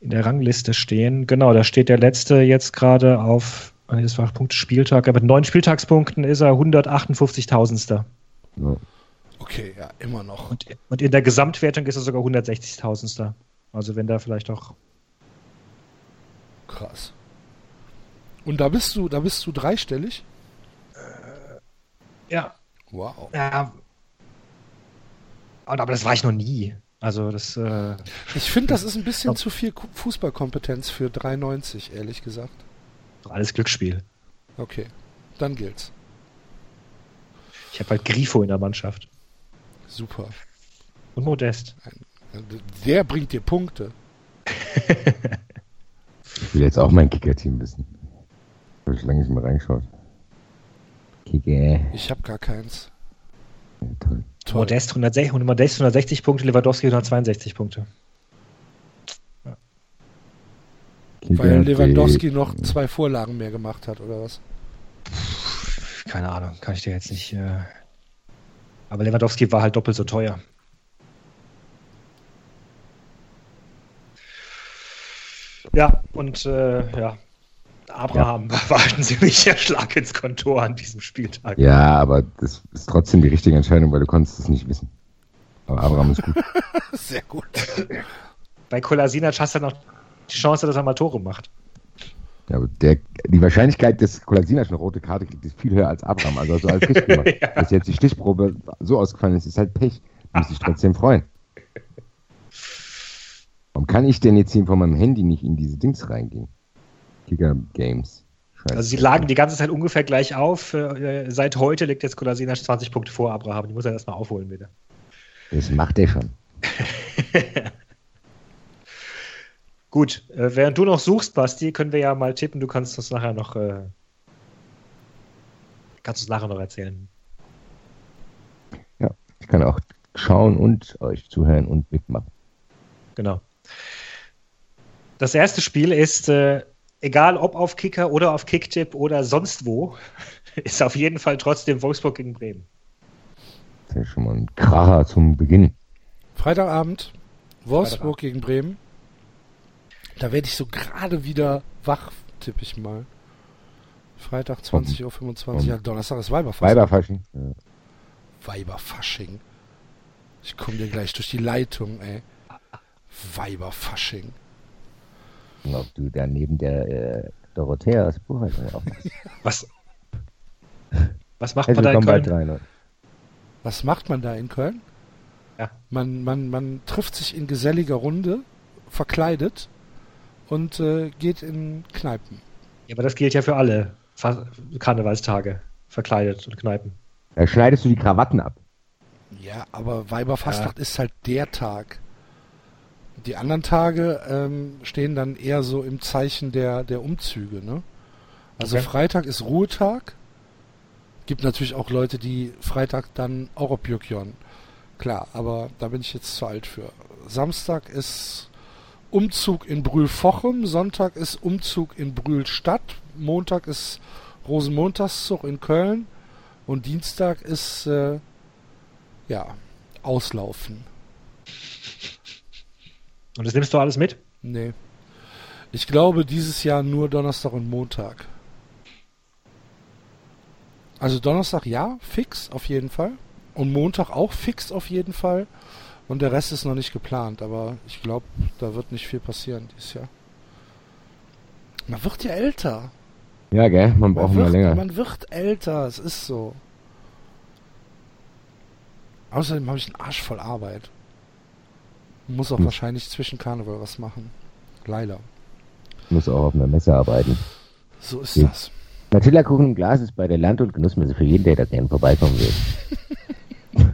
in der Rangliste stehen. Genau, da steht der letzte jetzt gerade auf, ah, das war Punkt Spieltag, aber mit neun Spieltagspunkten ist er 158.000. ja. Okay, ja, immer noch. Und, und in der Gesamtwertung ist er sogar 160.000. Also wenn da vielleicht auch. Krass. Und da bist du, da bist du dreistellig? Ja. Wow. ja. Aber das war ich noch nie. Also das. Äh, Ich finde, das ist ein bisschen zu viel Fußballkompetenz für 3,90, ehrlich gesagt. alles Glücksspiel. Okay, dann gilt's. Ich habe halt Grifo in der Mannschaft. Super. Und Modest. Der bringt dir Punkte. Ich will jetzt auch mein Kicker-Team wissen. Habe ich lange nicht mehr reingeschaut. Kicker. Ich habe gar keins. Ja, toll. Toll. Modest 160, Modest 160 Punkte, Lewandowski 162 Punkte. Kicker, Weil Lewandowski die- noch zwei Vorlagen mehr gemacht hat, oder was? Keine Ahnung, kann ich dir jetzt nicht. Äh... Aber Lewandowski war halt doppelt so teuer. Ja, und äh, ja, Abraham war halt ein ziemlicher Schlag ins Kontor an diesem Spieltag. Ja, aber das ist trotzdem die richtige Entscheidung, weil du konntest es nicht wissen. Aber Abraham ist gut. Sehr gut. Bei Kolasinac hast du noch die Chance, dass er mal Tore macht. Ja, aber der, die Wahrscheinlichkeit, dass Kolasinac eine rote Karte kriegt, ist viel höher als Abraham. Also, also als Richtgeber. Ja. Dass jetzt die Stichprobe so ausgefallen ist, ist halt Pech. Du musst dich trotzdem freuen. Warum kann ich denn jetzt hier von meinem Handy nicht in diese Dings reingehen? Kicker Games. Scheiße. Also sie lagen die ganze Zeit ungefähr gleich auf. Äh, seit heute liegt jetzt Kolasinac 20 Punkte vor Abraham. Die muss er erstmal aufholen, bitte. Das macht er schon. Gut, äh, während du noch suchst, Basti, können wir ja mal tippen. Du kannst uns nachher noch, äh, kannst uns nachher noch erzählen. Ja, ich kann auch schauen und euch zuhören und mitmachen. Genau. Das erste Spiel ist, äh, egal ob auf Kicker oder auf Kicktipp oder sonst wo, ist auf jeden Fall trotzdem Wolfsburg gegen Bremen. Das ist ja schon mal ein Kracher zum Beginn. Freitagabend, Wolfsburg gegen Bremen. Da werde ich so gerade wieder wach, tippe ich mal. Freitag 20.25 Uhr. Ja, Donnerstag ist Weiberfasching. Weiberfasching. Ja. Weiberfasching. Ich komme dir gleich durch die Leitung, ey. Weiberfasching. Und ob du da neben der äh, Dorothea aus Buchhaltung auch Was, was macht Herzlich man da in Köln? Leute. Was macht man da in Köln? Ja. Man, man, man trifft sich in geselliger Runde, verkleidet und äh, geht in Kneipen. Ja, aber das gilt ja für alle Karnevalstage, verkleidet und Kneipen. Da schneidest du die Krawatten ab. Ja, aber Weiberfastnacht ist halt der Tag. Die anderen Tage ähm, stehen dann eher so im Zeichen der, der Umzüge, ne? Also Okay. Freitag ist Ruhetag. Gibt natürlich auch Leute, die Freitag dann auch auf. Klar, aber da bin ich jetzt zu alt für. Samstag ist Umzug in Brühl-Vochem, Sonntag ist Umzug in Brühl-Stadt, Montag ist Rosenmontagszug in Köln, Und Dienstag ist, äh, ja, auslaufen. Und das nimmst du alles mit? Nee. Ich glaube dieses Jahr nur Donnerstag und Montag. Also Donnerstag ja, fix auf jeden Fall. Und Montag auch fix auf jeden Fall. Und der Rest ist noch nicht geplant, aber ich glaube, da wird nicht viel passieren dieses Jahr. Man wird ja älter. Ja, gell? Man braucht man mal wird, länger. Man wird älter, es ist so. Außerdem habe ich einen Arsch voll Arbeit. Muss auch Hm. wahrscheinlich zwischen Karneval was machen. Leider. Muss auch auf einer Messe arbeiten. So ist Ja. das. Nutella-Kuchen im Glas ist bei der Land- und Genussmesse für jeden, der da gerne vorbeikommen will.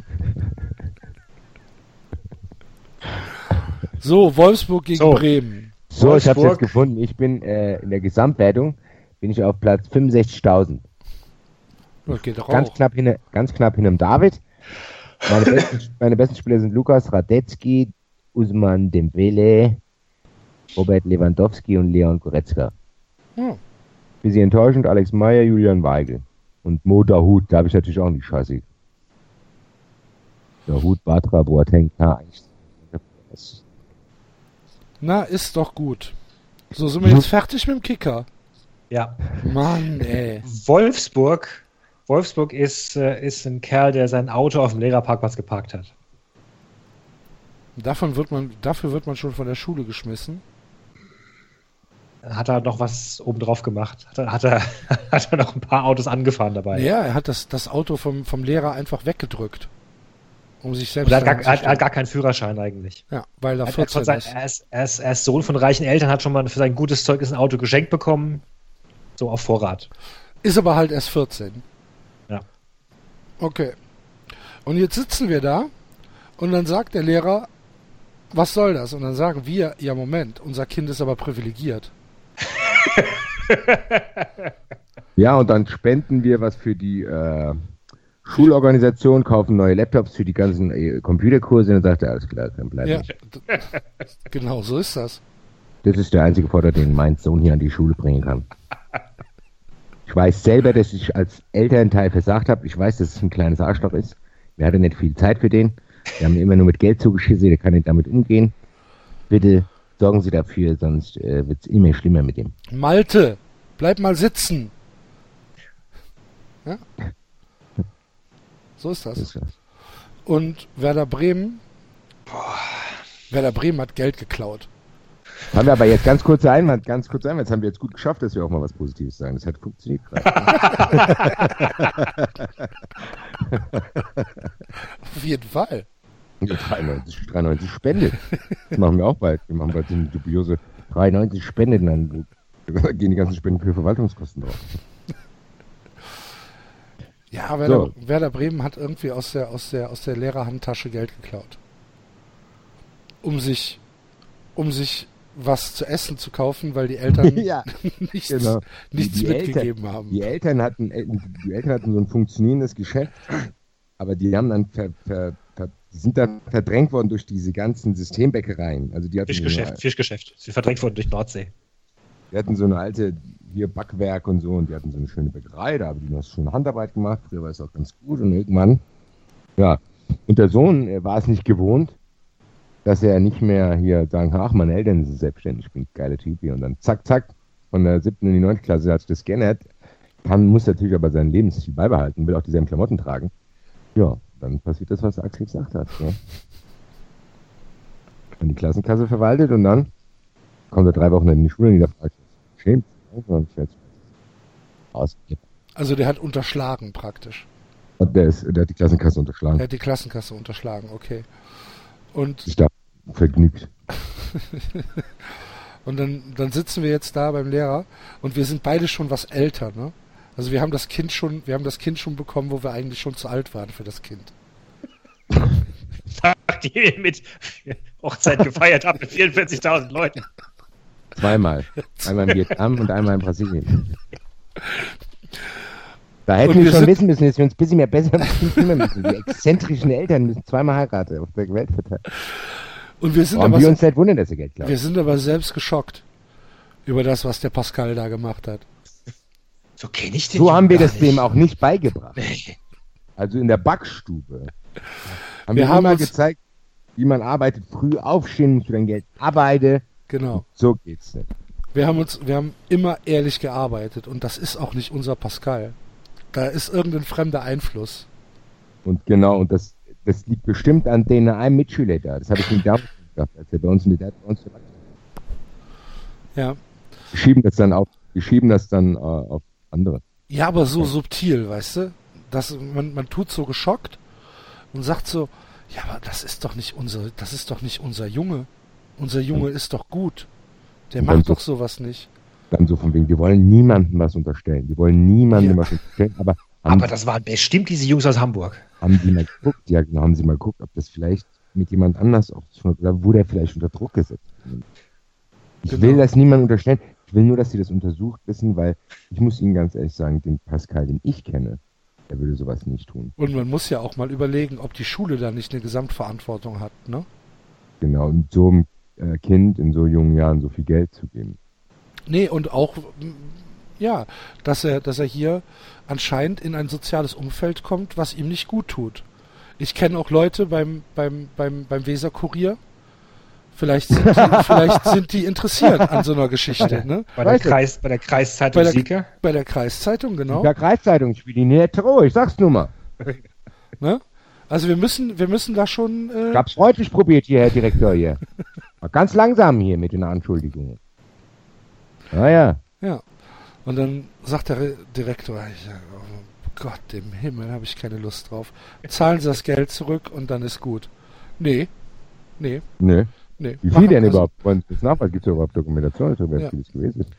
So, Wolfsburg gegen So. Bremen. So, ich habe Wolfsburg. jetzt gefunden. Ich bin äh, in der Gesamtwertung bin ich auf Platz 65.000. Das geht doch Ganz auch. knapp, hinter, ganz knapp hinterm David. Meine besten, meine besten Spieler sind Lukas Radetzky, Usman Dembele, Robert Lewandowski und Leon Goretzka. Hm. Bisschen enttäuschend, Alex Meyer, Julian Weigel. Und Mo Dahut, da habe ich natürlich auch nicht scheiße. Dahut, Batra, Boateng, ja, Na, ist doch gut. So, sind wir jetzt fertig mit dem Kicker? Ja. Mann, ey. Wolfsburg. Wolfsburg ist, äh, ist ein Kerl, der sein Auto auf dem Lehrerparkplatz geparkt hat. Davon wird man, dafür wird man schon von der Schule geschmissen. Hat er noch was obendrauf gemacht? Hat er, hat er, hat er noch ein paar Autos angefahren dabei? Ja, er hat das, das Auto vom, vom Lehrer einfach weggedrückt. Um sich selbst er hat, gar, er, hat, er hat gar keinen Führerschein eigentlich. Ja, weil er Er, hat 14 von sein, ist. er, ist, er, ist, er ist Sohn von reichen Eltern, hat schon mal für sein gutes Zeug ein Auto geschenkt bekommen. So auf Vorrat. Ist aber halt erst 14. Ja. Okay. Und jetzt sitzen wir da und dann sagt der Lehrer, was soll das? Und dann sagen wir, ja Moment, unser Kind ist aber privilegiert. Ja, und dann spenden wir was für die äh, Schulorganisation, kaufen neue Laptops für die ganzen äh, Computerkurse und dann sagt er, alles klar, dann bleiben Ja, genau, so ist das. Das ist der einzige Vorteil, den mein Sohn hier an die Schule bringen kann. Ich weiß selber, dass ich als Elternteil versagt habe. Ich weiß, dass es ein kleines Arschloch ist. Wir hatten nicht viel Zeit für den. Wir haben immer nur mit Geld zugeschissen, der kann nicht damit umgehen. Bitte sorgen Sie dafür, sonst äh, wird es immer schlimmer mit ihm. Malte, bleib mal sitzen. Ja? So ist Das das. ist das. Und Werder Bremen, Werder Bremen hat Geld geklaut. Haben wir aber jetzt ganz kurzer Einwand, ganz kurzer Einwand. Jetzt haben wir jetzt gut geschafft, dass wir auch mal was Positives sagen. Das hat funktioniert gerade. Auf jeden Fall. Ja, 93, 93 spendet. Das machen wir auch bald. Wir machen bald so eine dubiose 93 spendet und dann gehen die ganzen Spenden für Verwaltungskosten drauf. Ja, Werder, So. Werder Bremen hat irgendwie aus der, aus der, aus der Lehrerhandtasche Geld geklaut. Um sich, um sich was zu essen zu kaufen, weil die Eltern ja, nichts, genau. nichts Die- die mitgegeben Eltern, haben. Die Eltern hatten, äh, die Eltern hatten so ein funktionierendes Geschäft, aber die haben dann ver, ver, die sind dann verdrängt worden durch diese ganzen Systembäckereien. Also die hatten, so Fischgeschäft, eine, Fischgeschäft. Sie verdrängt worden durch Nordsee. die hatten so eine alte hier Backwerk und so und die hatten so eine schöne Bäckerei, da haben die noch schöne Handarbeit gemacht. Früher war es auch ganz gut und irgendwann, ja, und der Sohn war es nicht gewohnt, dass er nicht mehr hier sagen, ach, meine Eltern sind selbstständig, ich bin ein geiler Typ hier. Und dann zack, zack, von der siebten in die neunte Klasse hat sich das geändert. Dann muss er natürlich aber seinen Lebensstil beibehalten, will auch dieselben Klamotten tragen. Ja, dann passiert das, was Axel gesagt hat. Ja. Dann die Klassenkasse verwaltet und dann kommt er drei Wochen in die Schule und fragt, schämt und. Also der hat unterschlagen praktisch. Und der, ist, der hat die Klassenkasse unterschlagen. Er hat die Klassenkasse unterschlagen, okay. Und, Ich da vergnügt. und dann, dann sitzen wir jetzt da beim Lehrer und wir sind beide schon was älter, ne? Also wir haben das Kind schon, wir haben das Kind schon bekommen, wo wir eigentlich schon zu alt waren für das Kind. Sagt ihr mit Hochzeit gefeiert habt mit 44.000 Leuten. Zweimal. Einmal in Vietnam und einmal in Brasilien. Da hätten wir wir schon wissen müssen, dass wir uns ein bisschen mehr besser kümmern müssen. Die exzentrischen Eltern müssen zweimal heiraten auf der Welt verteilt. Und wir sind Warum aber wir uns nicht wundern, dass sie Geld Wir glauben. sind aber selbst geschockt über das, was der Pascal da gemacht hat. So kenne ich den So haben wir das dem auch nicht beigebracht. Nee. also in der Backstube, haben Wir wir, haben immer uns- gezeigt, wie man arbeitet. Früh aufstehen, für dein Geld arbeite. Genau. So geht's nicht. Wir haben uns, wir haben immer ehrlich gearbeitet und das ist auch nicht unser Pascal. Da ist irgendein fremder Einfluss. Und genau, und das, das liegt bestimmt an den einem Mitschüler da. Das habe ich ihm damals gesagt, als er bei uns in der, hat bei uns Ja. Wir schieben das dann auf, wir schieben das dann äh, auf andere. Ja, aber so subtil, weißt du? Das, man, man tut so geschockt und sagt so, ja, aber das ist doch nicht unser, das ist doch nicht unser Junge. Unser Junge ist doch gut. Der Und macht so- doch sowas nicht. Dann so von wegen, wir wollen niemandem was unterstellen. Wir wollen niemandem Ja. was unterstellen, aber Aber das waren bestimmt diese Jungs aus Hamburg. haben die mal geguckt, ja genau, haben sie mal geguckt, ob das vielleicht mit jemand anders auch zu tun hat, oder wurde er vielleicht unter Druck gesetzt. Ich Genau. will das niemandem unterstellen. Ich will nur, dass sie das untersucht wissen, weil ich muss Ihnen ganz ehrlich sagen, den Pascal, den ich kenne, der würde sowas nicht tun. Und man muss ja auch mal überlegen, ob die Schule da nicht eine Gesamtverantwortung hat, ne? Genau, und so einem äh, Kind in so jungen Jahren so viel Geld zu geben. Nee, und auch, ja, dass er, dass er hier anscheinend in ein soziales Umfeld kommt, was ihm nicht gut tut. Ich kenne auch Leute beim, beim, beim, beim Weser-Kurier. Vielleicht sind, die, vielleicht sind die interessiert an so einer Geschichte, ne? Bei der, Weiß ich. Kreis, bei der Kreiszeitung Bei der- Sieger. Bei der Kreiszeitung, genau. Ja, Kreiszeitung spielt die nicht Ruhe, ich sag's nur mal. Ne? Also wir müssen, wir müssen da schon, Ich äh, hab's freundlich probiert hier, Herr Direktor hier. Mal ganz langsam hier mit den Anschuldigungen. Naja, ja. Und dann sagt der Re- Direktor, ich, oh Gott im Himmel, habe ich keine Lust drauf. Zahlen Sie das Geld zurück und dann ist gut. Nee, nee, ne. Nee. Wie denn also- überhaupt? Wollen Sie das nachweisen? Gibt es überhaupt Dokumentation darüber, wie Ja. viel es gewesen ist?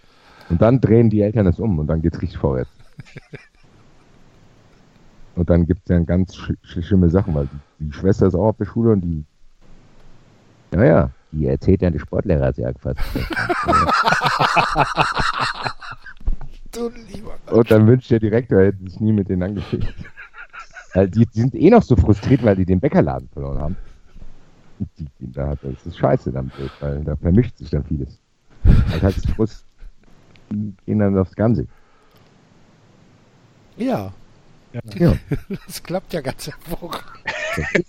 Und dann drehen die Eltern es um und dann geht's richtig vorwärts. und dann gibt's dann ganz sch sch schlimme Sachen, weil die, die Schwester ist auch auf der Schule und die. Naja, die erzählt dann, die Sportlehrer hat sie angefasst. Du lieber Und dann wünscht der Direktor, er hätte sich nie mit denen angeschickt. Die sind eh noch so frustriert, weil die den Bäckerladen verloren haben. Die, die, da hat, das ist scheiße dann, weil da vermischt sich dann vieles. Das heißt, Frust die gehen dann aufs Ganze. Ja, Ja, das klappt ja ganz hervorragend.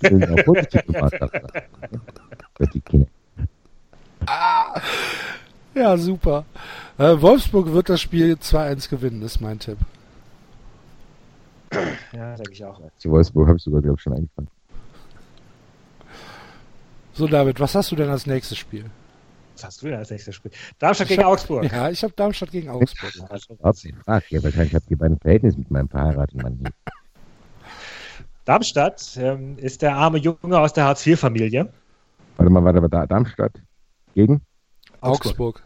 das ist auch positiv gemacht. Für die Kinder. Ja, super. Äh, Wolfsburg wird das Spiel 2-1 gewinnen, ist mein Tipp. Ja, denke ich auch. Zu Wolfsburg habe ich sogar, glaube ich, schon eingefangen. So, David, was hast du denn als nächstes Spiel? Was hast du denn als nächstes Spiel? Darmstadt gegen Augsburg. Ja, ich habe Darmstadt gegen Augsburg. Ach, ja, wahrscheinlich habt ihr beide ein Verhältnis mit meinem verheirateten Mann hier. Darmstadt ähm, ist der arme Junge aus der Hartz-IV-Familie. Warte mal, warte mal, da, Darmstadt gegen? Augsburg.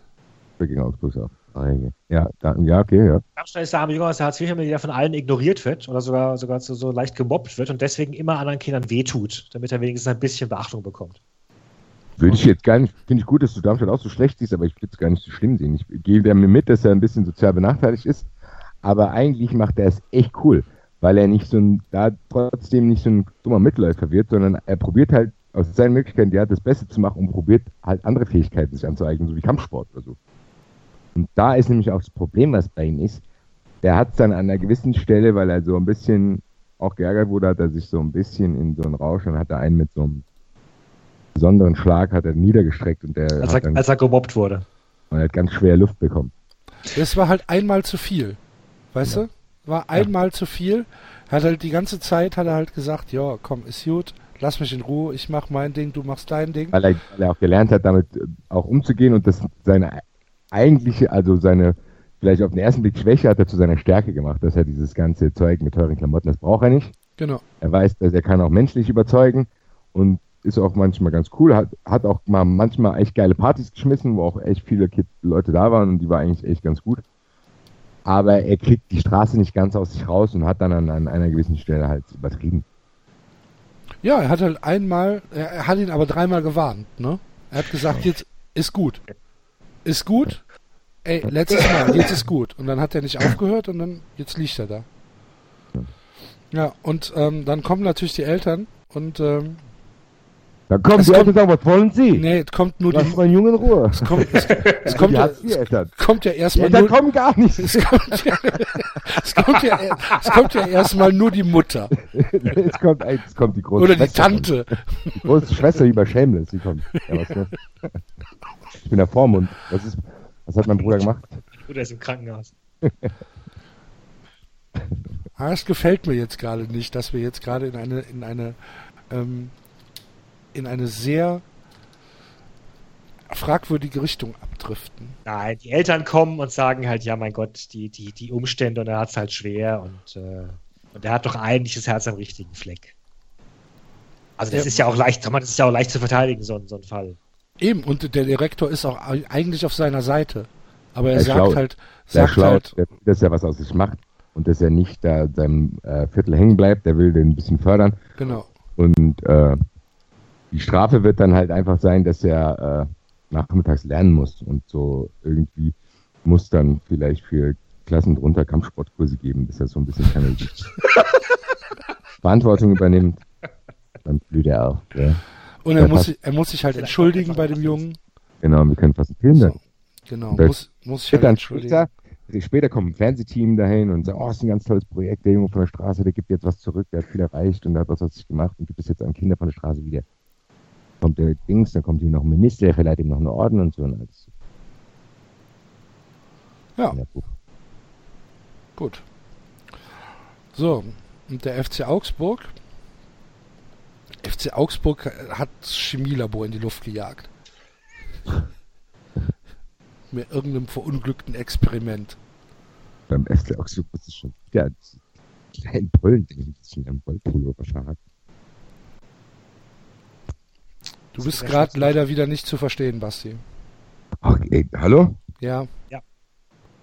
Oder gegen Augsburg auch. Ah, Ja, da, ja, okay, ja. Darmstadt ist der arme Junge aus der Hartz-IV-Familie, der von allen ignoriert wird oder sogar, sogar so, so leicht gemobbt wird und deswegen immer anderen Kindern wehtut, damit er wenigstens ein bisschen Beachtung bekommt. Würde ich jetzt gar nicht, finde ich gut, dass du Darmstadt auch so schlecht siehst, aber ich würde es gar nicht so schlimm sehen. Ich gehe da mir mit, dass er ein bisschen sozial benachteiligt ist, aber eigentlich macht er es echt cool, weil er nicht so ein, da trotzdem nicht so ein dummer Mitläufer wird, sondern er probiert halt aus seinen Möglichkeiten, die er hat, das Beste zu machen und probiert halt andere Fähigkeiten sich anzueignen, so wie Kampfsport oder so. Und da ist nämlich auch das Problem, was bei ihm ist. Der hat dann an einer gewissen Stelle, weil er so ein bisschen auch geärgert wurde, hat er sich so ein bisschen in so einen Rausch und hat er einen mit so einem besonderen Schlag hat er niedergestreckt und der Als hat er, dann als er gemobbt wurde. und er hat ganz schwer Luft bekommen. Das war halt einmal zu viel. Weißt du? War einmal zu viel. Hat halt die ganze Zeit hat er halt gesagt, ja, komm, ist gut, lass mich in Ruhe, ich mach mein Ding, du machst dein Ding. Weil er, weil er auch gelernt hat, damit äh, auch umzugehen und das seine eigentliche, also seine vielleicht auf den ersten Blick Schwäche hat er zu seiner Stärke gemacht, dass er dieses ganze Zeug mit teuren Klamotten, das braucht er nicht. Genau. Er weiß, dass er kann auch menschlich überzeugen und ist auch manchmal ganz cool, hat, hat auch mal manchmal echt geile Partys geschmissen, wo auch echt viele Kid Leute da waren und die war eigentlich echt ganz gut. Aber er kriegt die Straße nicht ganz aus sich raus und hat dann an, an einer gewissen Stelle halt übertrieben. Ja, er hat halt einmal, er, er hat ihn aber dreimal gewarnt, ne? Er hat gesagt, jetzt ist gut. Ist gut. Ey, letztes Mal, jetzt ist gut. Und dann hat er nicht aufgehört und dann, jetzt liegt er da. Ja, und ähm, dann kommen natürlich die Eltern und ähm, Dann kommen Es die kommt- Eltern und sagen, was wollen Sie? Nee, es kommt nur Lass die, meinen Jungen in Ruhe. es kommt, es, es kommt, die ja, es kommt ja Die erstmal Eltern nur, kommen gar nicht. es kommt ja, es kommt ja, es kommt ja erstmal nur die Mutter es, kommt, es kommt die große oder die Schwester. Tante. Die große Schwester wie bei Shameless, die kommt. Ja, was los? Ich bin der Vormund. Was, ist, was hat mein Bruder gemacht? Oder ist im Krankenhaus. Ah, Es gefällt mir jetzt gerade nicht, dass wir jetzt gerade in eine, in eine, ähm, in eine sehr fragwürdige Richtung abdriften. Nein, die Eltern kommen und sagen halt, ja, mein Gott, die, die, die Umstände und er hat es halt schwer und, äh, und er hat doch eigentlich das Herz am richtigen Fleck. Also das Ja. ist ja auch leicht, das ist ja auch leicht zu verteidigen, so, ein- so ein Fall. Eben, und der Direktor ist auch ei- eigentlich auf seiner Seite. Aber er Er ist sagt schlau. halt, Sehr sagt schlau, halt, der, dass er was aus sich macht und dass er nicht da in seinem äh, Viertel hängen bleibt. Der will den ein bisschen fördern. genau. Und äh, die Strafe wird dann halt einfach sein, dass er äh, nachmittags lernen muss und so irgendwie muss dann vielleicht für Klassen drunter Kampfsportkurse geben, bis er so ein bisschen keine Verantwortung übernimmt. Dann blüht er auf. Ja. Und er muss, sich- er muss sich halt entschuldigen auch bei dem Jungen. Genau, wir können fast einen Film So, genau, Das- muss, muss sich Wird halt dann entschuldigen. später, später kommt ein Fernsehteam dahin und sagt, oh, das ist ein ganz tolles Projekt, der Junge von der Straße, der gibt jetzt was zurück, der hat viel erreicht und der hat was aus sich gemacht und gibt es jetzt an Kinder von der Straße wieder. Kommt der Dings, dann kommt hier noch ein Minister, der verleiht ihm noch eine Orden und so. Und alles. Ja, gut. So, und der FC Augsburg. FC Augsburg hat Chemielabor in die Luft gejagt. Mit irgendeinem verunglückten Experiment. Beim FC Augsburg ist es schon wieder ein Pollen, der ein bisschen am Wollpullover verhakt. Du bist gerade leider wieder nicht zu verstehen, Basti. Ach, ey, hallo? Ja, Das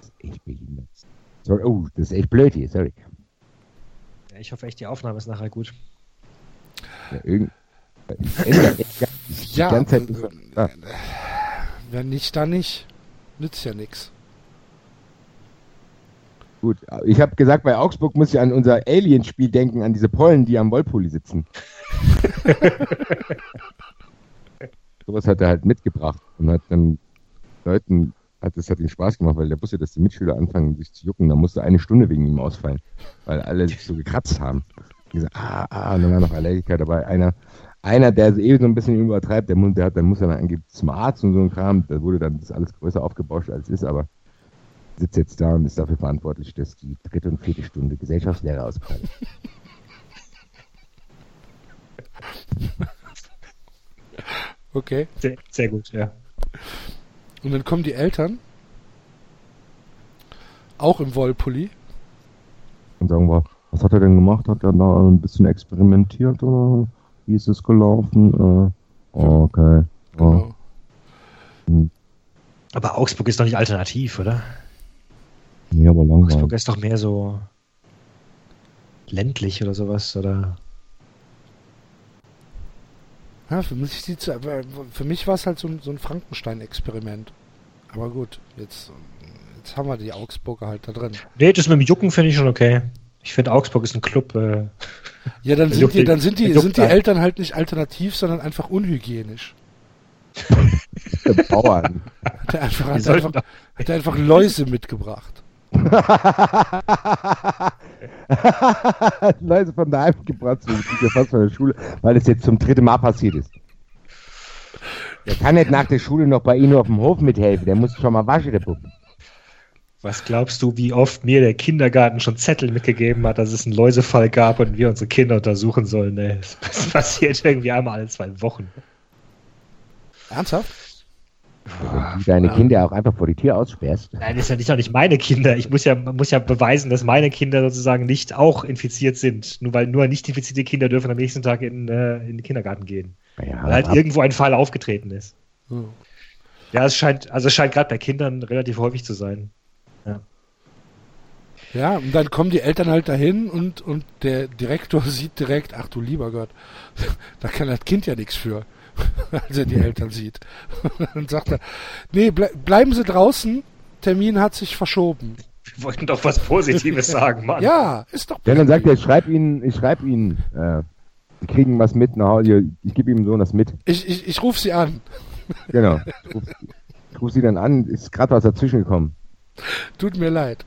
ist echt behindert. Sorry, oh, das ist echt blöd hier, sorry. Ja, ich hoffe echt, die Aufnahme ist nachher gut. Ja, irgend, ich ändere echt gar nicht. Die Ja, ganze Zeit äh, ist er- ah. wenn nicht, dann nicht. Nützt ja nix. Gut, ich habe gesagt, bei Augsburg muss ich an unser Alien-Spiel denken, an diese Pollen, die am Wollpulli sitzen. Sowas hat er halt mitgebracht und hat dann Leuten, hat es hat ihm Spaß gemacht, weil der wusste, dass die Mitschüler anfangen, sich zu jucken. Da musste eine Stunde wegen ihm ausfallen, weil alle sich so gekratzt haben. Die gesagt, ah, ah, und dann war noch Allergiker dabei. Einer, einer, der eh so ein bisschen übertreibt, der, der hat, dann muss dann angeblich zum Arzt und so ein Kram. Da wurde dann das alles größer aufgebauscht als es ist, aber sitzt jetzt da und ist dafür verantwortlich, dass die dritte und vierte Stunde Gesellschaftslehre ausfallen. Okay. Sehr, sehr gut, ja. Und dann kommen die Eltern. Auch im Wollpulli. Und sagen wir, was hat er denn gemacht? Hat er da ein bisschen experimentiert oder wie ist es gelaufen? Äh, okay. Genau. Aber Augsburg ist doch nicht alternativ, oder? Nee, aber Augsburg langweilig. ist doch mehr so ländlich oder sowas, oder? Ja, für mich, für mich war es halt so ein, so ein Frankenstein-Experiment. Aber gut, jetzt, jetzt haben wir die Augsburger halt da drin. Nee, das mit dem Jucken finde ich schon okay. Ich finde, Augsburg ist ein Club. Äh, Ja, dann sind die, dann sind die, sind die. Eltern halt nicht alternativ, sondern einfach unhygienisch. Der Bauern. Hat er einfach, hat einfach, hat er einfach Läuse mitgebracht. Leute von daheim gebracht, so sind ja fast von der Schule, weil es jetzt zum dritten Mal passiert ist. Der kann nicht nach der Schule noch bei Ihnen auf dem Hof mithelfen, der muss schon mal waschen, der Bub. was glaubst du, wie oft mir der Kindergarten schon Zettel mitgegeben hat, dass es einen Läusefall gab und wir unsere Kinder untersuchen sollen? Ey. Das passiert irgendwie einmal alle zwei Wochen. Ernsthaft? Du deine Kinder auch einfach vor die Tür aussperrst. Nein, das ist ja nicht, doch nicht meine Kinder. Ich muss ja, muss ja beweisen, dass meine Kinder sozusagen nicht auch infiziert sind. Nur weil nur nicht infizierte Kinder dürfen am nächsten Tag in, äh, in den Kindergarten gehen. Ja, Weil halt ab- irgendwo ein Fall aufgetreten ist. Hm. Ja, es scheint, also es scheint gerade bei Kindern relativ häufig zu sein. Ja, und dann kommen die Eltern halt dahin und, und der Direktor sieht direkt, ach du lieber Gott, da kann das Kind ja nichts für, als er die Eltern sieht. Und dann sagt er, nee, ble bleiben Sie draußen, Termin hat sich verschoben. Wir wollten doch was Positives sagen, Mann. Ja, ist doch Ja, dann sagt er, ich schreib Ihnen, ich schreib Ihnen, äh, Die kriegen was mit nach Hause. Ich gebe ihm so das mit. Ich, ich, ich rufe sie an. Genau. Ich rufe ruf sie dann an, ist gerade was dazwischen gekommen. Tut mir leid.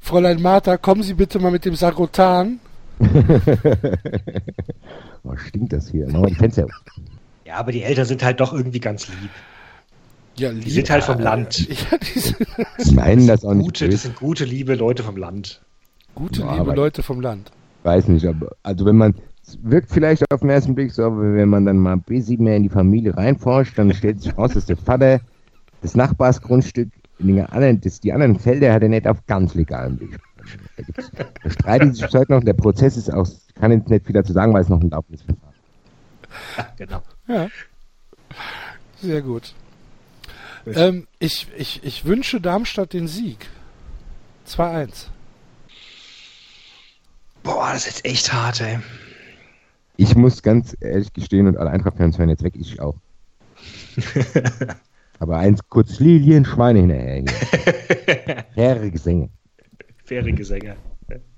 Fräulein Martha, kommen Sie bitte mal mit dem Sagrotan. oh, stinkt das hier. Machen wir die Fenster. Ja, aber die Eltern sind halt doch irgendwie ganz lieb. Ja, Die sind halt vom Land. Ja, die sind meinen das auch nicht Gute, das böse. sind gute, liebe Leute vom Land. gute, Ja, liebe Leute vom Land. Weiß nicht, aber also wenn man es wirkt vielleicht auf den ersten Blick so, aber wenn man dann mal ein bisschen mehr in die Familie reinforscht, dann stellt sich raus, dass der Vater das Nachbarsgrundstück in den anderen, das, die anderen Felder hat er nicht auf ganz legalem Weg. Da, streiten sie sich heute noch. Der Prozess ist auch, ich kann jetzt nicht viel dazu sagen, weil es noch ein laufendes Verfahren Ja, genau. Ja. Sehr gut. Ähm, ich, ich, ich wünsche Darmstadt den Sieg. 2-1. Boah, das ist jetzt echt hart, ey. Ich muss ganz ehrlich gestehen, und alle Eintracht-Fans hören jetzt weg, ich auch. Aber eins kurz Lilien, Schweine hinterher hier. Herre Gesänge. Faire Gesänge.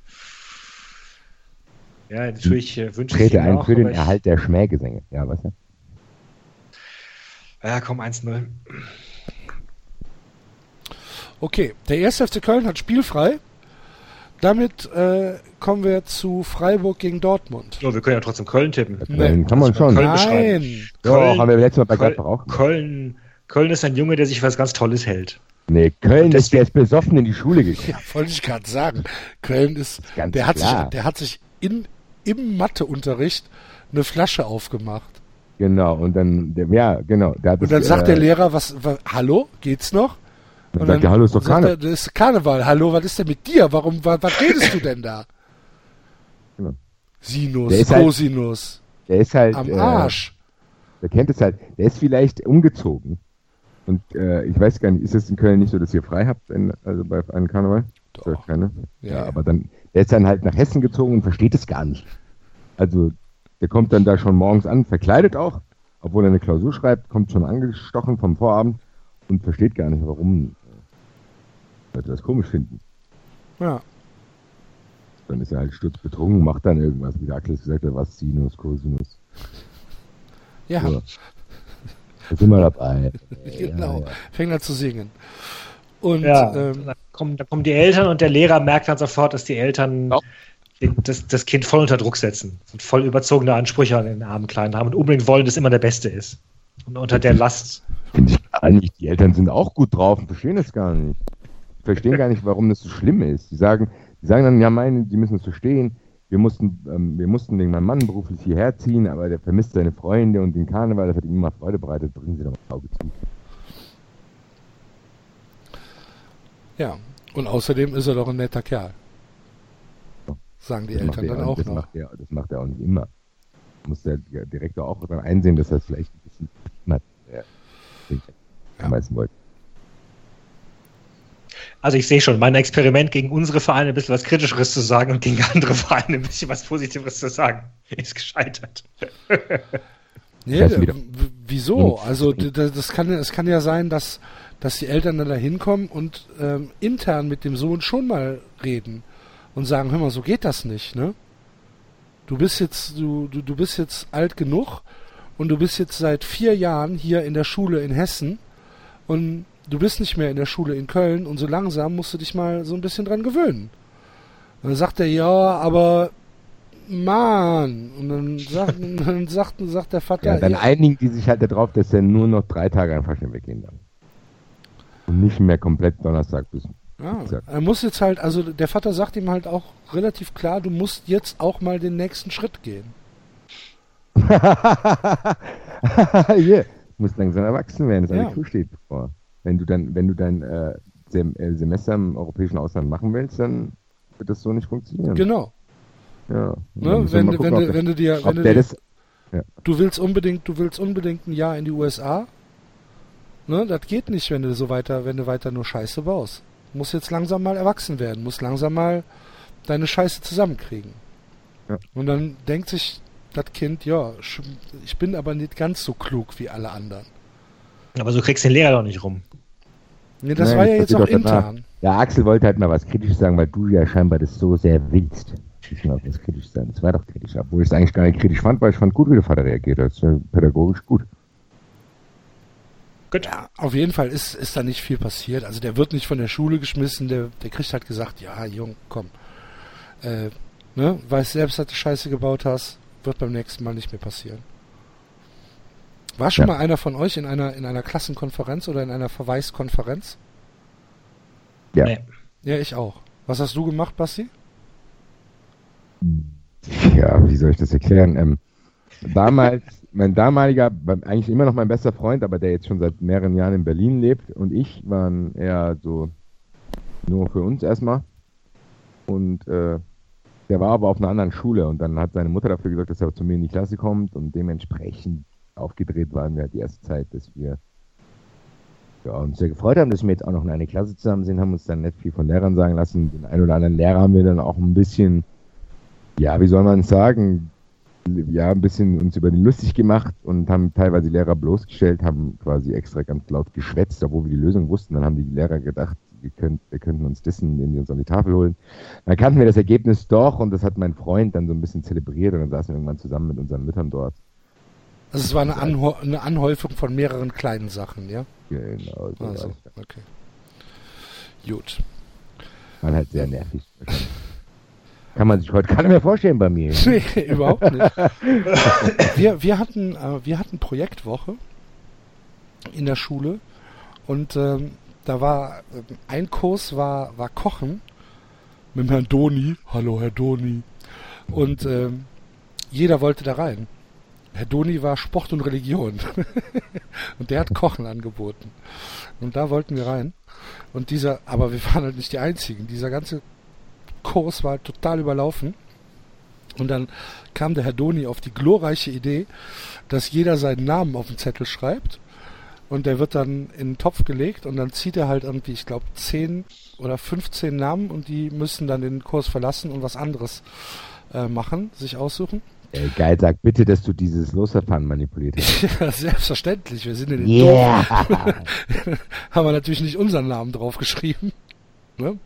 Ja, natürlich äh, wünsche ich Trete ein auch, für den Erhalt der Schmähgesänge. Ja, was? Ja? Ja, komm, 1-0. Okay, der 1. FC Köln hat spielfrei. Damit äh, kommen wir zu Freiburg gegen Dortmund. Oh, wir können ja trotzdem Köln tippen. Köln kann man schon. Köln Ja. Nein, Doch, haben wir letztes Mal bei Köln, Gladbach auch. Köln, Köln ist ein Junge, der sich was ganz Tolles hält. Nee, Köln Und ist ist besoffen in die Schule gegangen. ja, wollte ich gerade sagen. Köln ist, Ganz der hat klar. sich, der hat sich in, im Matheunterricht eine Flasche aufgemacht. Genau, und dann, der, ja, genau. Der hat Und das, dann sagt äh, der Lehrer, was, was hallo, geht's noch? Dann sagt er, hallo, ist doch Karneval. er, das ist Karneval. Hallo, was ist denn mit dir? Warum, was, was redest du denn da? Genau. Sinus, Der ist halt- Cosinus, Der ist halt, am äh, Arsch. der kennt es halt. Der ist vielleicht umgezogen. Und äh, ich weiß gar nicht, ist es in Köln nicht so, dass ihr frei habt, in, also bei einem Karneval? Doch. Keine? Ja. Ja, aber dann, der ist dann halt nach Hessen gezogen und versteht es gar nicht. Also, der kommt dann da schon morgens an, verkleidet auch, obwohl er eine Klausur schreibt, kommt schon angestochen vom Vorabend und versteht gar nicht, warum äh, Leute das komisch finden. Ja. Dann ist er halt sturzbetrunken, macht dann irgendwas, wie der Axel gesagt hat, was Sinus, Cosinus. Ja, So. Sind wir dabei. genau. Ja, ja. Fängt an zu singen. Und Ja, ähm, dann, kommen, dann kommen die Eltern und der Lehrer merkt dann sofort, dass die Eltern den, das, das Kind voll unter Druck setzen und voll überzogene Ansprüche an den armen Kleinen haben und unbedingt wollen, dass immer der Beste ist. Und unter der Last. Finde ich gar nicht. Die Eltern sind auch gut drauf und verstehen das gar nicht. Die verstehen gar nicht, warum das so schlimm ist. Die sagen, die sagen dann, ja, meine, die müssen es verstehen. Wir mussten, ähm, wir mussten wegen meinem Mann beruflich hierher ziehen, aber der vermisst seine Freunde und den Karneval, das hat ihm immer Freude bereitet. Bringen Sie doch mal ein Auge zu. ja. Und außerdem ist er doch ein netter Kerl. Sagen die Das Eltern er dann auch das noch. Macht er, das macht er auch nicht immer. Muss der Direktor auch dann einsehen, dass er es vielleicht ein bisschen immer äh, Ja. schmeißen wollte. Also ich sehe schon, mein Experiment gegen unsere Vereine ein bisschen was Kritischeres zu sagen und gegen andere Vereine ein bisschen was Positiveres zu sagen, ist gescheitert. Nee, wieso? Und- Also das kann, es kann ja sein, dass, dass die Eltern dann da hinkommen und ähm, intern mit dem Sohn schon mal reden und sagen, hör mal, so geht das nicht, ne? Du bist jetzt, du, du, du bist jetzt alt genug und du bist jetzt seit vier Jahren hier in der Schule in Hessen und du bist nicht mehr in der Schule in Köln und so langsam musst du dich mal so ein bisschen dran gewöhnen. Und dann sagt er, ja, aber Mann. Und dann sagt, dann sagt, sagt der Vater, Ja, dann einigen die sich halt darauf, dass er nur noch drei Tage an Fasching weggehen darf. Und nicht mehr komplett Donnerstag bis. ja, Exakt. er muss jetzt halt, also der Vater sagt ihm halt auch relativ klar, du musst jetzt auch mal den nächsten Schritt gehen. yeah. Du musst langsam erwachsen werden, das Ja. Abitur steht bevor. Wenn du dann, wenn du dein äh, Sem äh, Semester im europäischen Ausland machen willst, dann wird das so nicht funktionieren. Genau. Ja. Ne? Wenn, gucken, wenn, du, wenn du dir, wenn du dir, das, du willst unbedingt, du willst unbedingt ein Jahr in die USA. Ne? Das geht nicht, wenn du so weiter, wenn du weiter nur Scheiße baust. Du musst jetzt langsam mal erwachsen werden, musst langsam mal deine Scheiße zusammenkriegen. Ja. Und dann denkt sich das Kind, ja, ich bin aber nicht ganz so klug wie alle anderen. Aber so kriegst du den Lehrer doch nicht rum. Nee, das Nein, war ja das jetzt auch intern. Ja, Axel wollte halt mal was Kritisches sagen, weil du ja scheinbar das so sehr willst. mehr auf was kritisch sein. Das war doch kritisch, obwohl ich es eigentlich gar nicht kritisch fand, weil ich fand gut, wie der Vater reagiert hat. Das ist ja pädagogisch gut. Gut. Ja, auf jeden Fall ist, ist da nicht viel passiert. Also der wird nicht von der Schule geschmissen, der, der kriegt halt gesagt, ja, Jung, komm. Äh, ne, weiß selbst, dass du Scheiße gebaut hast, wird beim nächsten Mal nicht mehr passieren. War schon ja. mal einer von euch in einer, in einer Klassenkonferenz oder in einer Verweiskonferenz? Ja. Nee. Ja, ich auch. Was hast du gemacht, Basti? Ja, wie soll ich das erklären? Ähm, damals, mein damaliger, eigentlich immer noch mein bester Freund, aber der jetzt schon seit mehreren Jahren in Berlin lebt und ich waren eher so nur für uns erstmal. Und äh, der war aber auf einer anderen Schule und dann hat seine Mutter dafür gesorgt, dass er zu mir in die Klasse kommt und dementsprechend aufgedreht waren wir die erste Zeit, dass wir ja, uns sehr gefreut haben, dass wir jetzt auch noch in einer Klasse zusammen sind, haben uns dann nicht viel von Lehrern sagen lassen. Den einen oder anderen Lehrer haben wir dann auch ein bisschen, ja, wie soll man sagen, ja, ein bisschen uns über den lustig gemacht und haben teilweise Lehrer bloßgestellt, haben quasi extra ganz laut geschwätzt, obwohl wir die Lösung wussten. Dann haben die Lehrer gedacht, wir, könnt, wir könnten uns dissen, indem wir uns an die Tafel holen. Dann kannten wir das Ergebnis doch und das hat mein Freund dann so ein bisschen zelebriert und dann saßen wir irgendwann zusammen mit unseren Müttern dort. Also es war eine, Anhäu eine Anhäufung von mehreren kleinen Sachen, ja? Genau. So also, okay. Gut. War halt sehr nervig. Kann man sich heute keiner mehr vorstellen bei mir. nee, überhaupt nicht. wir, wir, hatten, äh, wir hatten Projektwoche in der Schule und ähm, da war äh, ein Kurs war, war Kochen mit dem Herrn Doni. Hallo Herr Doni. Und ähm, jeder wollte da rein. Herr Doni war Sport und Religion. und der hat Kochen angeboten. Und da wollten wir rein. Und dieser, aber wir waren halt nicht die Einzigen. Dieser ganze Kurs war halt total überlaufen. Und dann kam der Herr Doni auf die glorreiche Idee, dass jeder seinen Namen auf den Zettel schreibt. Und der wird dann in den Topf gelegt und dann zieht er halt irgendwie, ich glaube, 10 oder 15 Namen und die müssen dann den Kurs verlassen und was anderes äh, machen, sich aussuchen. Ey, geil, sag bitte, dass du dieses Losverfahren manipuliert hast. ja, selbstverständlich. Wir sind in den yeah. Haben wir natürlich nicht unseren Namen draufgeschrieben. Ne?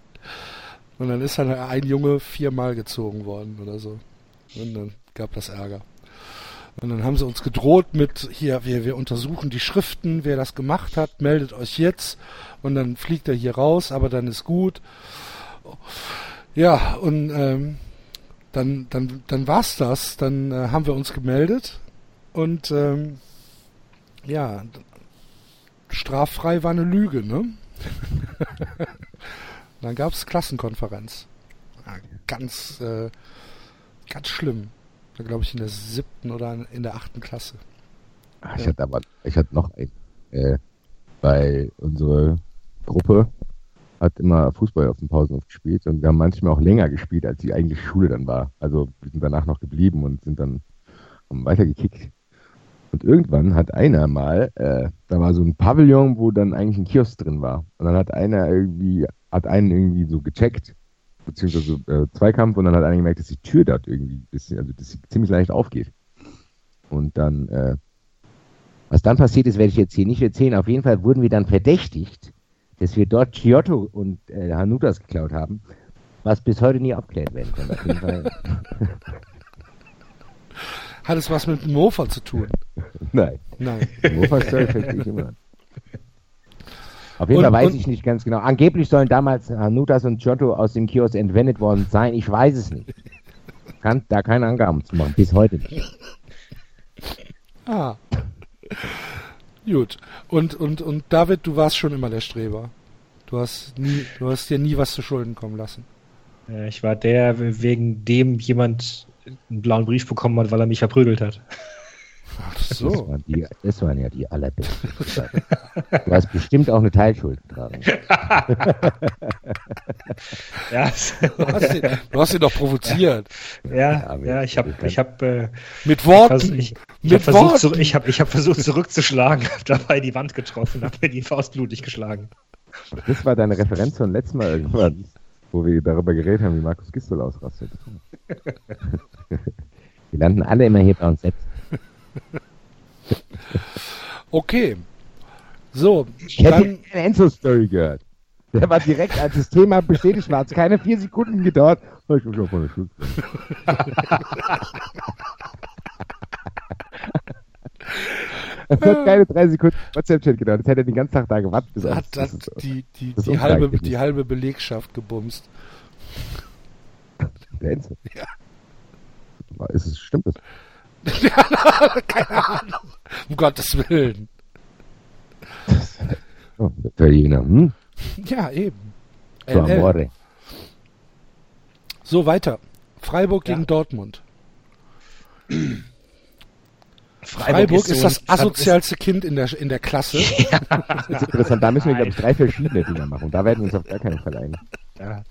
Und dann ist dann ein Junge viermal gezogen worden oder so. Und dann gab das Ärger. Und dann haben sie uns gedroht mit, hier, wir, wir untersuchen die Schriften, wer das gemacht hat, meldet euch jetzt. Und dann fliegt er hier raus, aber dann ist gut. Ja, und ähm, dann, dann, dann war's das. Dann äh, haben wir uns gemeldet und ähm, ja, straffrei war eine Lüge, ne? dann gab's Klassenkonferenz. Ja, ganz, äh, ganz schlimm. Da glaube ich in der siebten oder in der achten Klasse. Ach, ich hatte aber, ich hatte noch ein, äh, bei unserer Gruppe hat immer Fußball auf den Pausenhof gespielt und wir haben manchmal auch länger gespielt, als die eigentliche Schule dann war. Also wir sind danach noch geblieben und sind dann weitergekickt. Und irgendwann hat einer mal, äh, da war so ein Pavillon, wo dann eigentlich ein Kiosk drin war. Und dann hat einer irgendwie, hat einen irgendwie so gecheckt, beziehungsweise äh, Zweikampf, und dann hat einer gemerkt, dass die Tür dort irgendwie ein bisschen, also dass sie ziemlich leicht aufgeht. Und dann, äh, was dann passiert ist, werde ich jetzt hier nicht erzählen. Auf jeden Fall wurden wir dann verdächtigt, dass wir dort Giotto und äh, Hanutas geklaut haben, was bis heute nie abklärt werden konnte. Hat es was mit dem Mofa zu tun? Nein. Nein. Verstehe ich immer. Auf jeden und, Fall weiß und, ich nicht ganz genau. Angeblich sollen damals Hanutas und Giotto aus dem Kiosk entwendet worden sein. Ich weiß es nicht. Kann da keine Angaben zu machen. Bis heute nicht. Ah. Gut. Und, und, und David, du warst schon immer der Streber. Du hast nie, du hast dir nie was zu Schulden kommen lassen. Ich war der, wegen dem jemand einen blauen Brief bekommen hat, weil er mich verprügelt hat. Ach so. Das waren, die, das waren ja die allerbesten. du hast bestimmt auch eine Teilschuld getragen. ja. Du hast, ihn, du hast ihn doch provoziert. Ja, ja, ja ich habe ich hab, äh, mit Worten. Ich, ich habe versucht, zu, ich hab, ich hab versucht zurückzuschlagen, habe dabei die Wand getroffen, habe mir die Faust blutig geschlagen. Das war deine Referenz von letztem Mal irgendwann, wo wir darüber geredet haben, wie Markus Gistol ausrastet. wir landen alle immer hier bei uns selbst. Okay. So, ich hätte eine Enzo-Story gehört. Der war direkt, als das Thema bestätigt war, hat es keine vier Sekunden gedauert. Ich Schule. Es hat keine drei Sekunden WhatsApp-Chat gedauert. Das hätte er den ganzen Tag da gewartet. bis Hat, das ist- die, die, das die, halbe, die halbe Belegschaft gebumst. Der Enzo. Ja. Ist es, stimmt das? Keine Ahnung. Um Gottes Willen. Oh, der Italiener. Hm? Ja, eben. So, LL. amore. So, weiter. Freiburg Ja. gegen Dortmund. Freiburg, ist, so das asozialste Kind in der, in der Klasse. Das ist interessant. Da müssen wir, glaube ich, drei verschiedene Dinger machen. Da werden wir uns auf gar keinen Fall einigen. Ja.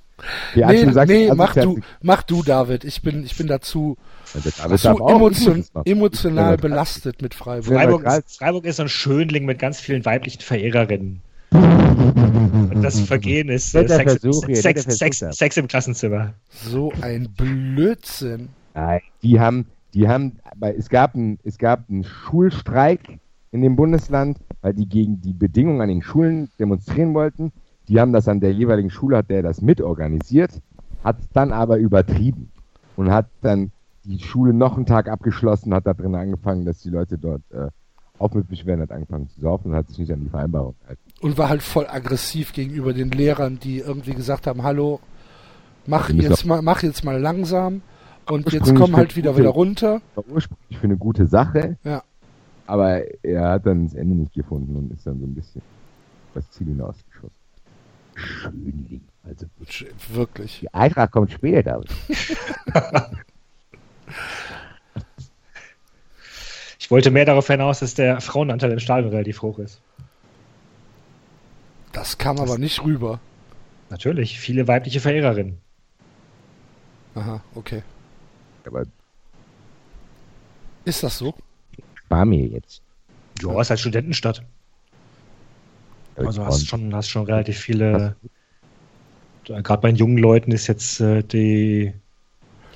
Okay, nee, sagst, nee also, mach, du, mach du, David. Ich bin, ich bin dazu, dazu emotion, emotional belastet mit Freiburg. Freiburg, ist, Freiburg ist so ein Schönling mit ganz vielen weiblichen Verehrerinnen. Und das Vergehen ist äh, Sex, Versuch Sex, Sex. Sex im Klassenzimmer. So ein Blödsinn. Nein, die haben, die haben, weil es gab einen, es gab einen Schulstreik in dem Bundesland, weil die gegen die Bedingungen an den Schulen demonstrieren wollten. Die haben das an der jeweiligen Schule, hat der das mitorganisiert, hat dann aber übertrieben und hat dann die Schule noch einen Tag abgeschlossen, hat da drin angefangen, dass die Leute dort äh, aufmüpfig werden, hat angefangen zu saufen und hat sich nicht an die Vereinbarung gehalten. Und war halt voll aggressiv gegenüber den Lehrern, die irgendwie gesagt haben, hallo, mach müssen jetzt mal, mach jetzt mal langsam und jetzt komm halt wieder gute- wieder runter. War ursprünglich für eine gute Sache, Ja. aber er hat dann das Ende nicht gefunden und ist dann so ein bisschen das Ziel hinausgeschossen. Schönling. Also Wirklich. die Eintracht kommt später, David. Ich wollte mehr darauf hinaus, dass der Frauenanteil im Stadion relativ hoch ist. Das kam aber nicht rüber. Natürlich, viele weibliche Verehrerinnen. Aha, okay. Aber Ist das so? spar mir jetzt. Ja, ist halt Studentenstadt. Also hast schon, hast schon relativ viele. Gerade bei den jungen Leuten ist jetzt äh, die.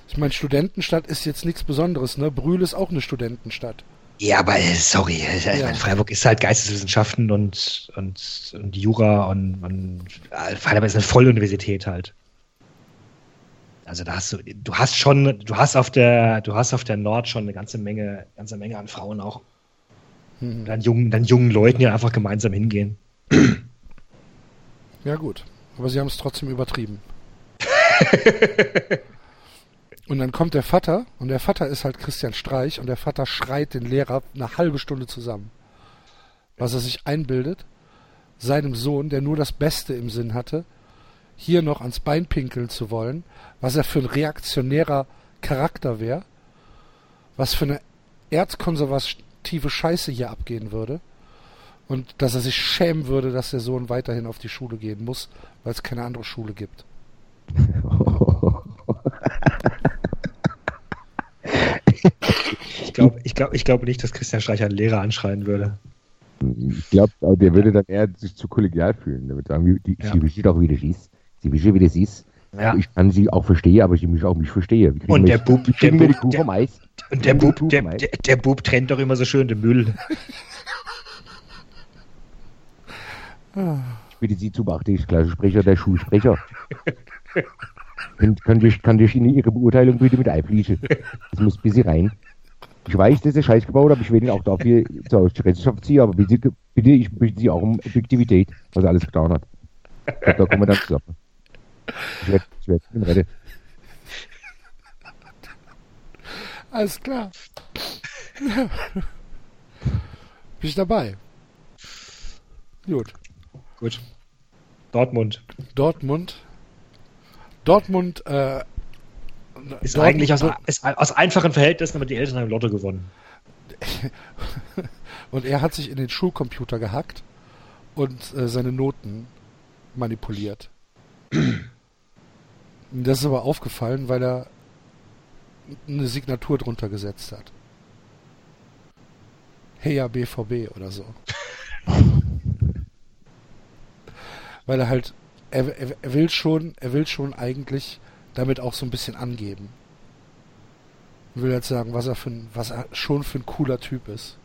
Ich meine, Studentenstadt ist jetzt nichts Besonderes, ne? Brühl ist auch eine Studentenstadt. Ja, aber äh, sorry, äh, ich Ja. Freiburg ist halt Geisteswissenschaften und, und, und Jura und, und äh, Freiburg ist eine Volluniversität halt. Also da hast du, du hast schon, du hast auf der, du hast auf der Nord schon eine ganze Menge, ganze Menge an Frauen auch. Hm. Dann jungen, dann jungen Leuten, die einfach gemeinsam hingehen. Ja, gut. Aber sie haben es trotzdem übertrieben. und dann kommt der Vater, und der Vater ist halt Christian Streich, und der Vater schreit den Lehrer eine halbe Stunde zusammen. Was er sich einbildet, seinem Sohn, der nur das Beste im Sinn hatte, hier noch ans Bein pinkeln zu wollen, was er für ein reaktionärer Charakter wäre, was für eine erzkonservative Scheiße hier abgehen würde und dass er sich schämen würde, dass der Sohn weiterhin auf die Schule gehen muss, weil es keine andere Schule gibt. Ich glaube ich glaub, ich glaub nicht, dass Christian Streicher einen Lehrer anschreien würde. Ich glaube, der würde dann eher sich zu kollegial fühlen. Der würde sagen, die, Ja. Sie wissen doch, wie das ist. Sie wissen, wie das ist. Ja. Ich kann Sie auch verstehen, aber Sie auch mich verstehen. Wie kriegen Und der Bub- der Bub- der- vom Eis? Und der Bub, der, der, der Bub trennt doch immer so schön den Müll. Ich bitte Sie zu beachten, ich Klassensprecher, der Schulsprecher. kann, kann, ich, kann ich Ihnen Ihre Beurteilung bitte mit einfließen? Das muss bis Sie rein. Ich weiß, dass ihr Scheiß gebaut habt, ich will Ihnen auch dafür zur Rechenschaft ziehen, aber bitte, bitte ich bitte Sie auch um Objektivität, was er alles getan hat. Glaub, da kommen wir dann zusammen. Ich werde ich werd ihn retten. Alles klar. Bin ich dabei. Gut. Gut. Dortmund Dortmund. Dortmund, äh, ist Dortmund- eigentlich aus, ist aus einfachen Verhältnissen, aber die Eltern haben Lotto gewonnen. Und er hat sich in den Schulcomputer gehackt und äh, seine Noten manipuliert. Das ist aber aufgefallen, weil er eine Signatur drunter gesetzt hat. Heya BVB oder so. weil er halt, er, er, er will schon, er will schon eigentlich damit auch so ein bisschen angeben. Er will jetzt sagen, was er für ein, was er schon für ein cooler Typ ist.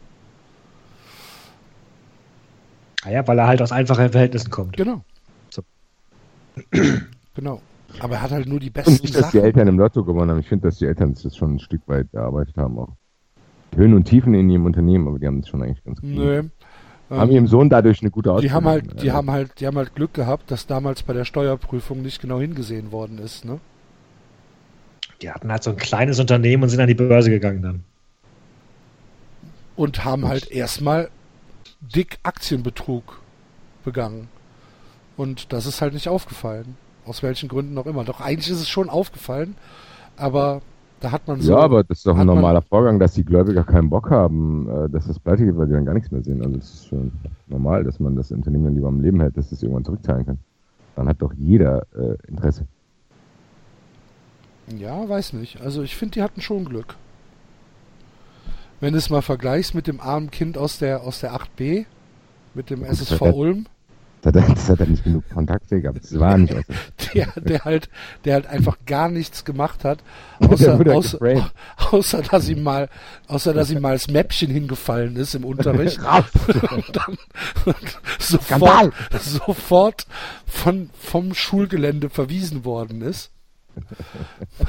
Naja, weil er halt aus einfachen Verhältnissen kommt. Genau. So. Genau. Aber er hat halt nur die Und besten nicht, dass die Sachen. Eltern im Lotto gewonnen haben. Ich finde, dass die Eltern das schon ein Stück weit erarbeitet haben auch. Höhen und Tiefen in ihrem Unternehmen, aber die haben das schon eigentlich ganz gut. Nö. Haben Ähm, ihrem Sohn dadurch eine gute die Ausbildung. haben halt, die äh, haben halt, die haben halt Glück gehabt, dass damals bei der Steuerprüfung nicht genau hingesehen worden ist, ne? Die hatten halt so ein kleines Unternehmen und sind an die Börse gegangen dann. Und haben halt erstmal dick Aktienbetrug begangen. Und das ist halt nicht aufgefallen. Aus welchen Gründen auch immer. Doch eigentlich ist es schon aufgefallen, aber da hat man so. ja, aber das ist doch ein normaler Vorgang, dass die Gläubiger keinen Bock haben, äh, dass das pleite geht, weil die dann gar nichts mehr sehen. Also es ist schon normal, dass man das Unternehmen dann lieber am Leben hält, dass es irgendwann zurückzahlen kann. Dann hat doch jeder äh, Interesse. Ja, weiß nicht. Also ich finde, die hatten schon Glück. Wenn du es mal vergleichst mit dem armen Kind aus der, aus der 8b, mit dem SSV das- Ulm, Das hat, er- das hat er nicht genug Kontakte gehabt. Das war nicht aus. der, der halt, der halt einfach gar nichts gemacht hat, außer, außer, außer dass ihm mal, außer dass ihm mal das Mäppchen hingefallen ist im Unterricht und dann Skandal! sofort, sofort von, vom Schulgelände verwiesen worden ist,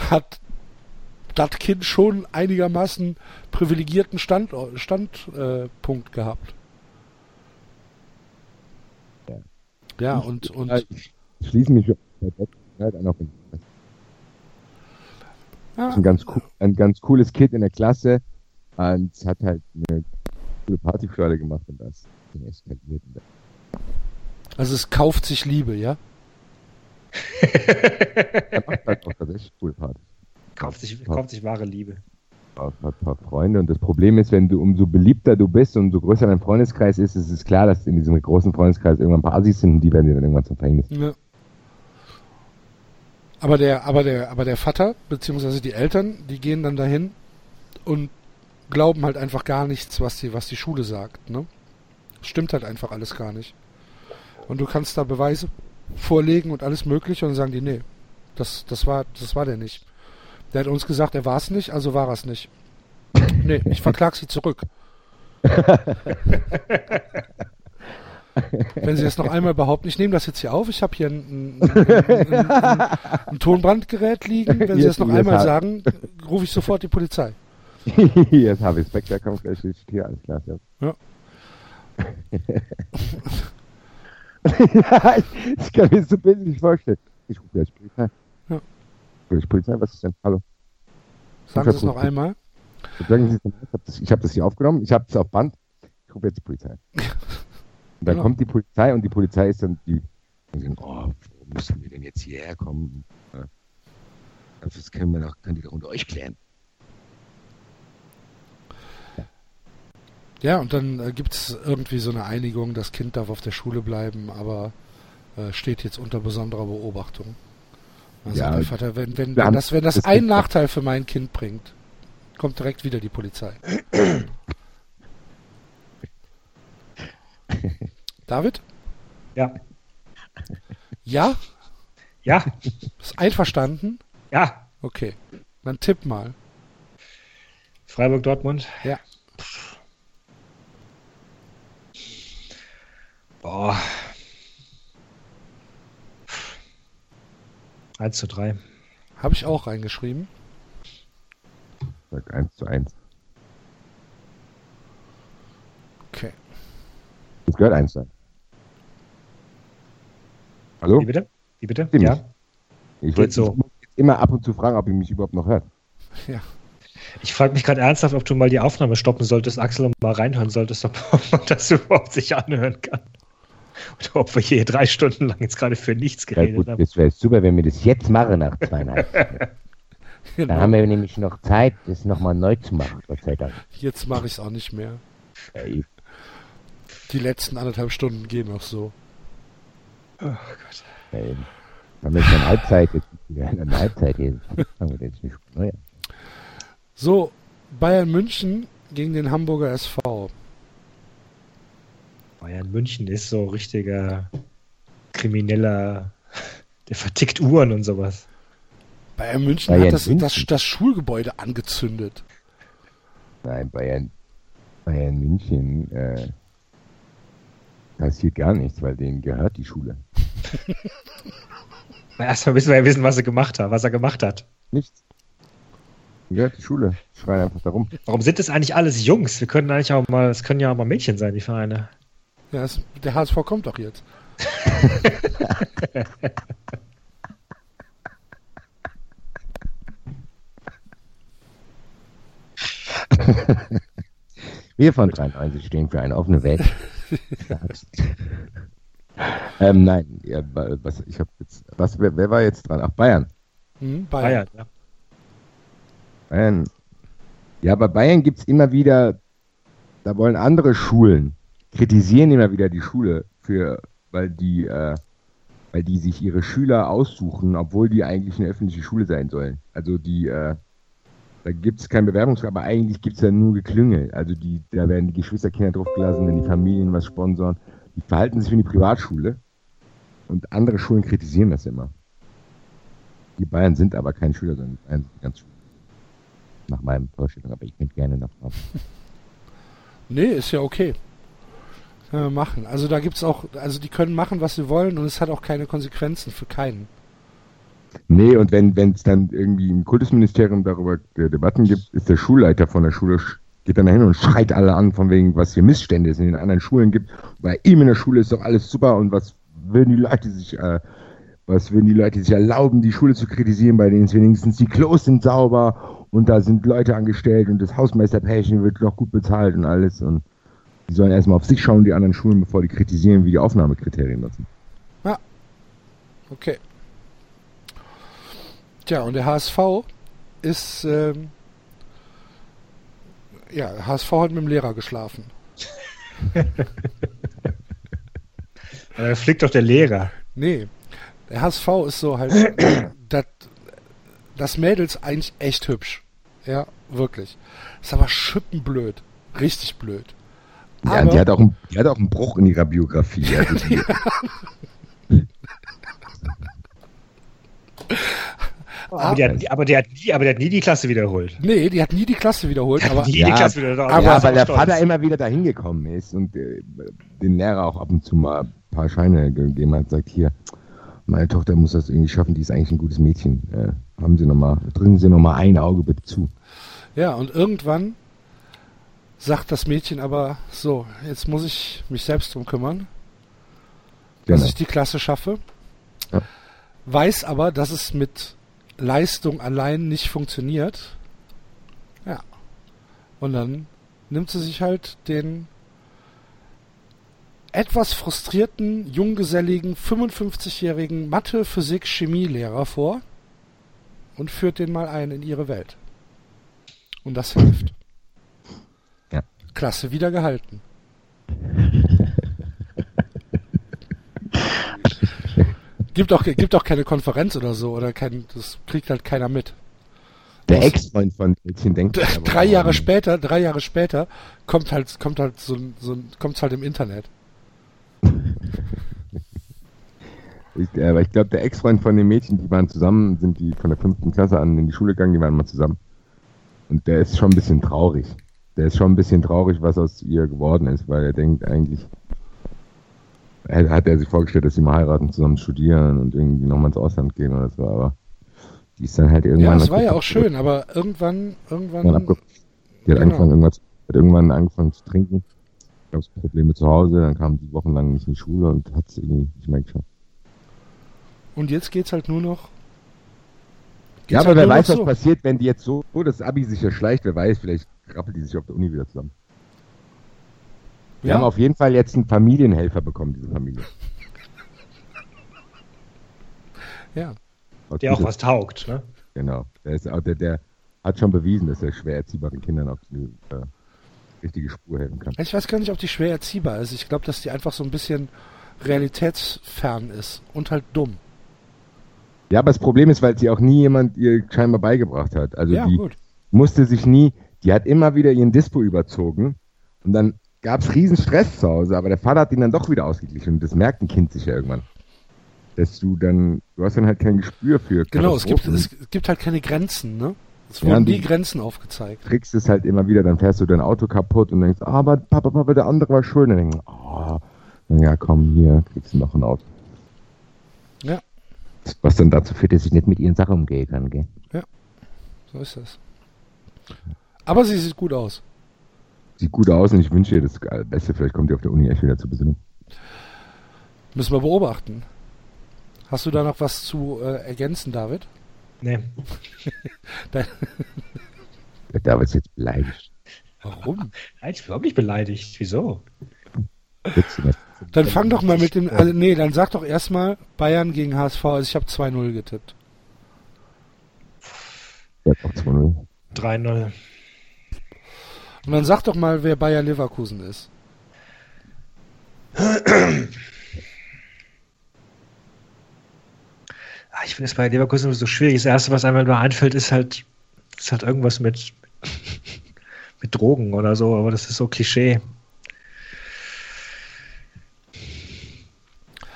hat das Kind schon einigermaßen privilegierten Standpunkt Stand, äh, Punkt gehabt. Ja. Ja, und, und Ja, ich schließe mich halt an auf den ja, ein ganz, cool, ein ganz cooles Kid in der Klasse und hat halt eine coole Partyfreude gemacht und das ist eskaliert. also es kauft sich Liebe, ja? Er macht halt auch tatsächlich coole Partys. Kauft sich, kauft sich wahre Liebe. Hat ein paar Freunde und das Problem ist, wenn du umso beliebter du bist und umso größer dein Freundeskreis ist, ist es klar, dass in diesem großen Freundeskreis irgendwann ein paar Assis sind und die werden dir dann irgendwann zum Verhängnis. Ja. Aber der, aber der, aber der Vater, beziehungsweise die Eltern, die gehen dann dahin und glauben halt einfach gar nichts, was die, was die Schule sagt, ne? Stimmt halt einfach alles gar nicht. Und du kannst da Beweise vorlegen und alles mögliche und sagen die, nee, das, das war, das war der nicht. Der hat uns gesagt, er war es nicht, also war er es nicht. Nee, ich verklag sie zurück. Wenn Sie das noch einmal behaupten, ich nehme das jetzt hier auf, ich habe hier ein, ein, ein, ein, Tonbandgerät liegen. Wenn Sie das noch einmal sagen, rufe ich sofort die Polizei. Jetzt habe ich Speck, da kommt gleich steht hier alles klar. Ja. Ja. ich, ich kann mir das so bildlich vorstellen. Ich rufe gleich Polizei. Ja. Polizei, was ist denn? Hallo. Sagen Sie es noch einmal. Sagen Sie. Ich habe das, hier aufgenommen, ich habe es auf Band. Ich rufe jetzt die Polizei. Und dann Genau. kommt die Polizei und die Polizei ist dann die. Und die sagen, oh, wo müssen wir denn jetzt hierher kommen? Das können wir doch, könnt ihr doch unter euch klären. Ja, und dann äh, gibt es irgendwie so eine Einigung, das Kind darf auf der Schule bleiben, aber äh, steht jetzt unter besonderer Beobachtung. Also Ja, der Vater, wenn, wenn, wenn das, wenn das das einen Nachteil für mein Kind bringt, kommt direkt wieder die Polizei. David? Ja. Ja? Ja. Ist einverstanden? Ja. Okay. Dann tipp mal. Freiburg-Dortmund. Ja. Boah. 1 zu 3. Habe ich auch reingeschrieben. Sag 1 zu 1. Okay. Das gehört 1 zu 1. Hallo? Wie bitte? Wie bitte? Stimmt. Ja. Ich wollte so. immer ab und zu fragen, ob ihr mich überhaupt noch hört. Ja. Ich frage mich gerade ernsthaft, ob du mal die Aufnahme stoppen solltest, Axel, und mal reinhören solltest, ob man das überhaupt sich anhören kann. Oder ob wir hier drei Stunden lang jetzt gerade für nichts Ja, geredet gut, haben. das wäre super, wenn wir das jetzt machen nach zweieinhalb. Stunden. Genau. Dann haben wir nämlich noch Zeit, das nochmal neu zu machen, Gott sei Dank. Jetzt mache ich es auch nicht mehr. Ey, Die letzten anderthalb Stunden gehen noch so. ey. Wir haben jetzt eine Halbzeit, jetzt wir eine Halbzeit hier. Wir. So, Bayern München gegen den Hamburger SV. Bayern München ist so richtiger krimineller, der vertickt Uhren und sowas. Bayern München Bayern hat das, das, München? das Schulgebäude angezündet. Nein, Bayern, Bayern München äh, passiert gar nichts, weil denen gehört die Schule. Erstmal müssen wir ja wissen, was er gemacht hat, was er gemacht hat. Nichts. Ja, die Schule. Schreien einfach da rum. Warum sind das eigentlich alles Jungs? Wir können eigentlich auch mal, es können ja auch mal Mädchen sein, die Vereine. Ja, es, der HSV kommt doch jetzt. Wir von 93 stehen für eine offene Welt. ähm, nein, ja, was, ich hab jetzt, was, wer, wer war jetzt dran? Ach, Bayern. Hm, Bayern, ja. Bayern. Ja, bei Bayern gibt es immer wieder, da wollen andere Schulen, kritisieren immer wieder die Schule für, weil die, äh, weil die sich ihre Schüler aussuchen, obwohl die eigentlich eine öffentliche Schule sein sollen. Also die, äh, da gibt es kein Bewerbungsgespräch, aber eigentlich gibt es ja nur Geklüngel. Also die, da werden die Geschwisterkinder draufgelassen, wenn die Familien was sponsoren. Die verhalten sich wie eine Privatschule und andere Schulen kritisieren das immer. Die Bayern sind aber keine Schüler, sondern die Bayern sind ganz Schule. Nach meinem Vorstellung, aber ich bin gerne noch drauf. Nee, ist ja okay. Wir machen. Also da gibt's auch, also die können machen, was sie wollen und es hat auch keine Konsequenzen für keinen. Nee, und wenn es dann irgendwie im Kultusministerium darüber äh, Debatten gibt, ist der Schulleiter von der Schule, sch- geht dann dahin und schreit alle an, von wegen, was hier Missstände es in den anderen Schulen gibt. Bei ihm in der Schule ist doch alles super und was würden die Leute sich, äh, was würden die Leute sich erlauben, die Schule zu kritisieren, bei denen es wenigstens die Klos sind sauber und da sind Leute angestellt und das Hausmeisterpärchen wird noch gut bezahlt und alles und die sollen erstmal auf sich schauen, die anderen Schulen, bevor die kritisieren, wie die Aufnahmekriterien das sind. Okay. Tja, und der HSV ist, ähm, ja, der HSV hat mit dem Lehrer geschlafen. Aber da fliegt doch der Lehrer. Nee, der HSV ist so halt, das, das Mädel ist eigentlich echt hübsch. Ja, wirklich. Ist aber schippenblöd. Richtig blöd. Ja, Aber- die hat, auch einen, die hat auch einen Bruch in ihrer Biografie. Also die, Aber, der, hat- aber, der hat nie, aber der hat nie die Klasse wiederholt. Nee, die hat nie die Klasse wiederholt, aber nie Ja, die Klasse wiederholt. aber- ja, weil der stolz. Vater immer wieder dahin gekommen ist und äh, den Lehrer auch ab und zu mal ein paar Scheine gegeben hat, sagt hier, meine Tochter muss das irgendwie schaffen, die ist eigentlich ein gutes Mädchen. Äh, haben Sie noch mal, drücken Sie noch mal ein Auge bitte zu. Ja, und irgendwann sagt das Mädchen aber so, jetzt muss ich mich selbst drum kümmern, dass Genau. ich die Klasse schaffe. Ja. Weiß aber, dass es mit Leistung allein nicht funktioniert. Ja. Und dann nimmt sie sich halt den etwas frustrierten, junggeselligen, 55-jährigen Mathe, Physik, Chemielehrer vor und führt den mal ein in ihre Welt. Und das hilft. Klasse wieder gehalten. gibt auch gibt auch keine Konferenz oder so oder kein das kriegt halt keiner mit. Der Ex-Freund von Mädchen denkt drei Jahre oh, später, drei Jahre später kommt halt kommt halt so so kommt's halt im Internet. Ich, äh, aber ich glaube, der Ex-Freund von den Mädchen, die waren zusammen, sind die von der fünften Klasse an in die Schule gegangen, die waren mal zusammen. Und der ist schon ein bisschen traurig. Der ist schon ein bisschen traurig, was aus ihr geworden ist, weil er denkt eigentlich, hat er sich vorgestellt, dass sie mal heiraten, zusammen studieren und irgendwie nochmal ins Ausland gehen oder so, aber die ist dann halt Ja, irgendwann. es war ja auch schön, aber irgendwann Irgendwann Die hat Genau. angefangen, irgendwas, hat irgendwann angefangen zu trinken. Gab es Probleme zu Hause, dann kam die wochenlang nicht in die Schule und hat es irgendwie nicht mehr geschafft. und jetzt geht's halt nur noch Ja, aber halt wer weiß, was so. passiert, wenn die jetzt so, so das Abi sich erschleicht, wer weiß, vielleicht rappelt die sich auf der Uni wieder zusammen. Wir Ja. haben auf jeden Fall jetzt einen Familienhelfer bekommen, diese Familie. Ja. Aus Der auch was taugt, ne? Genau. Der, ist, der, der hat schon bewiesen, dass er schwer erziehbaren Kindern auf die äh, richtige Spur helfen kann. Ich weiß gar nicht, ob die schwer erziehbar ist. Ich glaube, dass die einfach so ein bisschen realitätsfern ist und halt dumm. Ja, aber das Problem ist, weil sie auch nie jemand ihr scheinbar beigebracht hat. Also ja, die gut. musste sich nie, die hat immer wieder ihren Dispo überzogen und dann gab es riesen Stress zu Hause, aber der Vater hat ihn dann doch wieder ausgeglichen und das merkt ein Kind sich ja irgendwann. Dass du dann, du hast dann halt kein Gespür für Genau, es gibt, es gibt halt keine Grenzen, ne? Es Ja, wurden und nie die- Grenzen aufgezeigt. kriegst es halt immer wieder, dann fährst du dein Auto kaputt und denkst, ah, aber Papa, Papa, der andere war schuld. Und dann denkst du, ah, na ja, komm, hier kriegst du noch ein Auto. Ja. Was dann dazu führt, dass ich nicht mit ihren Sachen umgehen kann, gell? So ist das. Aber sie sieht gut aus. Sieht gut aus und ich wünsche ihr das Beste. Vielleicht kommt ihr auf der Uni echt wieder zur Besinnung. Müssen wir beobachten. Hast du da noch was zu äh, ergänzen, David? Nee. Der David ist jetzt beleidigt. warum? Nein, ich bin überhaupt nicht beleidigt. Wieso? Dann fang doch mal mit dem. Also, nee, dann sag doch erstmal Bayern gegen HSV. Also ich habe 2-0 getippt. Der hat auch 2-0. 3-0. Und dann sag doch mal, wer Bayer Leverkusen ist. Ah, Ich finde es bei Leverkusen so schwierig. Das Erste, was einem da einfällt, ist halt, ist halt irgendwas mit, mit Drogen oder so, aber das ist so Klischee.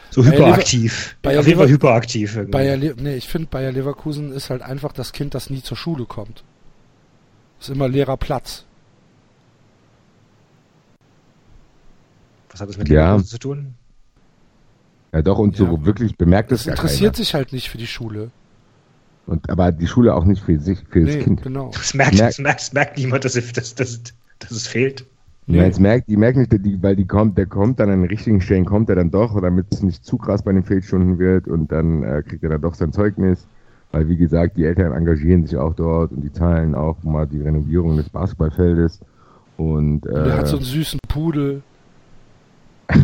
So Bayer hyperaktiv. Bayer Auf jeden Fall hyperaktiv irgendwie. Bayer Le nee, ich finde Bayer Leverkusen ist halt einfach das Kind, das nie zur Schule kommt. Ist immer leerer Platz. Was hat das mit Ja. Zu tun? Ja, doch, und Ja. so wirklich bemerkt Das es gar interessiert keiner. sich halt nicht für die Schule. Und, aber die Schule auch nicht für sich, für das Nee, Kind. genau. Das merkt, Merkt- das merkt, das merkt niemand, dass, es- dass, dass, dass es fehlt. Nee. Ja, jetzt merkt, die merken nicht, die, weil die kommt, der kommt dann an den richtigen Stellen, kommt er dann doch, damit es nicht zu krass bei den Fehlstunden wird und dann äh, kriegt er dann doch sein Zeugnis. Weil wie gesagt, die Eltern engagieren sich auch dort und die zahlen auch mal die Renovierung des Basketballfeldes. Und, äh, Und der hat so einen süßen Pudel.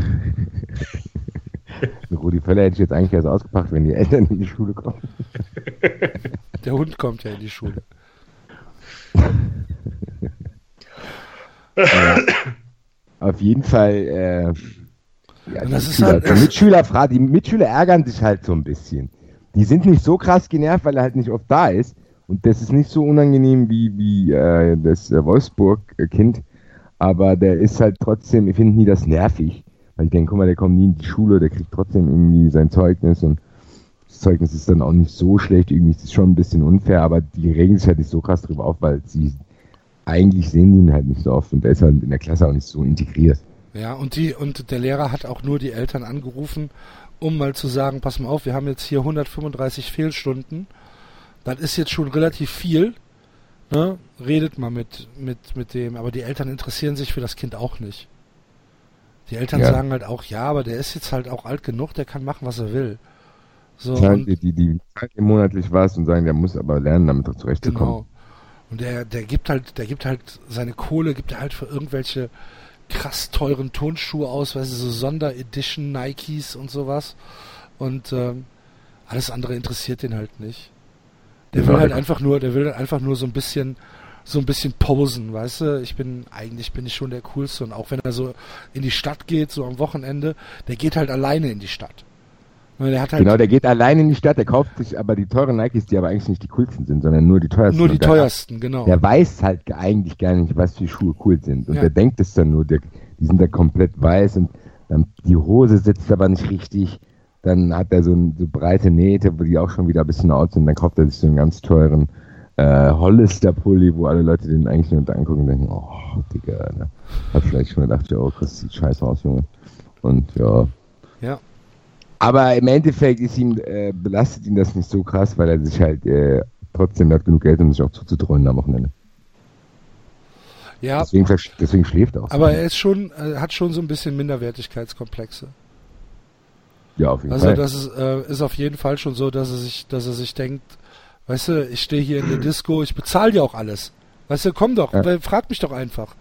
Rudi Völler hätte ich jetzt eigentlich erst ausgepackt, wenn die Eltern in die Schule kommen. Der Hund kommt ja in die Schule. Auf jeden Fall, äh, ja, die, Mitschüler, halt- die, Mitschüler, die Mitschüler ärgern sich halt so ein bisschen. Die sind nicht so krass genervt, weil er halt nicht oft da ist. Und das ist nicht so unangenehm wie, wie äh, das äh, Wolfsburg-Kind. Aber der ist halt trotzdem, ich finde nie das nervig. Weil ich denke, guck mal, der kommt nie in die Schule, der kriegt trotzdem irgendwie sein Zeugnis und das Zeugnis ist dann auch nicht so schlecht. Irgendwie ist es schon ein bisschen unfair, aber die regen sich halt nicht so krass drüber auf, weil sie eigentlich sehen ihn halt nicht so oft und der ist halt in der Klasse auch nicht so integriert. Ja, und die, und der Lehrer hat auch nur die Eltern angerufen, um mal zu sagen, pass mal auf, wir haben jetzt hier 135 Fehlstunden. Das ist jetzt schon relativ viel. Ne? Redet mal mit, mit, mit dem, aber die Eltern interessieren sich für das Kind auch nicht. Die Eltern Ja. sagen halt auch, ja, aber der ist jetzt halt auch alt genug, der kann machen, was er will. So, Zahlen die, die, die zahlen ihm monatlich was und sagen, der muss aber lernen, damit zurechtzukommen. genau. Und der, der gibt halt, der gibt halt seine Kohle, gibt er halt für irgendwelche krass teuren Turnschuhe aus, weißt du, so Sonderedition Nikes und sowas. Und ähm, alles andere interessiert den halt nicht. Der Ja, will halt einfach nur, der will halt einfach nur so ein bisschen, so ein bisschen posen, weißt du? Ich bin, eigentlich bin ich schon der Coolste und auch wenn er so in die Stadt geht, so am Wochenende, der geht halt alleine in die Stadt. Der hat halt Genau, der geht allein in die Stadt, der kauft sich aber die teuren Nikes, die aber eigentlich nicht die coolsten sind, sondern nur die teuersten. nur die der, teuersten, genau. Der weiß halt eigentlich gar nicht, was für Schuhe cool sind. Und Ja. der denkt es dann nur, der, die sind da komplett weiß und dann die Hose sitzt aber nicht richtig. Dann hat er so, so breite Nähte, wo die auch schon wieder ein bisschen out sind. Dann kauft er sich so einen ganz teuren äh, Hollister-Pulli, wo alle Leute den eigentlich nur angucken und denken, oh, Digga, ne? Hat vielleicht schon gedacht, ja, oh, das sieht scheiße aus, Junge. Und ja. Ja. Aber im Endeffekt ist ihm, äh, belastet ihn das nicht so krass, weil er sich halt äh, trotzdem hat genug Geld, um sich auch zuzutreuen am Wochenende. Ja, Deswegen, deswegen schläft er auch. so. aber er ist schon, äh, hat schon so ein bisschen Minderwertigkeitskomplexe. ja, auf jeden Also Fall. das ist, äh, ist auf jeden Fall schon so, dass er sich, dass er sich denkt, weißt du, ich stehe hier in der Disco, ich bezahle dir auch alles. Weißt du, komm doch, Ja. frag mich doch einfach.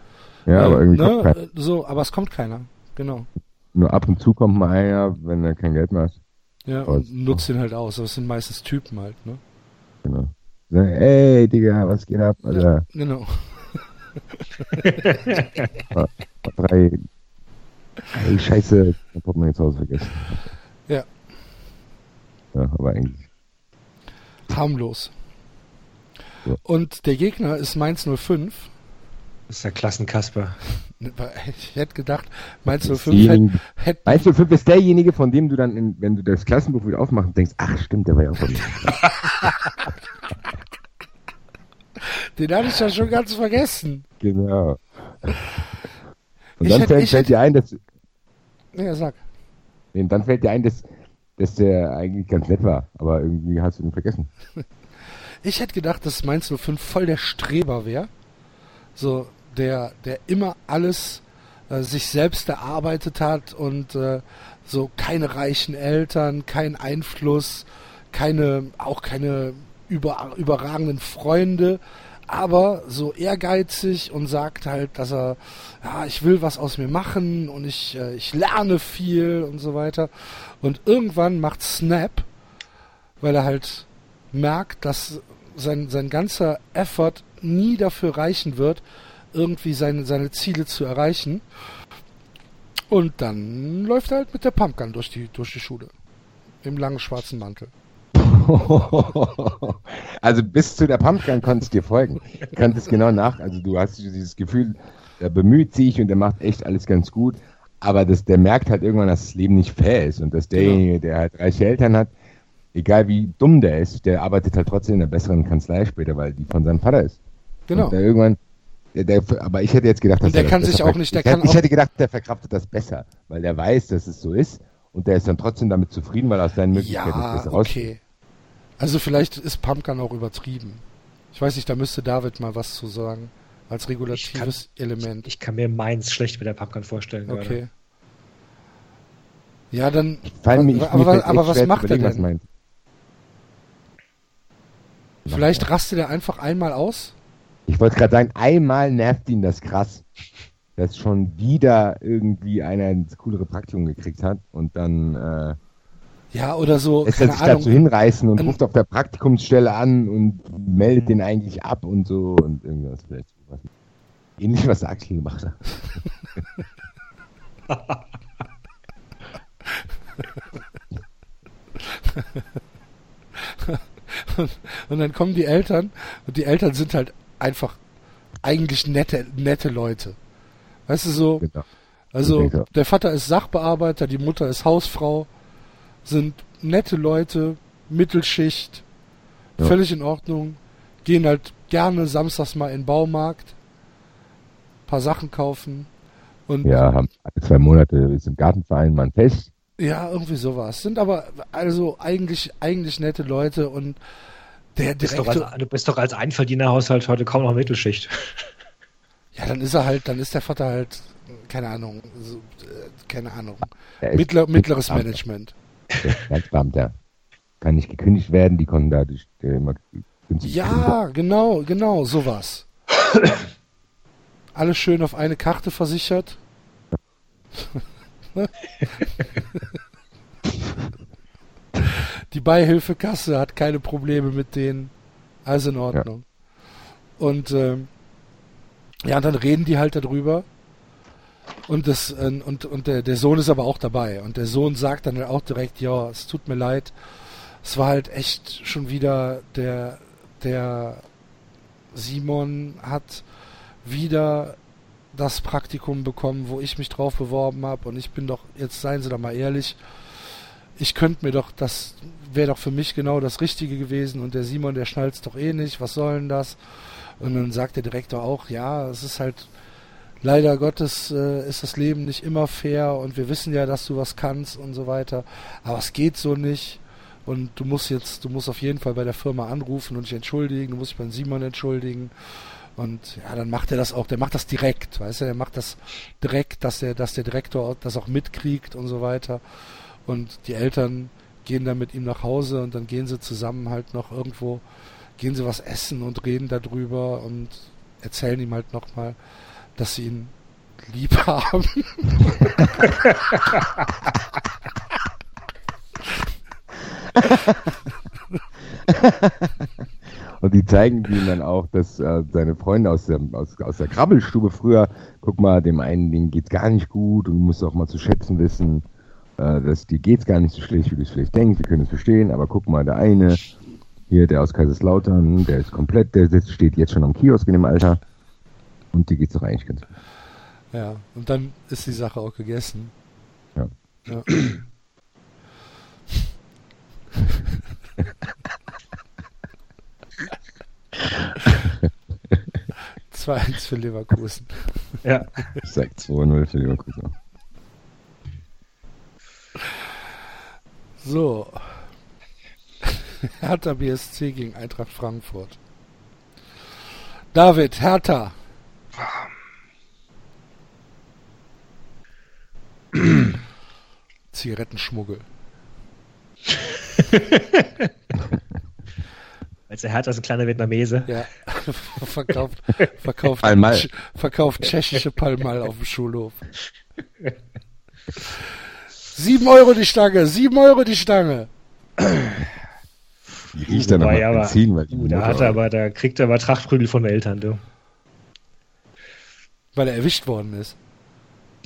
ja, aber Äh, irgendwie ne? So, aber es kommt keiner. Genau. nur ab und zu kommt mal einer, wenn er kein Geld mehr hat. Ja, und nutzt den halt aus. Aber es sind meistens Typen halt, ne? Genau. Ey, Digga, was geht ab? Alter, Genau. drei. Ey, scheiße, mein Portemonnaie zu Hause vergessen. Ja. Ja, aber eigentlich. Harmlos. Ja. Und der Gegner ist Mainz 05. Das ist der Klassenkasper. Ich hätte gedacht, Mainz 05 hätte, du, Fünf ist derjenige, von dem du dann, in, wenn du das Klassenbuch wieder aufmachst, denkst, ach stimmt, der war ja auch von mir. den hatte ich ja schon ganz vergessen. Genau. Und Ich dann hätte- fällt, ich fällt hätte- dir ein, dass, Ja, sag. nee, dann fällt dir ein, dass dass der eigentlich ganz nett war, aber irgendwie hast du ihn vergessen. Ich hätte gedacht, dass Mainz 05 voll der Streber wäre. So, der, der immer alles äh, sich selbst erarbeitet hat und äh, so keine reichen Eltern, kein Einfluss, keine, auch keine über, überragenden Freunde, aber so ehrgeizig und sagt halt, dass er, ja, ich will was aus mir machen und ich, äh, ich lerne viel und so weiter. Und irgendwann macht Snap, weil er halt merkt, dass sein, sein ganzer Effort nie dafür reichen wird, irgendwie seine, seine Ziele zu erreichen. Und dann läuft er halt mit der Pumpgun durch die, durch die Schule. Im langen schwarzen Mantel. also bis zu der Pumpgun konntest du dir folgen. Du konntest genau nach, also du hast dieses Gefühl, der bemüht sich und der macht echt alles ganz gut. Aber das, der merkt halt irgendwann, dass das Leben nicht fair ist und dass derjenige, der halt reiche Eltern hat, egal wie dumm der ist, der arbeitet halt trotzdem in einer besseren Kanzlei später, weil die von seinem Vater ist. Genau. Und der irgendwann, der, der, aber ich hätte jetzt gedacht, dass Und der er, kann sich auch nicht- der ich, hätte- kann ich auch- hätte gedacht, der verkraftet das besser, weil der weiß, dass es so ist und der ist dann trotzdem damit zufrieden, weil aus seinen Möglichkeiten Ja, raus. okay. Also vielleicht ist Pumpgun auch übertrieben. Ich weiß nicht, da müsste David mal was zu sagen. Als regulatives Element. Ich kann mir Mainz schlecht mit der Pumpgun vorstellen. gerade. Okay. Ja, dann. Fallen mir, aber ich, aber, aber was macht er was denn? meint. Vielleicht rastet er einfach einmal aus? Ich wollte gerade sagen, einmal nervt ihn das krass, dass schon wieder irgendwie einer ins coolere Praktikum gekriegt hat und dann äh, Ja, oder so. lässt er Keine sich dazu hinreißen und ruft auf der Praktikumsstelle an und meldet den eigentlich ab und so und irgendwas vielleicht. Was. Ähnlich, was Axel gemacht hat. Und dann kommen die Eltern und die Eltern sind halt einfach eigentlich nette, nette Leute. Weißt du so? Genau. Also ja. der Vater ist Sachbearbeiter, die Mutter ist Hausfrau, sind nette Leute, Mittelschicht, Ja. völlig in Ordnung, gehen halt gerne samstags mal in den Baumarkt, paar Sachen kaufen und Ja, haben alle zwei Monate ist im Gartenverein mal ein Fest. ja, irgendwie sowas. Sind aber also eigentlich eigentlich nette Leute und der Du bist, doch Direktor, als, du bist doch als Einverdienerhaushalt heute kaum noch Mittelschicht. ja, dann ist er halt, dann ist der Vater halt, keine Ahnung, so, äh, keine Ahnung, Mittler, mittleres Beamter. Management. Der ist Finanzbeamter. Kann nicht gekündigt werden, die konnten dadurch äh, immer günstig Ja, genau, genau, sowas. Alles schön auf eine Karte versichert. Die Beihilfekasse hat keine Probleme mit denen. Also in Ordnung. Und ähm, ja, und dann reden die halt darüber. Und das äh, und und der, der Sohn ist aber auch dabei. Und der Sohn sagt dann auch direkt, ja, es tut mir leid. Es war halt echt schon wieder der der Simon hat wieder das Praktikum bekommen, wo ich mich drauf beworben habe und ich bin doch, jetzt seien Sie doch mal ehrlich, ich könnte mir doch, das wäre doch für mich genau das Richtige gewesen und der Simon, der schnallt's doch eh nicht, was soll denn das? Und dann sagt der Direktor auch, ja, es ist halt, leider Gottes äh, ist das Leben nicht immer fair und wir wissen ja, dass du was kannst und so weiter, aber es geht so nicht. Und du musst jetzt, du musst auf jeden Fall bei der Firma anrufen und dich entschuldigen, du musst dich beim Simon entschuldigen. Und ja, dann macht er das auch, der macht das direkt, weißt du, der macht das direkt, dass der, dass der Direktor das auch mitkriegt und so weiter. Und die Eltern gehen dann mit ihm nach Hause und dann gehen sie zusammen halt noch irgendwo, gehen sie was essen und reden darüber und erzählen ihm halt nochmal, dass sie ihn lieb haben. Und die zeigen ihm dann auch, dass äh, seine Freunde aus der, aus, aus der Krabbelstube früher, guck mal, dem einen Ding geht's gar nicht gut und du musst auch mal zu schätzen wissen, äh, dass dir geht's gar nicht so schlecht, wie du es vielleicht denkst, wir können es verstehen, aber guck mal, der eine, hier, der aus Kaiserslautern, der ist komplett, der sitzt, steht jetzt schon am Kiosk in dem Alter und dir geht's doch eigentlich ganz gut. Ja, und dann ist die Sache auch gegessen. Ja. ja. Zwei eins für Leverkusen. Ja. Ich sag 2-0 für Leverkusen. So. Hertha BSC gegen Eintracht Frankfurt. David, Hertha. Zigarettenschmuggel. Als der Hertha ist ein kleiner Vietnamese. Ja, verkauft, verkauft, verkauft tschechische Palmal auf dem Schulhof. Sieben Euro die Stange, sieben Euro die Stange. Die riecht dann aber- Benzin, weil die Uh, da hat er aber, da kriegt er aber Trachtprügel von den Eltern, du. Weil er erwischt worden ist.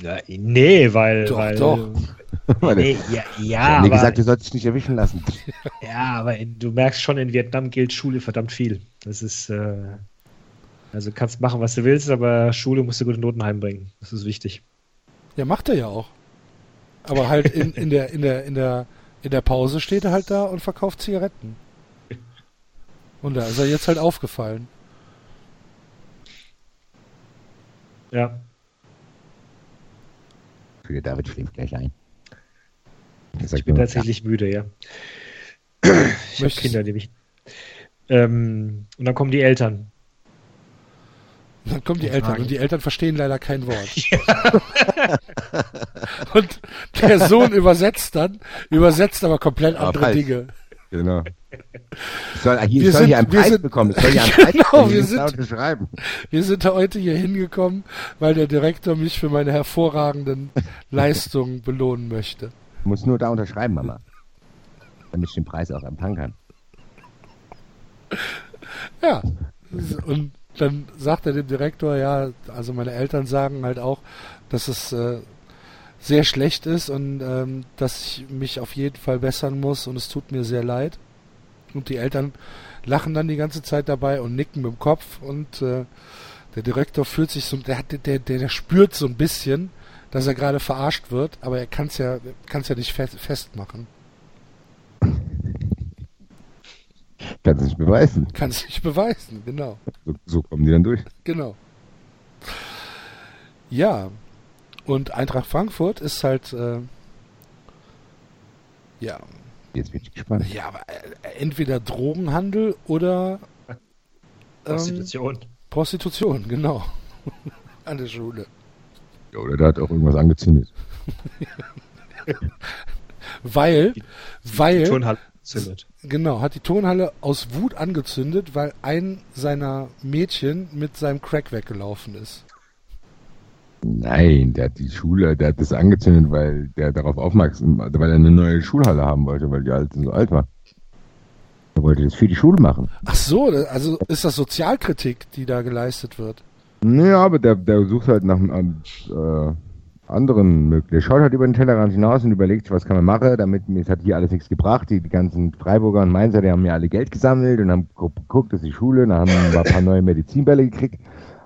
Ja, nee, weil. Doch, weil, doch. Nee, ja, ja, aber, gesagt, du sollst dich nicht erwischen lassen. ja, aber in, du merkst schon, in Vietnam gilt Schule verdammt viel. Das ist, äh, also kannst machen, was du willst, aber Schule musst du gute Noten heimbringen. Das ist wichtig. Ja, macht er ja auch. Aber halt in, in der, in der, in der, in der Pause steht er halt da und verkauft Zigaretten. Und da ist er jetzt halt aufgefallen. Ja. Der David schläft gleich ein. Sagt Ich bin nur, tatsächlich müde, ja. Ich habe Kinder, die mich. Ähm, und dann kommen die Eltern. Dann kommen die Eltern und die Eltern verstehen leider kein Wort. und der Sohn übersetzt dann, übersetzt aber komplett Aber andere falsch. Dinge. Genau. Ich soll, hier, Wir ich soll sind- hier einen Preis sind- bekommen. Ich soll hier einen Preis Genau, bekommen. wir sind-. Wir sind heute hier hingekommen, weil der Direktor mich für meine hervorragenden Leistungen belohnen möchte. Ich muss nur da unterschreiben, Mama. Damit ich den Preis auch empfangen kann. Ja. Und dann sagt er dem Direktor, ja, also meine Eltern sagen halt auch, dass es äh, sehr schlecht ist und ähm, dass ich mich auf jeden Fall bessern muss und es tut mir sehr leid. Und die Eltern lachen dann die ganze Zeit dabei und nicken mit dem Kopf und äh, der Direktor fühlt sich so, der, hat, der, der, der spürt so ein bisschen, dass er gerade verarscht wird, aber er kann es ja, kann's ja nicht fest, festmachen. Kannst du nicht beweisen. Kann es nicht beweisen, genau. So, so kommen die dann durch. Genau. Ja. Und Eintracht Frankfurt ist halt, äh, ja, Jetzt bin ich gespannt. ja, aber äh, entweder Drogenhandel oder ähm, Prostitution. Prostitution, genau. An der Schule. Ja, oder da hat auch irgendwas angezündet. Weil, weil, Turnhalle zündet. genau, hat die Turnhalle aus Wut angezündet, weil ein seiner Mädchen mit seinem Crack weggelaufen ist. Nein, der hat die Schule, der hat das angezündet, weil der darauf aufmerksam, weil er eine neue Schulhalle haben wollte, weil die alte so alt war. Er wollte das für die Schule machen. Ach so, also ist das Sozialkritik, die da geleistet wird. Naja, aber der, der sucht halt nach einem äh, anderen Möglichkeiten. Der schaut halt über den Tellerrand hinaus und überlegt sich, was kann man machen, damit mir es hat hier alles nichts gebracht. Die, die ganzen Freiburger und Mainzer, die haben mir alle Geld gesammelt und haben gu- geguckt, dass die Schule, dann haben wir ein paar neue Medizinbälle gekriegt.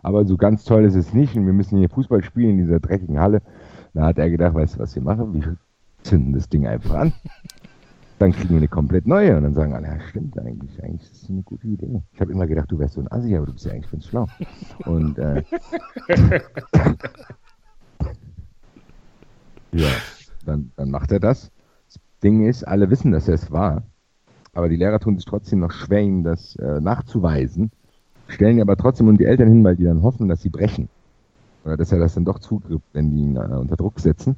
Aber so ganz toll ist es nicht und wir müssen hier Fußball spielen in dieser dreckigen Halle. Da hat er gedacht, weißt du, was wir machen? Wir zünden das Ding einfach an. Dann kriegen wir eine komplett neue und dann sagen alle, ja stimmt eigentlich, eigentlich ist das eine gute Idee. Ich habe immer gedacht, du wärst so ein Assi, aber du bist ja eigentlich ganz schlau. Und äh, ja, dann, dann macht er das. Das Ding ist, alle wissen, dass er es war, aber die Lehrer tun sich trotzdem noch schwer, ihm das äh, nachzuweisen, stellen ihn aber trotzdem und die Eltern hin, weil die dann hoffen, dass sie brechen. Oder dass er das dann doch zugibt, wenn die ihn äh, unter Druck setzen.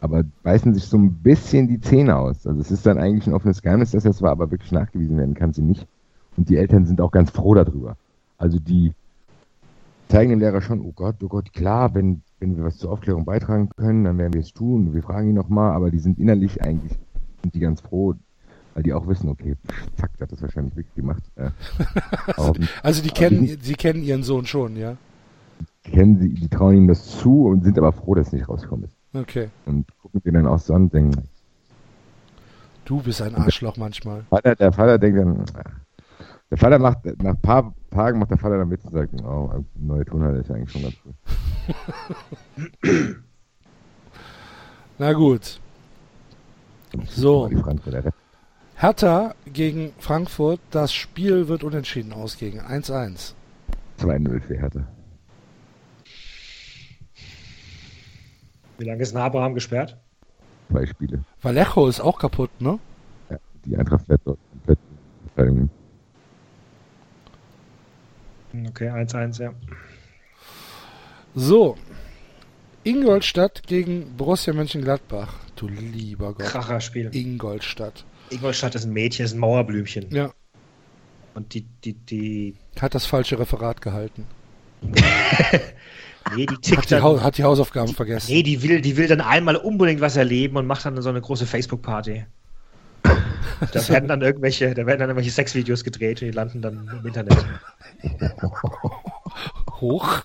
Aber beißen sich so ein bisschen die Zähne aus. Also es ist dann eigentlich ein offenes Geheimnis, dass es war, aber wirklich nachgewiesen werden kann sie nicht. Und die Eltern sind auch ganz froh darüber. Also die zeigen dem Lehrer schon, oh Gott, oh Gott, klar, wenn, wenn wir was zur Aufklärung beitragen können, dann werden wir es tun. Wir fragen ihn nochmal, aber die sind innerlich eigentlich, sind die ganz froh, weil die auch wissen, okay, der hat das wahrscheinlich wirklich gemacht. Äh, Also die Aber kennen, die- sie kennen ihren Sohn schon, ja? die kennen sie, die trauen ihm das zu und sind aber froh, dass es nicht rausgekommen ist. Okay. Und gucken sie dann auch so an und denken, Du bist ein Arschloch manchmal. Vater, der Vater denkt dann, ah. der Vater macht, nach ein paar Tagen macht der Vater dann Witz und sagt, oh, neue Tonhalle ist ja eigentlich schon ganz cool. Na gut. So. Hertha gegen Frankfurt. Das Spiel wird unentschieden ausgehen. 1-1. 2-0 für Hertha. Wie lange ist ein Abraham gesperrt? zwei Spiele. Vallejo ist auch kaputt, ne? Ja, die Eintracht fährt dort komplett. Verteidigung. Okay, 1-1, ja. So. Ingolstadt gegen Borussia Mönchengladbach. Du lieber Gott. Kracherspiel. Ingolstadt. Ingolstadt ist ein Mädchen, ist ein Mauerblümchen. Ja, Und die, die, die, hat das falsche Referat gehalten. nee, die tickt Hat die, dann, hat die Hausaufgaben vergessen. nee, die will, die will dann einmal unbedingt was erleben und macht dann so eine große Facebook-Party. Da werden dann irgendwelche, da werden dann irgendwelche Sexvideos gedreht und die landen dann im Internet. Hoch.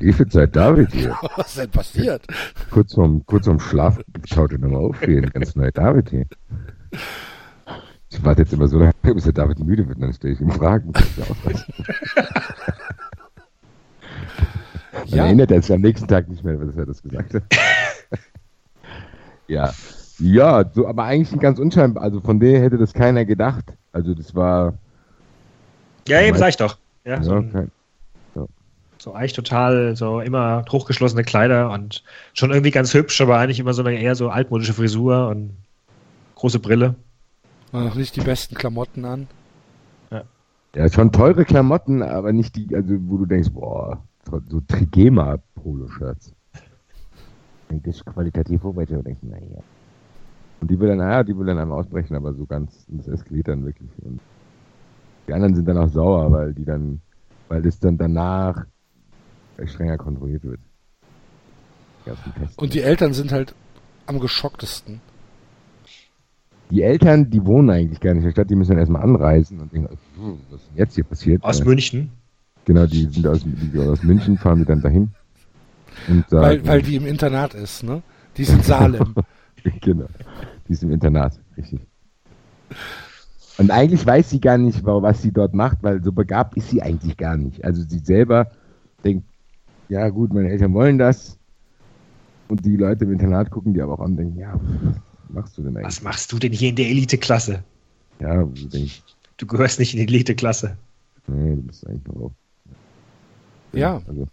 Hefezeit David hier. Was ist denn passiert? Kurz vorm, kurz vorm Schlaf schaut er nochmal auf hier. Ein ganz neuer David hier. Ich warte jetzt immer so lange, bis der David müde wird, dann stelle ich ihm Fragen. Dann Ja. erinnert er sich am nächsten Tag nicht mehr, was er das gesagt hat. ja. Ja, so, aber eigentlich ein ganz unscheinbar. Also von der hätte das keiner gedacht. Also das war Ja, eben, sag ich doch. Ja, so, ja, ein- kein, so eigentlich total, so immer hochgeschlossene Kleider und schon irgendwie ganz hübsch, aber eigentlich immer so eine eher so altmodische Frisur und große Brille. War noch nicht die besten Klamotten an. ja, schon teure Klamotten, aber nicht die, also wo du denkst, boah, so Trigema-Polo-Shirts. Das ist qualitativ hochwertig und denkst, naja. Und die will dann, naja, die will dann einmal ausbrechen, aber so ganz, das eskaliert dann wirklich. Und die anderen sind dann auch sauer, weil die dann, weil das dann danach strenger kontrolliert wird. Die. Und die Eltern sind halt am geschocktesten. Die Eltern, die wohnen eigentlich gar nicht in der Stadt, die müssen dann erstmal anreisen und denken, "Hm, was ist denn jetzt hier passiert? Aus Äh, München. Genau, die sind aus, die aus München, fahren die dann dahin. Und sagen, Weil, weil die im Internat ist, ne? Die ist in Salem. genau, die ist im Internat, richtig. Und eigentlich weiß sie gar nicht, wa- was sie dort macht, weil so begabt ist sie eigentlich gar nicht. Also sie selber denkt, ja gut, meine Eltern wollen das. Und die Leute im Internat gucken die aber auch an und denken, ja, machst du denn eigentlich? Was machst du denn hier in der Eliteklasse? Ja, wo du gehörst nicht in die Eliteklasse. nee, du bist eigentlich noch auf. Ja. Also,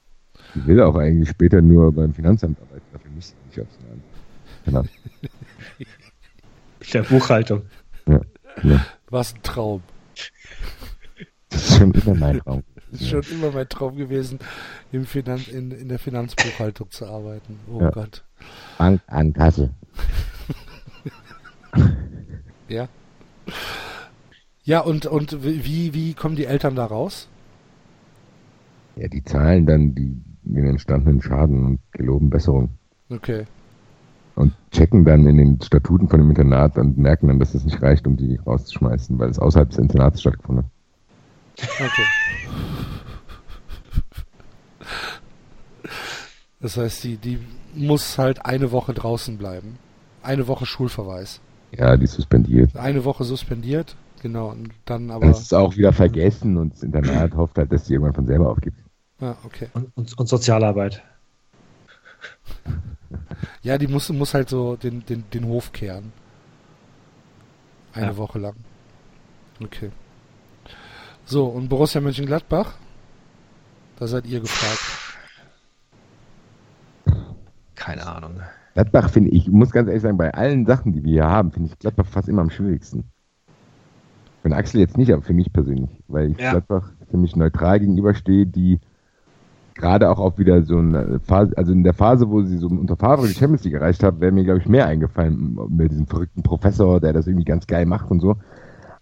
die will auch eigentlich später nur beim Finanzamt arbeiten, dafür muss sie nicht aufs Land. Genau. In der Buchhaltung. Ja, ja. Was ein Traum. Das ist schon immer mein Traum. Das ist schon immer mein Traum gewesen, im Finan in, in der Finanzbuchhaltung zu arbeiten. Oh Ja. Gott. Bank an Kasse. Ja. Ja, und, und wie, wie kommen die Eltern da raus? Ja, die zahlen dann die, den entstandenen Schaden und geloben Besserung. Okay. Und checken dann in den Statuten von dem Internat und merken dann, dass es nicht reicht, um die rauszuschmeißen, weil es außerhalb des Internats stattgefunden hat. Okay. Das heißt, die, die muss halt eine Woche draußen bleiben. Eine Woche Schulverweis. Ja, die suspendiert. Eine Woche suspendiert, genau. Und dann aber. Dann ist es auch wieder vergessen und das Internat hofft halt, dass sie irgendwann von selber aufgibt. Ah, okay. Und, und, und Sozialarbeit. Ja, die muss, muss halt so den, den, den Hof kehren. Eine Ja. Woche lang. Okay. So, und Borussia Mönchengladbach? Da seid ihr gefragt. Keine Ahnung. Gladbach finde ich, ich muss ganz ehrlich sagen, bei allen Sachen, die wir hier haben, finde ich Gladbach fast immer am schwierigsten. Für den Axel jetzt nicht, aber für mich persönlich, weil ich Ja. Gladbach ziemlich neutral gegenüberstehe, die gerade auch auf wieder so eine Phase, also in der Phase, wo sie so unter Favre die Champions League erreicht haben, wäre mir, glaube ich, mehr eingefallen mit diesem verrückten Professor, der das irgendwie ganz geil macht und so.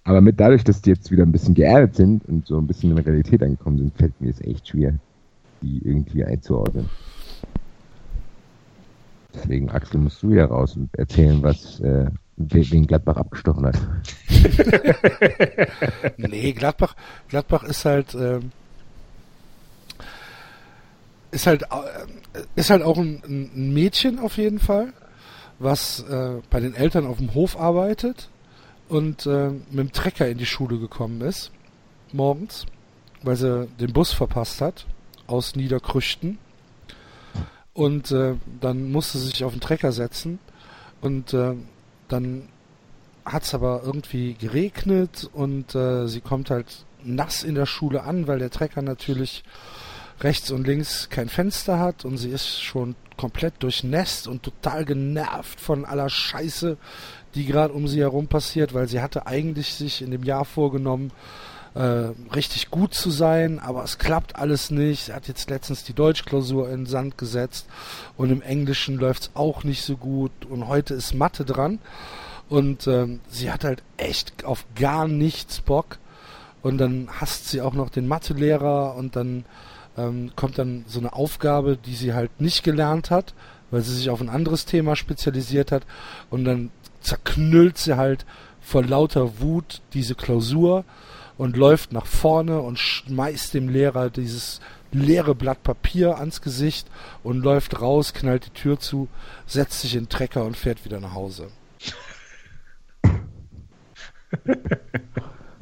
Aber mit dadurch, dass die jetzt wieder ein bisschen geerdet sind und so ein bisschen in der Realität angekommen sind, fällt mir es echt schwer, die irgendwie einzuordnen. Deswegen, Axel, musst du ja raus und erzählen, was äh, we- wen Gladbach abgestochen hat. Nee, Gladbach, Gladbach ist halt, ähm, ist halt, äh, ist halt auch ein, ein Mädchen auf jeden Fall, was äh, bei den Eltern auf dem Hof arbeitet und äh, mit dem Trecker in die Schule gekommen ist, morgens, weil sie den Bus verpasst hat, aus Niederkrüchten. Und äh, dann musste sie sich auf den Trecker setzen. Und äh, dann hat es aber irgendwie geregnet und äh, sie kommt halt nass in der Schule an, weil der Trecker natürlich rechts und links kein Fenster hat und sie ist schon komplett durchnässt und total genervt von aller Scheiße, die gerade um sie herum passiert, weil sie hatte eigentlich sich in dem Jahr vorgenommen, äh, richtig gut zu sein, aber es klappt alles nicht. Sie hat jetzt letztens die Deutschklausur in den Sand gesetzt und im Englischen läuft's auch nicht so gut und heute ist Mathe dran. Und ähm, sie hat halt echt auf gar nichts Bock. Und dann hasst sie auch noch den Mathelehrer und dann ähm, kommt dann so eine Aufgabe, die sie halt nicht gelernt hat, weil sie sich auf ein anderes Thema spezialisiert hat. Und dann zerknüllt sie halt vor lauter Wut diese Klausur und läuft nach vorne und schmeißt dem Lehrer dieses leere Blatt Papier ans Gesicht und läuft raus, knallt die Tür zu, setzt sich in den Trecker und fährt wieder nach Hause.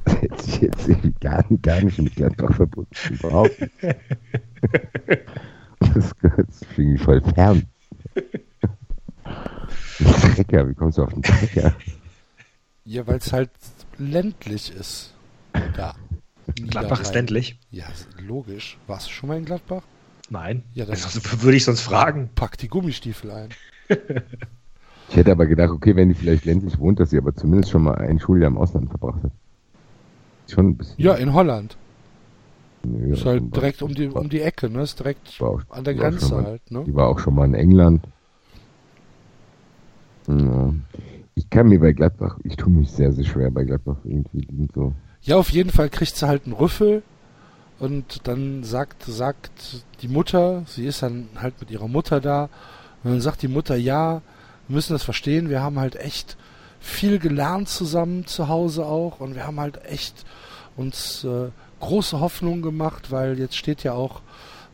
Das hätte ich jetzt irgendwie gar, nicht- gar nicht mit Gladbach verbunden. Überhaupt nicht. Das, finde ich voll fern. Ein Trecker, wie kommst du auf den Trecker? Ja, weil es halt ländlich ist. Da. Gladbach ist ländlich. Ja, logisch. Warst du schon mal in Gladbach? Nein. Ja, das- das würde ich sonst fragen. Pack die Gummistiefel ein. Ich hätte aber gedacht, okay, wenn die vielleicht ländlich wohnt, dass sie aber zumindest schon mal ein Schuljahr im Ausland verbracht hat. Schon ein bisschen. Ja, in Holland. Nö, Ist halt direkt um die, um die Ecke, ne? Ist direkt auch- an der Grenze mal- halt, ne? Die war auch schon mal in England. Ja. Ich kann mir bei Gladbach, ich tue mich sehr, sehr schwer bei Gladbach irgendwie. Die sind so. Ja, auf jeden Fall kriegt sie halt einen Rüffel und dann sagt, sagt die Mutter, sie ist dann halt mit ihrer Mutter da und dann sagt die Mutter, ja, wir müssen das verstehen, wir haben halt echt viel gelernt zusammen zu Hause auch und wir haben halt echt uns äh, große Hoffnungen gemacht, weil jetzt steht ja auch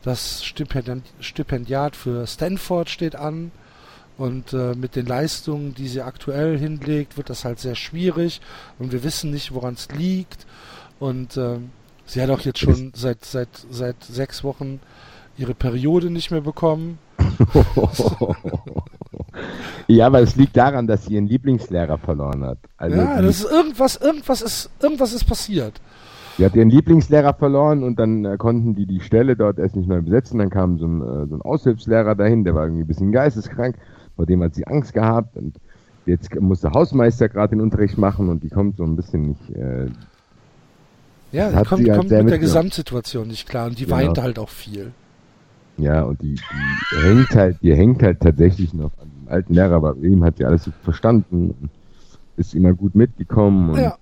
das Stipendiat, Stipendiat für Stanford steht an und äh, mit den Leistungen, die sie aktuell hinlegt, wird das halt sehr schwierig und wir wissen nicht, woran es liegt. Und ähm, sie hat auch jetzt schon seit seit seit sechs Wochen ihre Periode nicht mehr bekommen. ja, aber es liegt daran, dass sie ihren Lieblingslehrer verloren hat. Also ja, das ist irgendwas, irgendwas ist irgendwas ist passiert. sie hat ihren Lieblingslehrer verloren und dann äh, konnten die die Stelle dort erst nicht neu besetzen. Dann kam so ein, äh, so ein Aushilfslehrer dahin, der war irgendwie ein bisschen geisteskrank, vor dem hat sie Angst gehabt und jetzt musste Hausmeister gerade den Unterricht machen und die kommt so ein bisschen nicht. Äh, Ja, hat kommt, sie halt kommt mit der. Gesamtsituation nicht klar und die Genau. weint halt auch viel. Ja, und die, die hängt halt, die hängt halt tatsächlich noch an dem alten Lehrer, aber ihm hat sie alles so verstanden, und ist immer gut mitgekommen und Ja,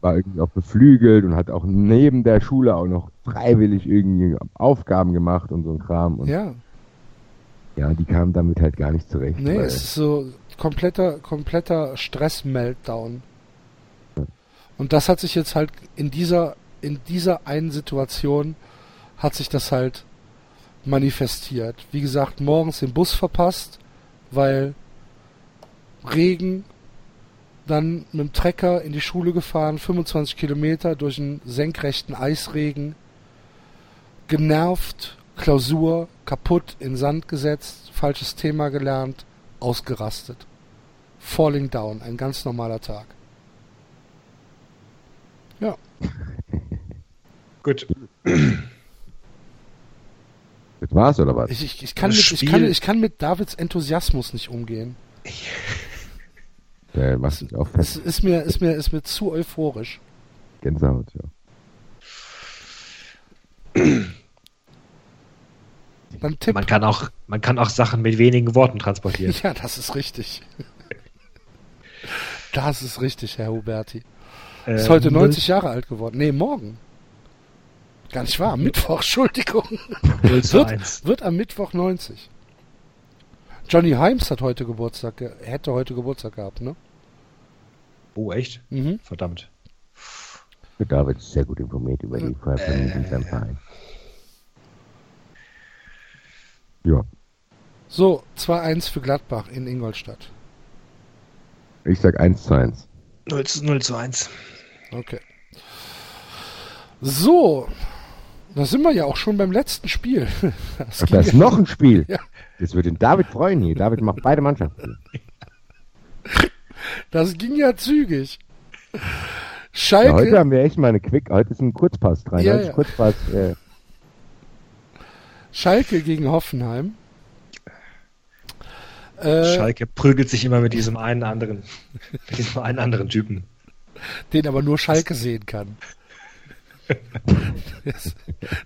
war irgendwie auch beflügelt und hat auch neben der Schule auch noch freiwillig irgendwie Aufgaben gemacht und so ein Kram. Und ja, ja. die kam damit halt gar nicht zurecht. Nee, es ist so kompletter, kompletter Stress-Meltdown. Und das hat sich jetzt halt in dieser, in dieser einen Situation hat sich das halt manifestiert. Wie gesagt, morgens den Bus verpasst, weil Regen, dann mit dem Trecker in die Schule gefahren, 25 Kilometer durch einen senkrechten Eisregen, genervt, Klausur, kaputt, in Sand gesetzt, falsches Thema gelernt, ausgerastet. Falling down, ein ganz normaler Tag. Ja, Gut. Das war's oder was? ich, ich, ich, kann mit, ich, kann, ich kann mit Davids Enthusiasmus nicht umgehen. Der macht sich auch Es fest. ist mir, ist mir, ist mir zu euphorisch. Gänsehaut, ja. Dann Tipp. Man kann auch, man kann auch Sachen mit wenigen Worten transportieren. Ja, das ist richtig. Das ist richtig, Herr Huberti. Äh, Ist heute 90 Jahre alt geworden. Nee, morgen. Gar nicht wahr, am Mittwoch, Entschuldigung. 0 zu Wird, 1. wird am Mittwoch 90. Johnny Himes hat heute Geburtstag, ge- hätte heute Geburtstag gehabt, ne? Oh, echt? Mhm. Verdammt. David ist sehr gut informiert über die Verhandlungen in seinem Verein. Ja, So, 2-1 für Gladbach in Ingolstadt. ich sag 1 zu 1. 0 zu, 0 zu 1. Okay. So, da sind wir ja auch schon beim letzten Spiel. Das Ach, da ist ja- noch ein Spiel. Ja. Das wird den David freuen hier. David macht beide Mannschaften. Das ging ja zügig. Ja, Schalke. heute haben wir echt mal eine Quick, heute ist ein Kurzpass, 93 Ja, ja. Kurzpass. Äh, Schalke gegen Hoffenheim. Äh, Schalke prügelt sich immer mit diesem einen anderen, mit diesem einen anderen Typen. Den aber nur Schalke sehen kann.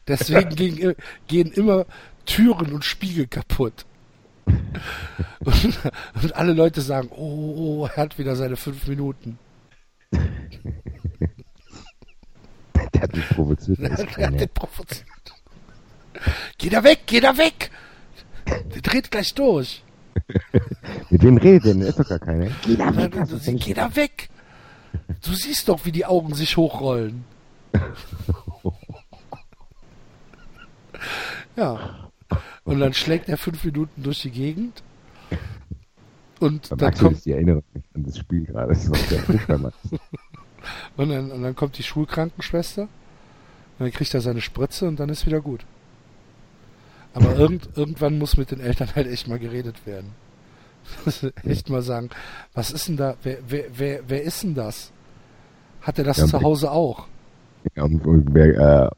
Deswegen gehen, gehen immer Türen und Spiegel kaputt. Und, und, alle Leute sagen, oh, oh, er hat wieder seine fünf Minuten. Der hat mich provoziert. Der, der hat den provoziert. Geh da weg, geh da weg! Der dreht gleich durch. Mit wem redet denn? ist doch gar keiner. Geh da weg, du, geh da weg! Du siehst doch, wie die Augen sich hochrollen. ja. Und dann schlägt er fünf Minuten durch die Gegend. Und dann Axel kommt die Erinnerung an das Spiel gerade. Das und, dann, und dann kommt die Schulkrankenschwester. Und dann kriegt er seine Spritze und dann ist wieder gut. Aber irgend, irgendwann muss mit den Eltern halt echt mal geredet werden. echt mal sagen, was ist denn da, wer, wer, wer, wer ist denn das? Hat er das ja, zu Hause auch? Ja, und, und, äh,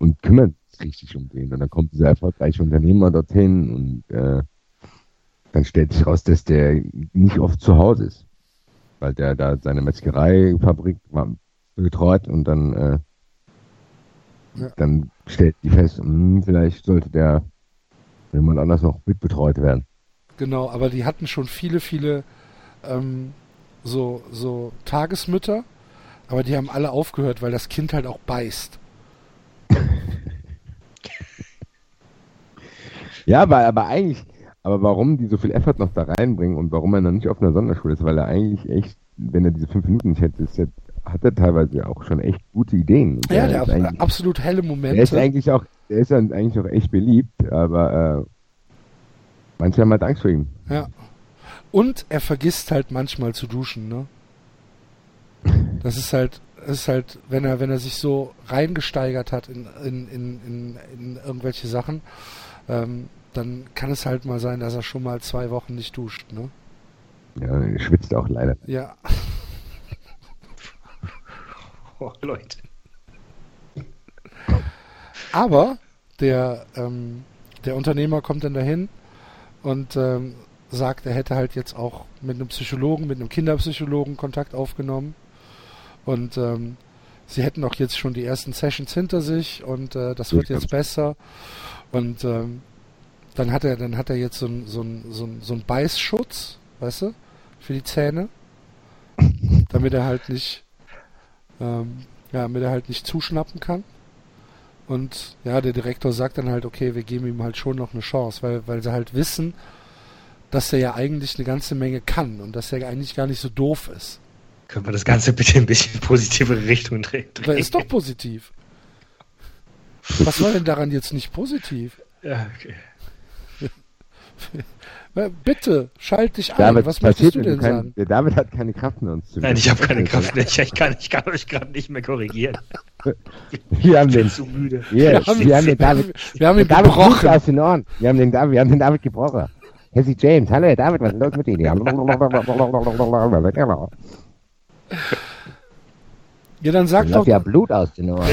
und kümmert sich richtig um den. Und dann kommt dieser erfolgreiche Unternehmer dorthin und äh, dann stellt sich raus, dass der nicht oft zu Hause ist. Weil der da seine Metzgereifabrik betreut und dann, äh, ja. dann stellt die fest, mh, hm, vielleicht sollte der jemand anders noch mitbetreut werden. Genau, aber die hatten schon viele, viele ähm, so, so Tagesmütter, aber die haben alle aufgehört, weil das Kind halt auch beißt. ja, aber, aber eigentlich, aber warum die so viel Effort noch da reinbringen und warum er noch nicht auf einer Sonderschule ist, weil er eigentlich echt, wenn er diese fünf Minuten nicht hätte, ist er, hat er teilweise auch schon echt gute Ideen. Ja, der hat absolut helle Momente. Er ist eigentlich auch, er ist eigentlich auch echt beliebt, aber äh, manche haben halt Angst vor ihm. Ja. Und er vergisst halt manchmal zu duschen, ne? Das ist halt, ist halt, wenn er, wenn er sich so reingesteigert hat in, in, in, in, in irgendwelche Sachen, ähm, dann kann es halt mal sein, dass er schon mal zwei Wochen nicht duscht, ne? Ja, er schwitzt auch leider. Ja. Oh, Leute. Aber der, ähm, der Unternehmer kommt dann dahin und ähm, sagt, er hätte halt jetzt auch mit einem Psychologen, mit einem Kinderpsychologen Kontakt aufgenommen. Und ähm, sie hätten auch jetzt schon die ersten Sessions hinter sich und äh, das wird jetzt besser. Und ähm, dann hat er, dann hat er jetzt so einen so ein, so ein, so ein Beißschutz, weißt du, für die Zähne, damit er halt nicht, ähm, ja, damit er halt nicht zuschnappen kann. Und ja, der Direktor sagt dann halt, okay, wir geben ihm halt schon noch eine Chance, weil, weil sie halt wissen, dass er ja eigentlich eine ganze Menge kann und dass er eigentlich gar nicht so doof ist. Können wir das Ganze bitte ein bisschen positivere Richtung drehen? Das ist doch positiv. Was war denn daran jetzt nicht positiv? Ja, okay. Bitte, schalt dich ein. David, was möchtest du denn kein, sagen? Der David hat keine Kraft mehr, uns zu Nein, ich habe keine Kraft mehr. Ich, ich, kann, ich kann euch gerade nicht mehr korrigieren. wir haben den, zu müde. Wir, haben, wir haben den David, wir haben ihn David gebrochen. Aus den Ohren. Wir haben den David, wir haben den David gebrochen. Jesse James, hallo David, was ist los mit Ihnen? Ja, dann sag doch. ja Blut aus den Ohren.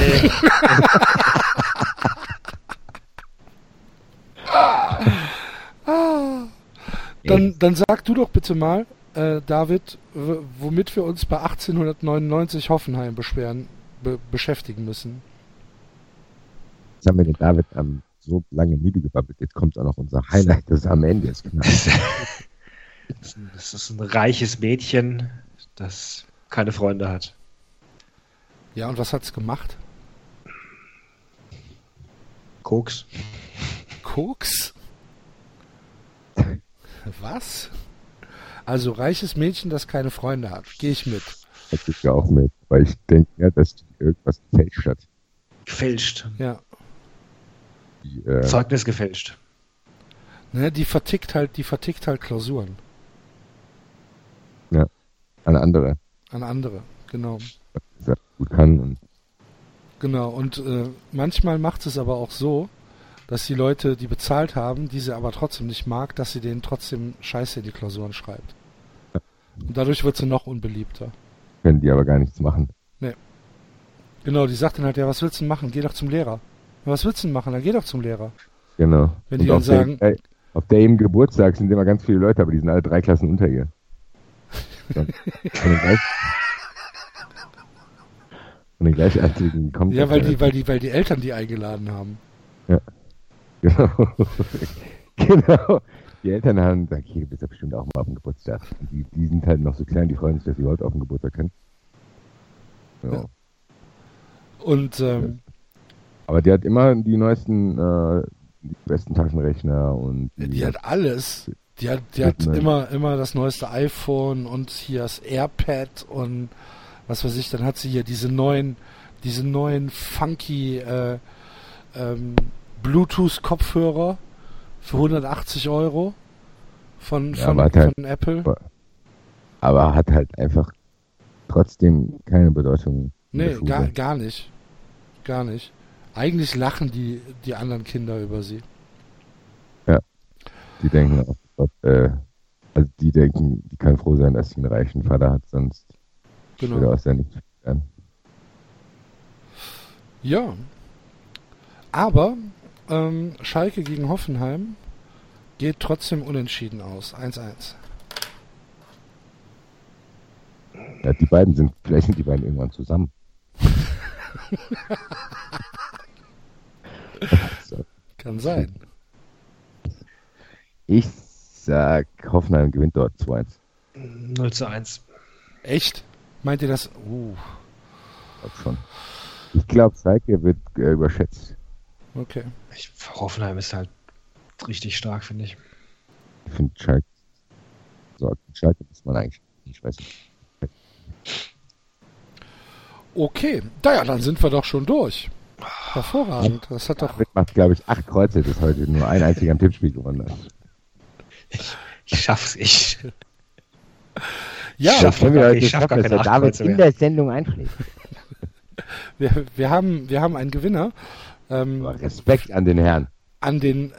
Dann, dann sag du doch bitte mal, äh, David, womit wir uns bei 1899 Hoffenheim beschweren, be beschäftigen müssen. Jetzt haben wir den David ähm, so lange müde gebabbelt. Jetzt kommt auch noch unser Highlight, das ist am Ende ist. das ist ein reiches Mädchen, das keine Freunde hat. Ja, und was hat's gemacht? Koks. Koks? Was? Also reiches Mädchen, das keine Freunde hat. Gehe ich mit. Das ich ja auch mit, weil ich denke ja, dass die irgendwas gefälscht hat. Gefälscht? Ja. Die, äh, Zeugnis gefälscht. Ne, die vertickt halt, die vertickt halt Klausuren. Ja. An andere. An andere, genau. Was gut kann. Und genau, und äh, manchmal macht es aber auch so, dass die Leute, die bezahlt haben, diese aber trotzdem nicht mag, dass sie denen trotzdem Scheiße in die Klausuren schreibt. Und dadurch wird sie noch unbeliebter. Können die aber gar nichts machen. Nee. Genau, die sagt dann halt, ja, was willst du denn machen? Geh doch zum Lehrer. Ja, was willst du denn machen? Dann geh doch zum Lehrer. Genau. Wenn Und die dann auf der- sagen- äh, auf der eben Geburtstag sind immer ganz viele Leute, aber die sind alle drei Klassen unter ihr. Und den gleichaltrigen kommt. Ja, weil die, weil die, weil die Eltern die eingeladen haben. Genau. genau. Die Eltern haben gesagt, hier, du bist ja bestimmt auch mal auf dem Geburtstag. Die, die sind halt noch so klein, die freuen sich, dass sie überhaupt auf dem Geburtstag können. Ja. Ja. Und ähm, Aber die hat immer die neuesten, äh, die besten Taschenrechner und die hat alles. Die hat, die hat immer, immer das neueste iPhone und hier das AirPad und was weiß ich, dann hat sie hier diese neuen, diese neuen funky äh, ähm, Bluetooth-Kopfhörer für 180 Euro von, Ja, von, aber halt- von Apple. aber hat halt einfach trotzdem keine Bedeutung. Nee, gar, gar nicht. Gar nicht. Eigentlich lachen die, die anderen Kinder über sie. Die denken auch, äh, also die denken, die kann froh sein, dass sie einen reichen Vater hat, sonst würde Genau. aus der nicht werden. Ja. Aber ähm, Schalke gegen Hoffenheim geht trotzdem unentschieden aus. 1-1. Ja, die beiden sind, vielleicht sind die beiden irgendwann zusammen. Kann sein. Ich sag, Hoffenheim gewinnt dort 2-1. 0 zu 1. Echt? Meint ihr das? Uh, schon. Ich glaube, Schalke wird äh, überschätzt. Okay. Ich, Hoffenheim ist halt richtig stark, finde ich. Ich finde Schalke. So, Schalke muss man eigentlich nicht weiß nicht. Okay. Naja, dann sind wir doch schon durch. Hervorragend. Das hat doch. David macht, glaube ich, acht Kreuze, das heute nur ein einziger im Tippspiel gewonnen hat. Ich schaff's, ich. Ja, Ich schaff wir ich schaff gar dass keine der David in der Sendung einschlägt. wir, wir, haben, wir haben einen Gewinner. Ähm, Respekt an den Herrn. an den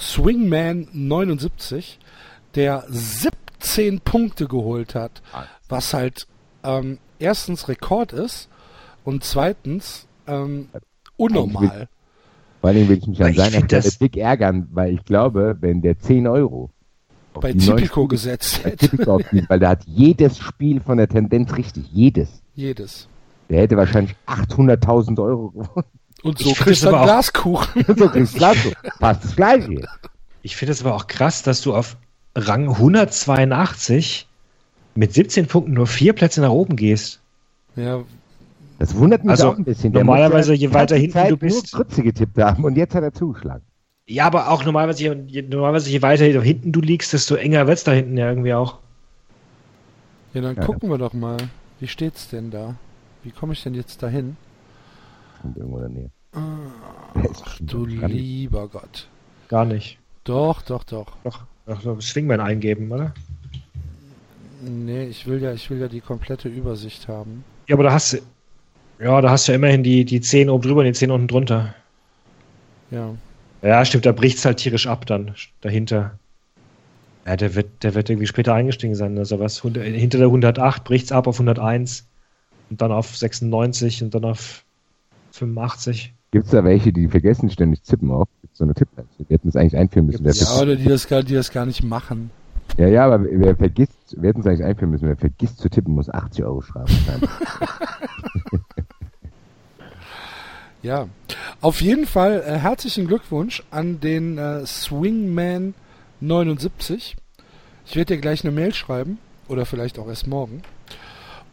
Swingman 79, der 17 Punkte geholt hat, was halt ähm, erstens Rekord ist und zweitens ähm, unnormal. Vor allem will ich mich an seiner Stelle dick ärgern, weil ich glaube, wenn der 10 Euro Bei Tipico gesetzt hätte. Tipico aufspielt, weil der hat jedes Spiel von der Tendenz richtig, jedes. Jedes. Der hätte wahrscheinlich 800.000 Euro gewonnen. Und Ich so kriegst du auch- Glaskuchen. so kriegst du Glas, so. Fast das Gleiche. Ich finde es aber auch krass, dass du auf Rang 182 mit 17 Punkten nur vier Plätze nach oben gehst. Ja, Das wundert mich Also, auch ein bisschen. Der normalerweise, je weiter hinten Zeit du bist- Nur Grütze getippt haben und jetzt hat er zugeschlagen. Ja, aber auch normalerweise, je, normalerweise, je weiter hinten du liegst, desto enger wird's da hinten ja irgendwie auch. ja dann Ja. gucken wir doch mal. Wie steht's denn da? Wie komme ich denn jetzt dahin? Und irgendwo in der Nähe. Ach schon du lieber Gott. Gar nicht. Doch, doch, doch. Doch, doch, doch Swingman eingeben, oder? Nee, ich will ja, ich will ja die komplette Übersicht haben. Ja, aber da hast du. Ja, da hast du ja immerhin die, die 10 oben drüber und die 10 unten drunter. Ja. Ja, stimmt, da bricht's halt tierisch ab dann dahinter. Ja, der wird, der wird irgendwie später eingestiegen sein oder sowas. Hund- Hinter der 108 bricht's ab auf 101 und dann auf 96 und dann auf 85. Gibt es da welche, die vergessen ständig zippen auch? Gibt so eine Tippliste? Wir hätten es eigentlich einführen müssen. Wer Ja, tippt- oder die das gar, die das gar nicht machen. ja, ja, aber wer vergisst, wir hätten es eigentlich einführen müssen. Wer vergisst zu tippen, muss 80 Euro Strafe zahlen. Ja. Auf jeden Fall äh, herzlichen Glückwunsch an den äh, Swingman 79. Ich werde dir gleich eine Mail schreiben oder vielleicht auch erst morgen.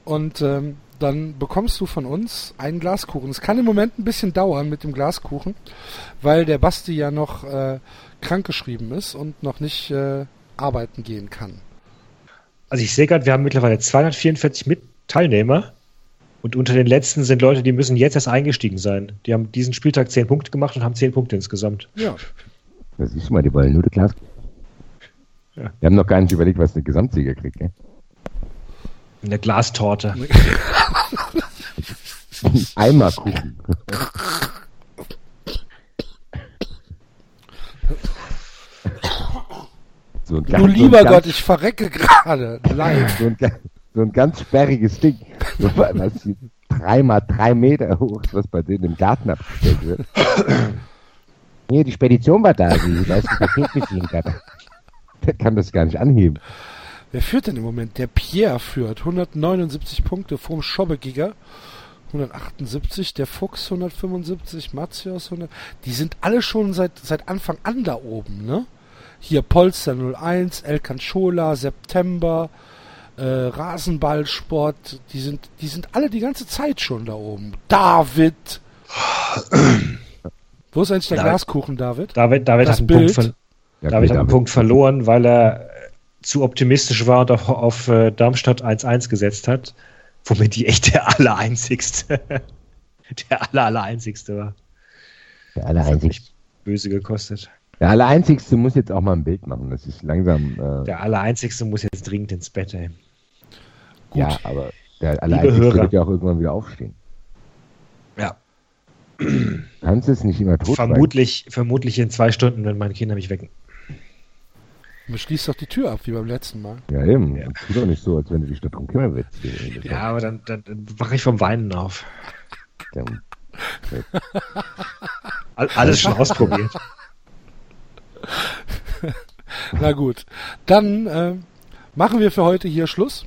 Und ähm, dann bekommst du von uns einen Glaskuchen. Es kann im Moment ein bisschen dauern mit dem Glaskuchen, weil der Basti ja noch äh, krankgeschrieben ist und noch nicht äh, arbeiten gehen kann. Also ich sehe gerade, wir haben mittlerweile 244 mit Teilnehmer und unter den letzten sind Leute, die müssen jetzt erst eingestiegen sein. Die haben diesen Spieltag 10 Punkte gemacht und haben 10 Punkte insgesamt. Ja, Da siehst du mal, die wollen nur die Glas. Ja. Wir haben noch gar nicht überlegt, was der Gesamtsieger kriegt. Ne? Eine Glastorte. Eimerkuchen. so ein du ganz- so ein lieber ganz- Gott, ich verrecke gerade live. so ein, so ein ganz sperriges Ding. So, was dreimal drei Meter hoch ist, was bei denen im Garten abgestellt wird. Nee, die Spedition war da, die, ist ein Paket geliefert. Der kann das gar nicht anheben. Wer führt denn im Moment? Der Pierre führt 179 Punkte vom Schobbegiger. 178, der Fuchs 175, Matthias 100. Die sind alle schon seit, seit Anfang an da oben, ne? Hier Polster 01, El Canchola, September, äh, Rasenballsport, die sind, die sind alle die ganze Zeit schon da oben. David! Wo ist eigentlich der David- Glaskuchen, David? David, David Das hat einen, Bild. Punkt, ver Ja, David gut, hat einen Punkt verloren, weil er zu optimistisch war und auf, auf äh, Darmstadt 1-1 gesetzt hat, womit die echt der Allereinzigste, der aller, Allereinzigste war. Der Allereinzigste, böse gekostet. der Allereinzigste muss jetzt auch mal ein Bild machen. Das ist langsam. Äh, Der Allereinzigste muss jetzt dringend ins Bett, ey. Gut. Ja, aber der Allereinzigste wird ja auch irgendwann wieder aufstehen. Ja. Kannst es nicht immer tot Vermutlich, vermutlich in zwei Stunden, wenn meine Kinder mich wecken. Man schließt doch die Tür ab, wie beim letzten Mal. Ja, eben. Ja. Tu doch nicht so, als wenn du dich darum kümmern willst. Ja, aber dann, dann, dann wache ich vom Weinen auf. All, alles schon ausprobiert. Na gut, dann äh, machen wir für heute hier Schluss.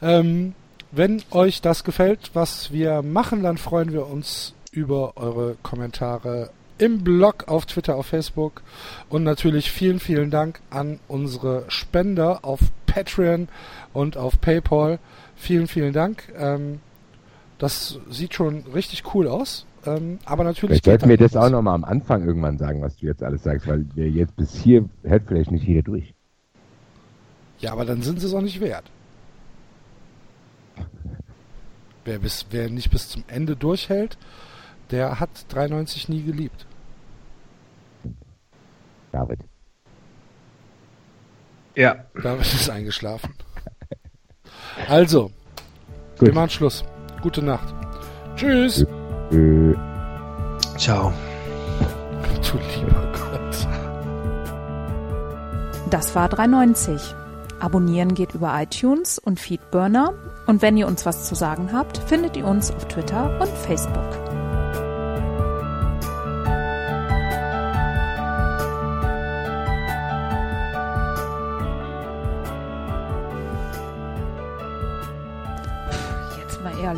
Ähm, wenn euch das gefällt, was wir machen, dann freuen wir uns über eure Kommentare im Blog, auf Twitter, auf Facebook und natürlich vielen, vielen Dank an unsere Spender auf Patreon und auf PayPal. Vielen, vielen Dank. Ähm, das sieht schon richtig cool aus. Ähm, aber natürlich vielleicht sollten wir das auch nochmal am Anfang irgendwann sagen, was du jetzt alles sagst, weil wir jetzt bis hier hält vielleicht nicht jeder durch. Ja, aber dann sind sie es auch nicht wert. Wer, bis, wer nicht bis zum Ende durchhält, der hat 93 nie geliebt. David. Ja. David ist eingeschlafen. Also, Gut. wir machen Schluss. Gute Nacht. Tschüss. Äh, Ciao. Du lieber Gott. Das war 390. Abonnieren geht über iTunes und Feedburner. Und wenn ihr uns was zu sagen habt, findet ihr uns auf Twitter und Facebook.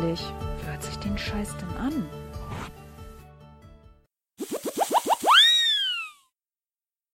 Jetzt